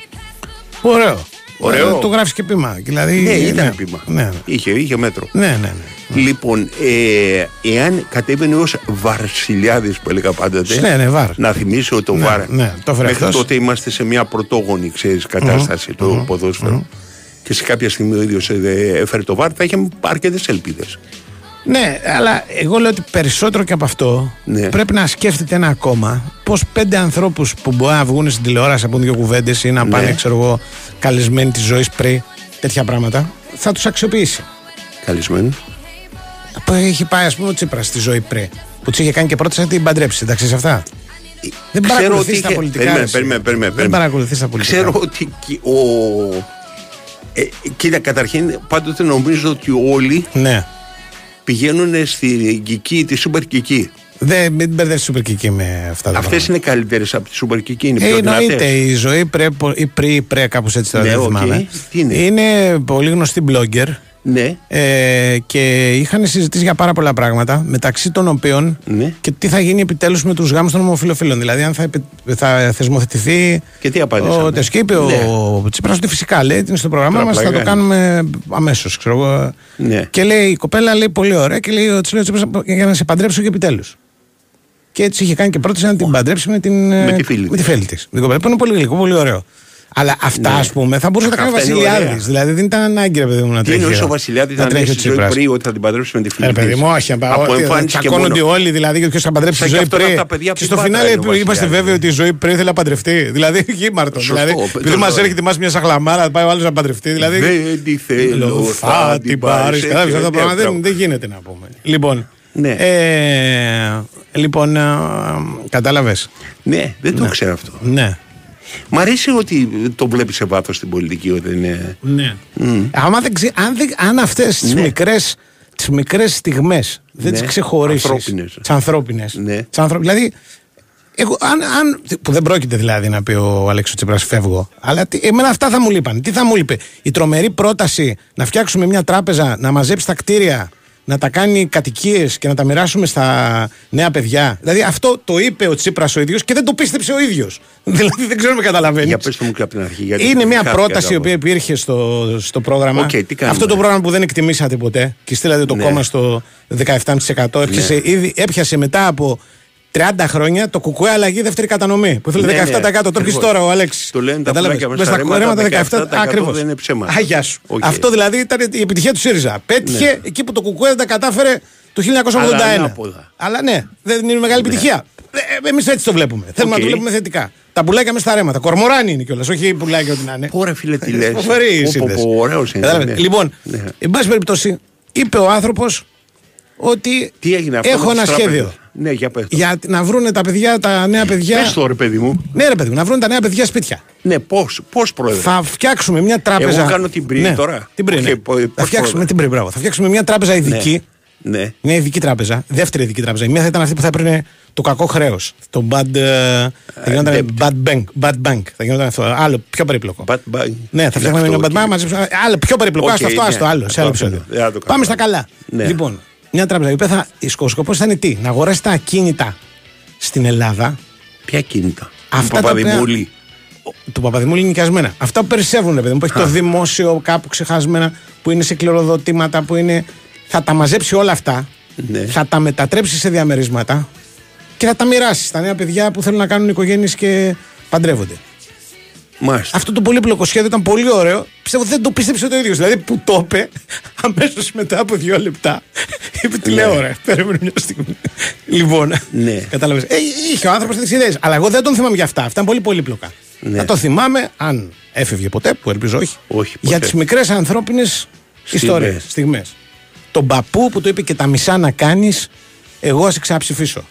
Ωραίο. Ωραίο. Ε, Το γράφεις και πείμα. Δηλαδή, Ναι, ήταν πείμα. Ναι, ναι. Είχε, είχε μέτρο. ναι, ναι, ναι. Λοιπόν, ε, εάν κατέβαινε ως Βαρσιλιάδης που έλεγα πάντοτε. Ναι, ναι, βαρ. Να θυμίσω ότι το Ναι, βαρ. ναι, το έφερε μέχρι αυτός. τότε είμαστε σε μια πρωτόγονη ξέρεις, κατάσταση το ποδόσφαιρο. Και σε κάποια στιγμή ο ίδιος έφερε το βαρ, θα είχε αρκετές ελπίδες. Ναι, αλλά εγώ λέω ότι περισσότερο και από αυτό Ναι. πρέπει να σκέφτεται ένα κόμμα πώς πέντε ανθρώπους που μπορεί να βγουν στην τηλεόραση να πούν δύο κουβέντες ή να Ναι. πάνε, ξέρω εγώ, καλεσμένοι της ζωής πριν, τέτοια πράγματα, θα τους αξιοποιήσει. Καλισμένο. Που έχει πάει, ας πούμε, ο Τσίπρας στη ζωή πριν. Που τη είχε κάνει και πρόταση να την παντρέψει. Εντάξει, σε αυτά. Δεν Ξέρω παρακολουθείς ότι τα είχε- πολιτικά. Περίμενε, εσύ. περίμενε, περίμενε, Δεν περίμενε. παρακολουθείς τα πολιτικά. Ξέρω ότι και ο. Ε, κοίτα, καταρχήν πάντοτε νομίζω ότι όλοι Ναι. Πηγαίνουν στη Κική, τη Σούπερ Κική. Δεν μην μπερδεύεις σούπερ κική με αυτά τα Αυτές πράγματα. είναι καλύτερες από τη Σούπερ Κική, είναι Ε, πιο εννοείται δυνατές. η ζωή πρέ, ή πρι, πρέ, κάπως έτσι τώρα Ναι, δεν οκ. θυμάμαι. Τι είναι; πολύ γνωστή blogger Ναι. ε, και είχαν συζητήσει για πάρα πολλά πράγματα μεταξύ των οποίων Ναι. και τι θα γίνει επιτέλους με τους γάμους των ομοφυλοφίλων. Δηλαδή, αν θα, επι- θα θεσμοθετηθεί. Και τι απάντησαν. Ο Τεσκή είπε Ναι. ο Τσίπρας ότι φυσικά λέει ότι είναι στο πρόγραμμά Τώρα μας, θα το πλάκα κάνουμε αμέσως. Ναι. Και λέει η κοπέλα λέει πολύ ωραία και λέει ο της λέει ο Τσίπρας για να σε παντρέψω και επιτέλους. Και έτσι είχε κάνει και πρόταση να την παντρέψει με, την, Με ε, τη φίλη με τη φίλη της. Την κοπέλα που είναι πολύ γλυκό, πολύ ωραίο. Αλλά αυτά, Ναι. α πούμε, θα μπορούσε να τα κάνει ο Αυτά είναι Βασιλιάδη. ωραία. Δηλαδή δεν ήταν ανάγκη, ρε παιδί μου, να Τι τρέχει. εννοεί ο- ο Βασιλιάδη να να τρέχει ο τρέχει στη ζωή Τσίπρας. πριν ότι θα την παντρέψει με τη φίλη Ε, παιδί της. μου, όχι. Από ότι εμφάνιση και Τσακώνονται μόνο. όλοι δηλαδή και ποιο θα παντρέψει τη Σαν και ζωή αυτό πριν. τα παιδιά Και από στο την φινάλε Πάτρα είναι ο είμαστε Βασιλιάδης. βέβαιοι ότι η ζωή πριν θέλει να παντρευτεί. Δηλαδή γήμαρτο. Σωστό, Δηλαδή, το επειδή μα ζω. έρχεται μας μια σαχλαμάρα, πάει ο άλλο να παντρευτεί. Δηλαδή. Δεν τη θέλω, Θα την πάρει. Κατάλαβε αυτά τα πράγματα. δεν Δεν, δεν γίνεται να πούμε. Λοιπόν. Ναι. Ε, λοιπόν, κατάλαβε. Ναι, δεν το ξέρω αυτό. Ναι. Μ' αρέσει ότι το βλέπεις σε βάθος στην πολιτική όταν είναι. Ναι. Μμ. Άμα δεν ξε... αν, δεν... αν αυτές τις Ναι. μικρές τις μικρές στιγμές δεν Ναι. τις ξεχωρίσεις Ανθρώπινες. τις ανθρώπινες Ναι. τις ανθρω- δηλαδή εγώ, αν, αν, που δεν πρόκειται δηλαδή να πει ο Αλέξο Τσίπρας φεύγω αλλά τι, εμένα αυτά θα μου λείπαν τι θα μου λείπε η τρομερή πρόταση να φτιάξουμε μια τράπεζα να μαζέψει τα κτίρια να τα κάνει κατοικίες και να τα μοιράσουμε στα νέα παιδιά. Δηλαδή αυτό το είπε ο Τσίπρας ο ίδιος και δεν το πίστεψε ο ίδιος. δηλαδή δεν ξέρω αν με καταλαβαίνεις. Για πες το μου και από την αρχή. γιατί Είναι μια χάθηκα πρόταση η κάπου. οποία υπήρχε στο, στο πρόγραμμα. Οκ, τι κάνουμε; Αυτό το πρόγραμμα που δεν εκτιμήσατε ποτέ και στείλατε το Ναι. κόμμα στο 17%. Έπιασε, Ναι. ήδη, έπιασε μετά από 30 χρόνια το κουκουέ αλλαγή δεύτερη κατανομή. Που θέλει Ναι, 17%. ναι, το έρχεσαι ακριβώς. τώρα ο Αλέξης. Το λένε τα Κατάλαβες; πουλάκια Μες μέσα στα στα ρέματα, ρέματα 17% ακριβώς. δεν είναι ψέμα. Α γεια σου. Οκ. Αυτό δηλαδή ήταν η επιτυχία του ΣΥΡΙΖΑ. Πέτυχε Ναι. εκεί που το κουκουέ δεν τα κατάφερε το 1981. Αλλά Αλλά, ανάποδα. ναι, δεν είναι μεγάλη επιτυχία. Εμείς έτσι το βλέπουμε. Θέλουμε Οκ. να το βλέπουμε θετικά. Τα πουλάκια μέσα στα ρέματα. Κορμοράνι είναι κιόλας, όχι πουλάκια ό,τι να είναι. Ωραία, φίλε, τι λες. Φοβερή η Πω, πω, σύνδεση. πω, ωραίος είναι, Κατάλαβες; ναι. Λοιπόν, Ναι. εν πάση περιπτώσει, είπε ο άνθρωπος ότι Τι έγινε αυτό έχω με ένα τις σχέδιο. Τράπεζες. Ναι, για πες το. Για να βρούνε τα παιδιά, τα νέα παιδιά. Πες το ρε παιδί μου. Ναι, ρε παιδί μου, να βρουν τα νέα παιδιά σπίτια. Ναι, πώς, πώς πρόεδρε; Θα φτιάξουμε μια τράπεζα. Εγώ κάνω την πριν Ναι, τώρα. Την πριν. Όχι, ναι. πω- θα πώς φτιάξουμε πρόεδρε; την πριν, μπράβο. Θα φτιάξουμε μια τράπεζα ειδική. Ναι. Μια ειδική τράπεζα. Δεύτερη ειδική τράπεζα. Η μία θα ήταν αυτή που θα έπαιρνε το κακό χρέος. Το bad. ε, θα γινόταν bad bank. Bad bank. Θα γινόταν αυτό. Άλλο πιο περίπλοκο. Bad bank. Ναι, θα φτιάχνουμε Αυτό, ένα bad bank. μαζέψουμε- Άλλο πιο περίπλοκο. Οκ, Άστο αυτό, ναι. άστο άλλο. Σε άλλο Αυτό, επεισόδιο. δεν θα το κάνω. Πάμε στα καλά. Ναι. Λοιπόν, μια τράπεζα. Η οποία θα. Ο σκοπός θα είναι τι, να αγοράσει τα ακίνητα στην Ελλάδα. Ποια ακίνητα. Αυτά τα οποία- Παπαδημούλη. του Παπαδημούλη νοικιασμένα. Αυτά που περισσεύουν, ρε παιδί μου, που έχει το δημόσιο κάπου ξεχασμένα, που είναι σε κληροδοτήματα, που είναι. Θα τα μαζέψει όλα αυτά, Ναι. θα τα μετατρέψει σε διαμερίσματα και θα τα μοιράσεις στα νέα παιδιά που θέλουν να κάνουν οικογένειες και παντρεύονται. Μάλιστα. Αυτό το πολύπλοκο σχέδιο ήταν πολύ ωραίο. Πιστεύω ότι δεν το πίστεψε το ίδιος. Δηλαδή που το είπε, αμέσως μετά από δύο λεπτά, είπε τι Ναι. λέω, ρε. Περίμενε μια στιγμή. λοιπόν, Ναι. κατάλαβες. Ε, είχε ο άνθρωπος τέτοιε ιδέες. Αλλά εγώ δεν τον θυμάμαι για αυτά. Αυτά είναι πολύ πολύπλοκα. Ναι. Θα το θυμάμαι, αν έφευγε ποτέ, που ελπίζω όχι, Όχι, ποτέ. για τις μικρές ανθρώπινες ιστορίες, στιγμές. Τον παππού που του είπε και τα μισά να κάνεις, εγώ σε ξαψηφίσω.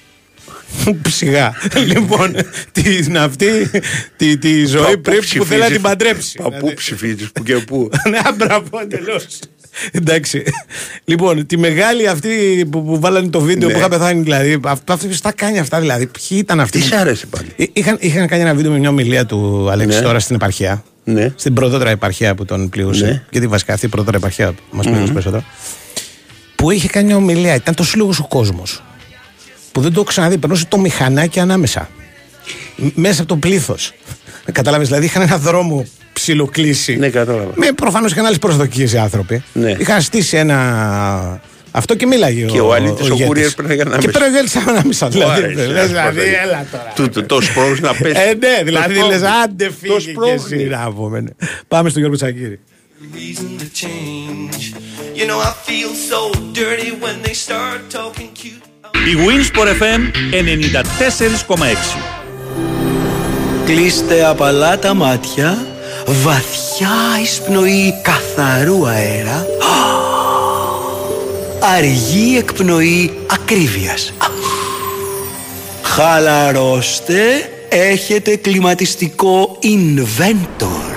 Σιγά. λοιπόν, την αυτή τη, τη ζωή Παππού πριν που ψηφίζεις. θέλει να την παντρέψει. Παππού ψηφίζεις που και πού. Ναι, μπράβο, εντελώ. Εντάξει. Λοιπόν, τη μεγάλη αυτή που, που βάλανε το βίντεο Ναι. που είχα πεθάνει, δηλαδή. Αυτό αυτό ποιος τα κάνει αυτά, δηλαδή. Ποιοι ήταν αυτοί; Τι που- σ' άρεσε πάλι. Εί- Είχαν, είχαν κάνει ένα βίντεο με μια ομιλία του Αλέξη Ναι. τώρα στην επαρχία. Ναι. Στην πρωτότερα επαρχία που τον πληρούσε. Ναι. Γιατί βασικά αυτή η πρωτότερα επαρχία μας πληρούσε Μμμ. περισσότερο. Που είχε κάνει μια ομιλία. Ήταν τόσο λίγος ο κόσμος. Που δεν το έχω ξαναδεί. Περνούσε το μηχανάκι ανάμεσα. Μ- Μέσα από το πλήθος. Κατάλαβες. Δηλαδή είχαν ένα δρόμο ψιλοκλείσει. Ναι, κατάλαβα. Με προφανώς είχαν άλλες προσδοκίες οι άνθρωποι. Ναι. Είχαν στήσει ένα. Αυτό και μίλαγε Και ο Αλήτης ο ηγέτης. Κούριερ πρέπει να Και ανάμεσα. πρέπει να γίνει ανάμεσα. Δηλαδή, Άρεσε, λες, άρεσε, δηλαδή, παιδί. έλα τώρα. Του- του- Το σπρώχνεις να πέσει. Ε, ναι, δηλαδή Το λες σπρώχνεις. άντε Το φύγε και σπρώχνει. εσύ να πούμε. ναι. Πάμε στον Γιώργο Τσακύρη. reason to change. You know, I feel so dirty when they start talking cute. Η Winsport FM 94,6. Κλείστε απαλά τα μάτια, βαθιά εισπνοή καθαρού αέρα, αργή εκπνοή ακρίβειας. Χαλαρώστε, έχετε κλιματιστικό Inventor.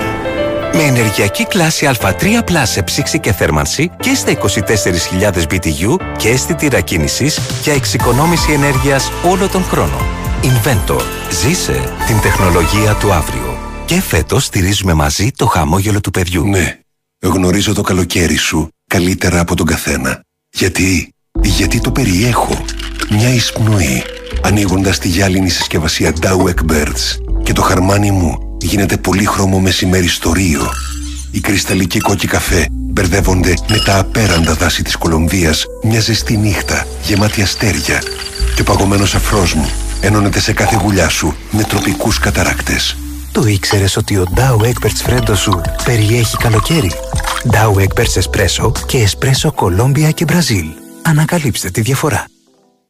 Με ενεργειακή κλάση Α3 Plus σε ψήξη και θέρμανση και στα 24.000 BTU και αίσθητη κίνησης για εξοικονόμηση ενέργειας όλο τον χρόνο. Inventor. Ζήσε την τεχνολογία του αύριο. Και φέτος στηρίζουμε μαζί το χαμόγελο του παιδιού. Ναι, γνωρίζω το καλοκαίρι σου καλύτερα από τον καθένα. Γιατί, γιατί το περιέχω. Μια εισπνοή, ανοίγοντας τη γυάλινη συσκευασία Dow Birds και το χαρμάνι μου γίνεται πολύχρωμο μεσημέρι στο Ρίο. Οι κρυσταλλικοί κόκκι καφέ μπερδεύονται με τα απέραντα δάση της Κολομβίας μια ζεστή νύχτα γεμάτη αστέρια και ο παγωμένος αφρός μου ενώνεται σε κάθε γουλιά σου με τροπικούς καταράκτες. Το ήξερες ότι ο Dow Egberts Φρέντο σου περιέχει καλοκαίρι; Dow Egberts Espresso και Espresso Colombia και Μπραζίλ. Ανακαλύψτε τη διαφορά.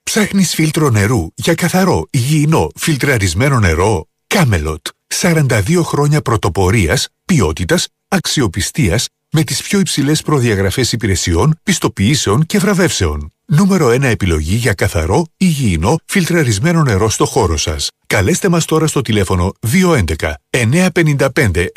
Ψάχνεις φίλτρο νερού για καθαρό, υγιεινό, φιλτραρισμένο νερό; Κάμελοτ. 42 χρόνια πρωτοπορίας, ποιότητας, αξιοπιστίας με τις πιο υψηλές προδιαγραφές υπηρεσιών, πιστοποιήσεων και βραβεύσεων. Νούμερο 1 επιλογή για καθαρό, υγιεινό, φιλτραρισμένο νερό στο χώρο σας. Καλέστε μας τώρα στο τηλέφωνο 211 955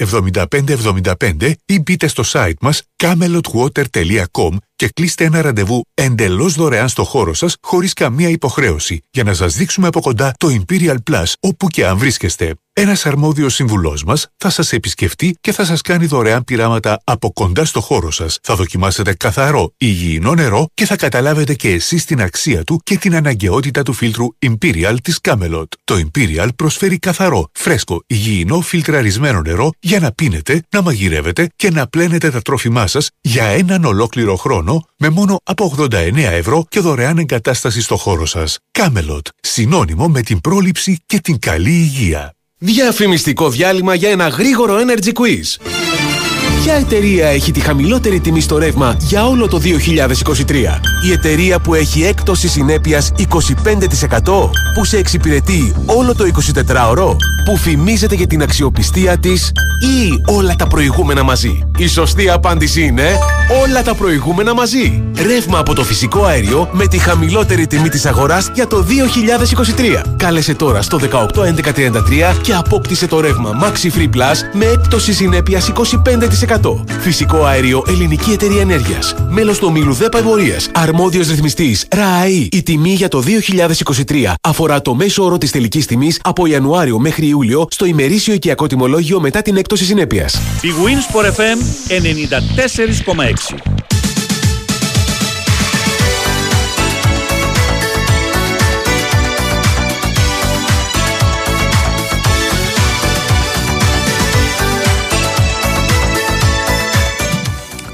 7575 ή μπείτε στο site μας camelotwater.com και κλείστε ένα ραντεβού εντελώς δωρεάν στο χώρο σας χωρίς καμία υποχρέωση για να σας δείξουμε από κοντά το Imperial Plus όπου και αν βρίσκεστε. Ένας αρμόδιος συμβουλός μας θα σας επισκεφτεί και θα σας κάνει δωρεάν πειράματα από κοντά στο χώρο σας. Θα δοκιμάσετε καθαρό, υγιεινό νερό και θα καταλάβετε και εσείς την αξία του και την αναγκαιότητα του φίλτρου Imperial της Camelot. Το Imperial προσφέρει καθαρό, φρέσκο, υγιεινό, φιλτραρισμένο νερό για να πίνετε, να μαγειρεύετε και να πλένετε τα τρόφιμά σας για έναν ολόκληρο χρόνο με μόνο από 89 ευρώ και δωρεάν εγκατάσταση στο χώρο σας. Camelot, συνώνυμο με την πρόληψη και την καλή υγεία. Διαφημιστικό διάλειμμα για ένα γρήγορο Energy Quiz. Ποια εταιρεία έχει τη χαμηλότερη τιμή στο ρεύμα για όλο το 2023? Η εταιρεία που έχει έκπτωση συνέπειας 25% που σε εξυπηρετεί όλο το 24ωρο που φημίζεται για την αξιοπιστία της ή όλα τα προηγούμενα μαζί; Η σωστή απάντηση είναι όλα τα προηγούμενα μαζί. Ρεύμα από το φυσικό αέριο με τη χαμηλότερη τιμή της αγοράς για το 2023. Κάλεσε τώρα στο 181133 και απόκτησε το ρεύμα Maxi Free Plus με έκπτωση συνέπειας 25%. Φυσικό αέριο Ελληνική Εταιρεία Ενέργειας. Μέλος του ομίλου ΔΕΠΑ Εμπορίας. Αρμόδιος ρυθμιστής ρααή. Η τιμή για το 2023 αφορά το μέσο όρο της τελικής τιμής από Ιανουάριο μέχρι Ιούλιο στο ημερήσιο οικιακό τιμολόγιο μετά την έκπτωση συνέπειας. Η Winsport FM 94,6.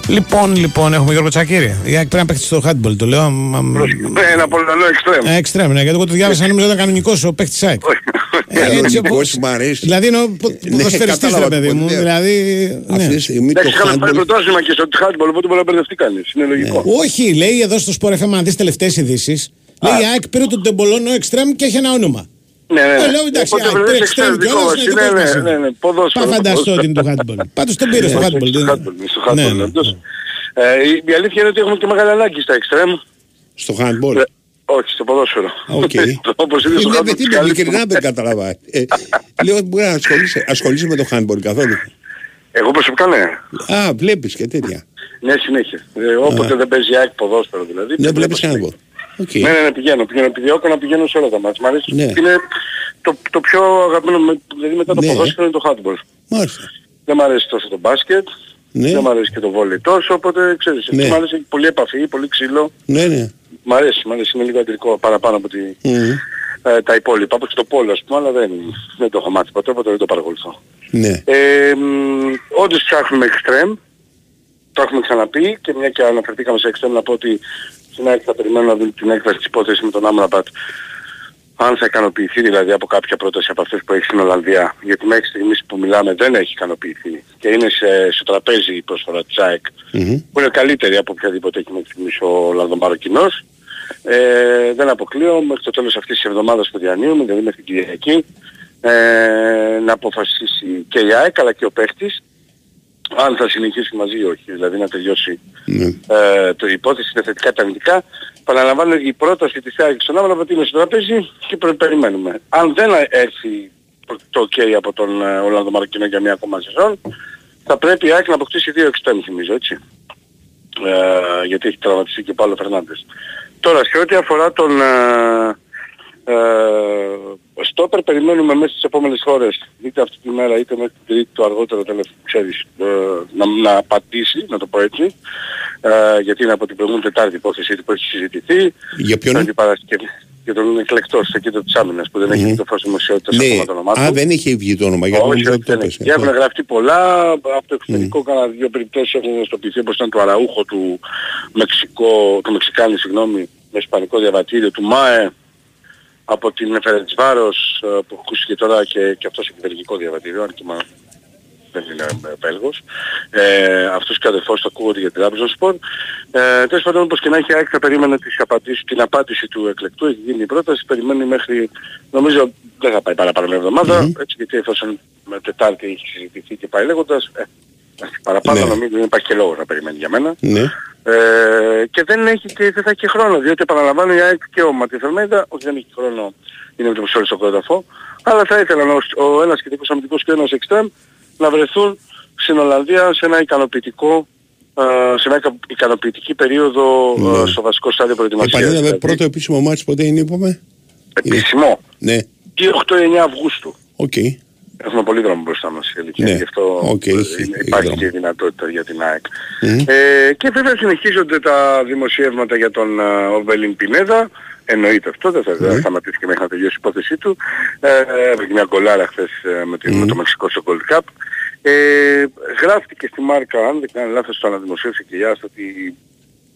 Λοιπόν, λοιπόν, έχουμε Γιώργο Τσακύρη. Η ΑΕΚ πρέπει να παίξει στο handball. Το λέω. μα- μα- Ένα Πολωνό εξτρέμ. Ε, Εξτρέμ, ναι, γιατί εγώ το διάβασα νόμιζα ότι ήταν κανονικός ο παίχτης ΑΕΚ. Ε, έτσι Κανονικός, όπως- μ' αρέσει. Δηλαδή είναι ο ποδοσφαιριστής ρε κατάλαβα παιδί μου. πολύ, ναι. Δηλαδή. ναι. Αυτή τη στιγμή το Εντάξει, είχαμε πάρει handball πρωτάθλημα και στο handball, οπότε μπορεί να μπερδευτεί κανείς. Είναι λογικό. Όχι, λέει εδώ στο Sport FM, αν δεις τελευταίες ειδήσεις, λέει η ΑΕΚ πήρε τον Τεμπολόνο Εξτρέμ και έχει ένα όνομα. Ναι, ναι. Ε, λέω εντάξει, Οπότε ΑΕΚ βλέπεις πήρε Εξτρέμ εξτρέμ κιόλας, δικό είναι μας. δικός Ναι, μας ναι, είναι. ναι, ναι, ποδόσφαιρο, Πα φανταστώ ποδόσφαιρο. ότι είναι το handball. Πάντως τον πήρε στο Ναι, handball. στο δεν- handball, στο handball, Ναι, ναι. όντως. Ε, η- Η αλήθεια είναι ότι έχουμε και μεγάλη ανάγκη στα εξτρέμ. στο handball. Ε, Όχι, στο ποδόσφαιρο. Οκ. Όπως είναι στο Είναι handball. παιδί μου, καλύτερα. ειλικρινά δεν καταλαβα. Ε, Λέω μπορεί να ασχολείσαι, ασχολείσαι με το handball καθόλου. Εγώ προσωπικά ναι. Α, βλέπεις και τέτοια. Ναι, συνέχεια. Ε, όποτε Α. δεν παίζει ΑΕΚ ποδόσφαιρο δηλαδή. Δεν βλέπεις συνέχεια. Handball. OK. Ναι, ναι, ναι, πηγαίνω. πηγαίνω. Επιδιώκω να πηγαίνω σε όλα τα ματς. Μ' αρέσει. Ναι. Είναι το, το πιο αγαπημένο, με- δηλαδή μετά το Ναι. ποδόσφαιρο είναι το handball. Μάλιστα. Δεν μ' αρέσει τόσο το μπάσκετ. Ναι. Δεν μ' αρέσει και το βόλεϊ τόσο, οπότε ξέρεις. Ναι. Μ' αρέσει έχει πολύ επαφή, πολύ ξύλο. Ναι, ναι. Μ' αρέσει, μ' αρέσει. Είναι λίγο αντρικό παραπάνω από τη, Μμμ. ε, τα υπόλοιπα. Από και το πόλο, ας πούμε, αλλά δεν, δεν το έχω μάθει ποτέ, οπότε δεν το παρακολουθώ. Ναι. Ε, μ, όντως ψάχνουμε extreme. Το έχουμε ξαναπεί και μια και αναφερθήκαμε σε extreme να πω ότι στην ΑΕΚ θα περιμένω να δούμε την έκβαση της υπόθεσης με τον Άμραμπατ αν θα ικανοποιηθεί δηλαδή από κάποια πρόταση από αυτές που έχει στην Ολλανδία. Γιατί μέχρι στιγμής που μιλάμε δεν έχει ικανοποιηθεί. Και είναι σε, στο τραπέζι η προσφορά της ΑΕΚ Μμμ. που είναι καλύτερη από οποιαδήποτε έχει μέχρι στιγμής ο Ολλανδομαροκινός ε, δεν αποκλείω μέχρι το τέλος αυτής της εβδομάδας που διανύουμε, δηλαδή μέχρι την Κυριακή, ε, να αποφασίσει και η ΑΕΚ αλλά και ο παίχτης αν θα συνεχίσει μαζί ή όχι, δηλαδή να τελειώσει Ναι. ε, το η υπόθεση είναι θετικά τα αρνητικά. Παραλαμβάνω η πρόταση της ΑΕΚ στον Άμραμπατ είναι στο τραπέζι και προ- περιμένουμε. Αν δεν έρθει το ok από τον ε, Ολλανδο Μαροκινό για μια ακόμα σεζόν, θα πρέπει η ΑΕΚ να αποκτήσει δύο εξτέμι θυμίζω έτσι. Ε, γιατί έχει τραυματιστεί και ο Παύλο Φερνάντες. Τώρα σε ό,τι αφορά τον ε, ε, στόπερ περιμένουμε μέσα στις επόμενες ώρες είτε αυτή τη μέρα είτε μέχρι την τρίτη το αργότερο τέλος ξέρεις ε, να, να απαντήσει να το πω έτσι ε, γιατί είναι από την προηγούμενη Τετάρτη υπόθεση που έχει συζητηθεί Για ποιον; Πέμπτη Παρασκευή για τον εκλεκτός στο κέντρο της άμυνας που δεν έχει Μμμ. βγει το φως δημοσιότητας Ναι. ακόμα το όνομά του. Α, δεν είχε βγει το όνομα. Γιατί Όχι, νόμιζα όχι, ότι το δεν έπεσε. έχει. Έχουν γραφτεί πολλά, από το εξωτερικό κάνα δύο περιπτώσεις έχουν γνωστοποιηθεί όπως ήταν το Αραούχο του Μεξικό, του Μεξικάνη, συγγνώμη, με ισπανικό διαβατήριο του ΜΑΕ, από την Φερεντσβάρος που ακούστηκε τώρα και, και αυτός έχει βελγικό διαβατήριο, αν και μα δεν είναι ε, Βέλγος. Ε, αυτός και ο αδερφός του ακούγονται για την Trabzonspor. Ε, τέλος πάντων όπως και να έχει η ΑΕΚ θα περίμενε τις απαντήσεις, την απάντηση του εκλεκτού, έχει γίνει η πρόταση, περιμένει μέχρι, νομίζω δεν θα πάει παραπάνω μια εβδομάδα, έτσι γιατί εφόσον με Τετάρτη έχει συζητηθεί και πάει λέγοντας, ε, Παραπάνω Ναι. νομίζω δεν υπάρχει και λόγος να περιμένει για μένα. Ναι. Ε, και δεν έχει και δεν θα έχει και χρόνο, διότι επαναλαμβάνω η ΑΕΚ και ο Ματίθ Αλμέιδα, όχι δεν έχει χρόνο, είναι με το μισό στο κονταφό, αλλά θα ήθελαν ο, ο ένας κεντρικός αμυντικός και ο ένας εξτρέμ να βρεθούν στην Ολλανδία σε ένα ικανοποιητικό ε, σε μια ικα- ικανοποιητική περίοδο ε, στο βασικό στάδιο προετοιμασίας. Επανέλαβε Δηλαδή, πρώτο επίσημο μάτς πότε είναι είπαμε; επίσημο. Ναι. Και 8-9 Αυγούστου. Οκ. Έχουμε πολύ δρόμο μπροστά μας. η αλήθεια. Ναι. Γι' αυτό Οκ, ε, έχει- είναι- έχει υπάρχει δρόμο. και η δυνατότητα για την ΑΕΚ. Μμμ. Ε, και βέβαια συνεχίζονται τα δημοσιεύματα για τον ε, Ορμπελίν Πινέδα. Εννοείται αυτό, δεν θα, δεν θα σταματήσει και μέχρι να τελειώσει η υπόθεσή του. Ε, έβγαινε μια γκολάρα χθες ε, με, την, με το Μεξικό στο Gold Cup. Ε, γράφτηκε στη μάρκα, αν δεν κάνω λάθος, το αναδημοσίευσε και η Άστα ότι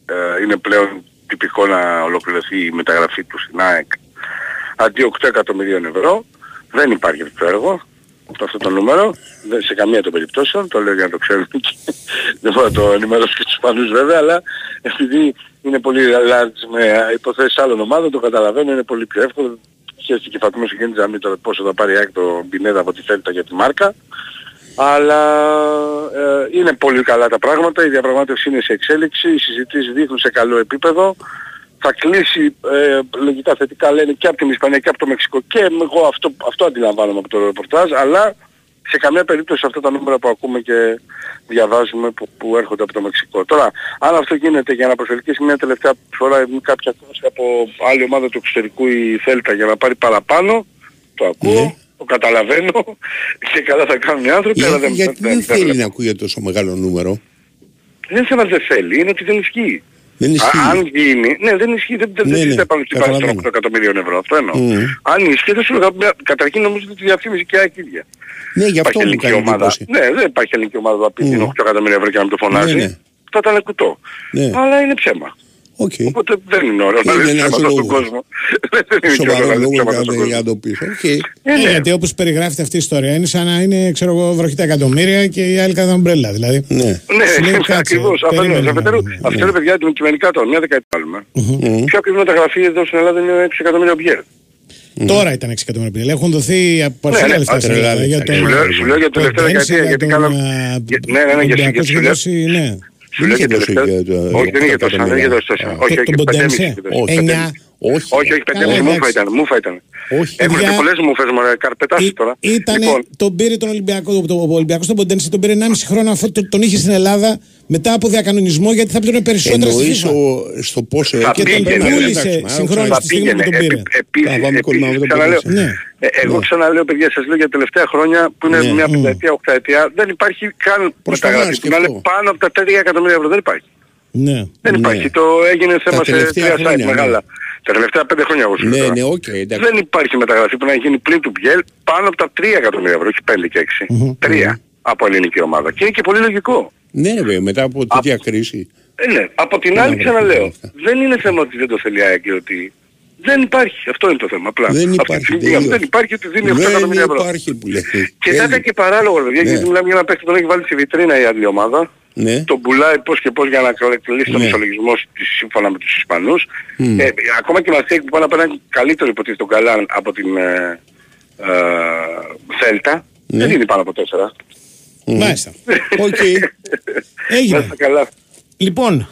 ε, είναι πλέον τυπικό να ολοκληρωθεί η μεταγραφή του στην ΑΕΚ αντί 8 εκατομμυρίων ευρώ. Δεν υπάρχει αυτό το έργο, αυτό το νούμερο, δεν, σε καμία των περιπτώσεων, το λέω για να το ξέρουν και δεν μπορώ να το ενημερώσω και τους Ισπανούς βέβαια, αλλά επειδή είναι πολύ large με υποθέσεις άλλων ομάδων, το καταλαβαίνω, είναι πολύ πιο εύκολο. Χαίρεστε και Φατμός Συγγέντης να μην το πόσο θα πάρει η ΑΕΚ το Μπινέδα από τη Θέλτα για τη μάρκα. Αλλά ε, είναι πολύ καλά τα πράγματα, η διαπραγμάτευση είναι σε εξέλιξη, οι συζητήσεις δείχνουν σε καλό επίπεδο. Θα κλείσει ε, λογικά θετικά λένε και από την Ισπανία και από το Μεξικό και εγώ αυτό, αυτό αντιλαμβάνομαι από το ρεπορτάζ, αλλά σε καμία περίπτωση αυτά τα νούμερα που ακούμε και διαβάζουμε που, που έρχονται από το Μεξικό. Τώρα, αν αυτό γίνεται για να προσελκύσει μια τελευταία φορά κάποια κόμωση από άλλη ομάδα του εξωτερικού η Θέλτα για να πάρει παραπάνω, το ακούω, το καταλαβαίνω και καλά θα κάνουν οι άνθρωποι, αλλά Για, δεν, γιατί δεν, δεν δεν, θέλει να ακούγεται τόσο μεγάλο νούμερο; δεν είναι θέμα δεν θέλει, είναι ότι δεν ισχύει. Δεν ισχύει. Α, αν γίνει, ναι δεν ισχύει, δεν, δεν, Ναι, δεν ναι, συζητάει πάνω στην βάση των καταλαβαίνω. 8 εκατομμυρίων ευρώ, αυτό εννοώ. Μμμ. Αν ισχύει, δεν σου λέγα, καταρχήν νομίζω ότι τη διαφήμιση και η ΑΕΚ ίδια. Ναι, γι' αυτό Υπάρχει μου ελληνική κάνει ομάδα. εντύπωση. Ναι, δεν υπάρχει ελληνική ομάδα που θα πει είναι 8 εκατομμύρια ευρώ και να μην το φωνάζει. Ναι, ναι. Θα ήταν κουτό. Ναι. Αλλά είναι ψέμα. Οκ. Οπότε δεν είναι ωραίο να Είναι λες ένας ψέματα στον λόγος. κόσμο. Δεν είναι και ωραίο Σοβαρό να λες λόγο ψέματα για στον να- κόσμο. για να το πεις. Οκ. Ε, ναι. γιατί όπως περιγράφεται αυτή η ιστορία είναι σαν να είναι ξέρω εγώ, βροχή τα εκατομμύρια και η άλλη κρατά ομπρέλα. Δηλαδή. Ναι. Ναι, Σου λέει, κάτσε, ακριβώς. Αφενός. περίμενε, Αφετέρου, ναι, ναι. αφετέρου, παιδιά, αντικειμενικά τώρα, μια δεκαετία βάλουμε. Πιο ακριβή μεταγραφή εδώ στην Ελλάδα είναι 6 εκατομμύρια Μπιέλ. Τώρα ήταν 6 εκατομμύρια. Έχουν δοθεί από Ναι, παρσέλα ναι, λεφτά α, στην τρελά Ελλάδα για λεφτά. τον. Σου λέω- σου λέω για την τελευταία Ποντένσε, δεκαετία, για γιατί τον, κάναμε- α, για- ναι, ναι, ναι, για- για- Ολυμπιακός σου λέω- έχει δώσει, ναι. Σου λέω είχε και δώσει τελευταία. για το- Όχι, δεν είχε τόσο, δεν είχε δώσει τόσο. Όχι, Το- όχι, τον Ποντένσε, πεντέμιση είχε δώσει. Όχι, εννιά. Όχι. Όχι, όχι, Καλά, πεντέμιση μούφα εντάξει. ήταν, μούφα ήταν. Όχι. Έχουν Παιδιά- και πολλές μούφες, μωρέ, καρπετάσεις τώρα. Ήταν, Λοιπόν, τον πήρε τον Ολυμπιακό, το, το, ο Ολυμπιακός τον Ποντένσε τον πήρε 1,5 χρόνο αφού το- τον είχε στην Ελλάδα μετά από διακανονισμό γιατί θα πλήρωνε περισσότερα στη Εννοείς FIFA. ο- στο πόσο Θα Και τον πήγαινε, πούλησε εντάξει, μα, συγχρόνως θα τη στιγμή που πήγαινε. τον πήρε. Επί- Επίσης, Θα βάλουμε κόλλημα με επίσης, το ξαναλέω, πουλήσει. Ναι. ε, εγώ Ναι. ξαναλέω παιδιά σας λέω για τα τελευταία χρόνια που είναι Ναι. μια Μμ. πενταετία, οχταετία δεν υπάρχει καν Προς τα μεταγραφή βάση που να και είναι αυτό. πάνω από τα 3 εκατομμύρια ευρώ δεν υπάρχει. Ναι. Δεν Ναι. υπάρχει. Το έγινε θέμα σε τελευταία τρία site χρόνια, ναι. μεγάλα. Τα τελευταία πέντε χρόνια εγώ σου λέω Ναι, τώρα. ναι, οκ, εντάξει. Δεν υπάρχει μεταγραφή που να γίνει πλην του Μπιέλ πάνω από τα 3 εκατομμύρια ευρώ, όχι 5 και 6. 3 από ελληνική ομάδα. Και είναι και πολύ λογικό. Ναι, ρε, μετά από τέτοια κρίση. Ε, ναι. Από την Ναι, άλλη ναι, ξαναλέω, αυτά. δεν είναι θέμα ότι δεν το θέλει η ΑΕΚ και ότι δεν υπάρχει. Αυτό είναι το θέμα. Απλά. Δεν Αυτή τη υπάρχει, στιγμή τελείως. δεν υπάρχει ότι δίνει 8 Δεν εκατομμύρια ευρώ. υπάρχει που λέει. Και θα ήταν και παράλογο, ρε παιδιά, Ναι. γιατί μιλάμε για ένα παίκτη που τον έχει βάλει στη βιτρίνα η άλλη ομάδα. Ναι. Τον πουλάει πώς και πώς για να κλείσει τον Ναι. ισολογισμό της σύμφωνα με τους Ισπανούς. Μμ. Ε, ακόμα και η Μαστέκ που πάνε να παίρνει καλύτερο υποτίθεται τον Καλάν από την ε, ε, Θέλτα. Ναι. Δεν είναι πάνω από 4. Μάλιστα. Οκ. Έγινε. Να είστε καλά. Λοιπόν,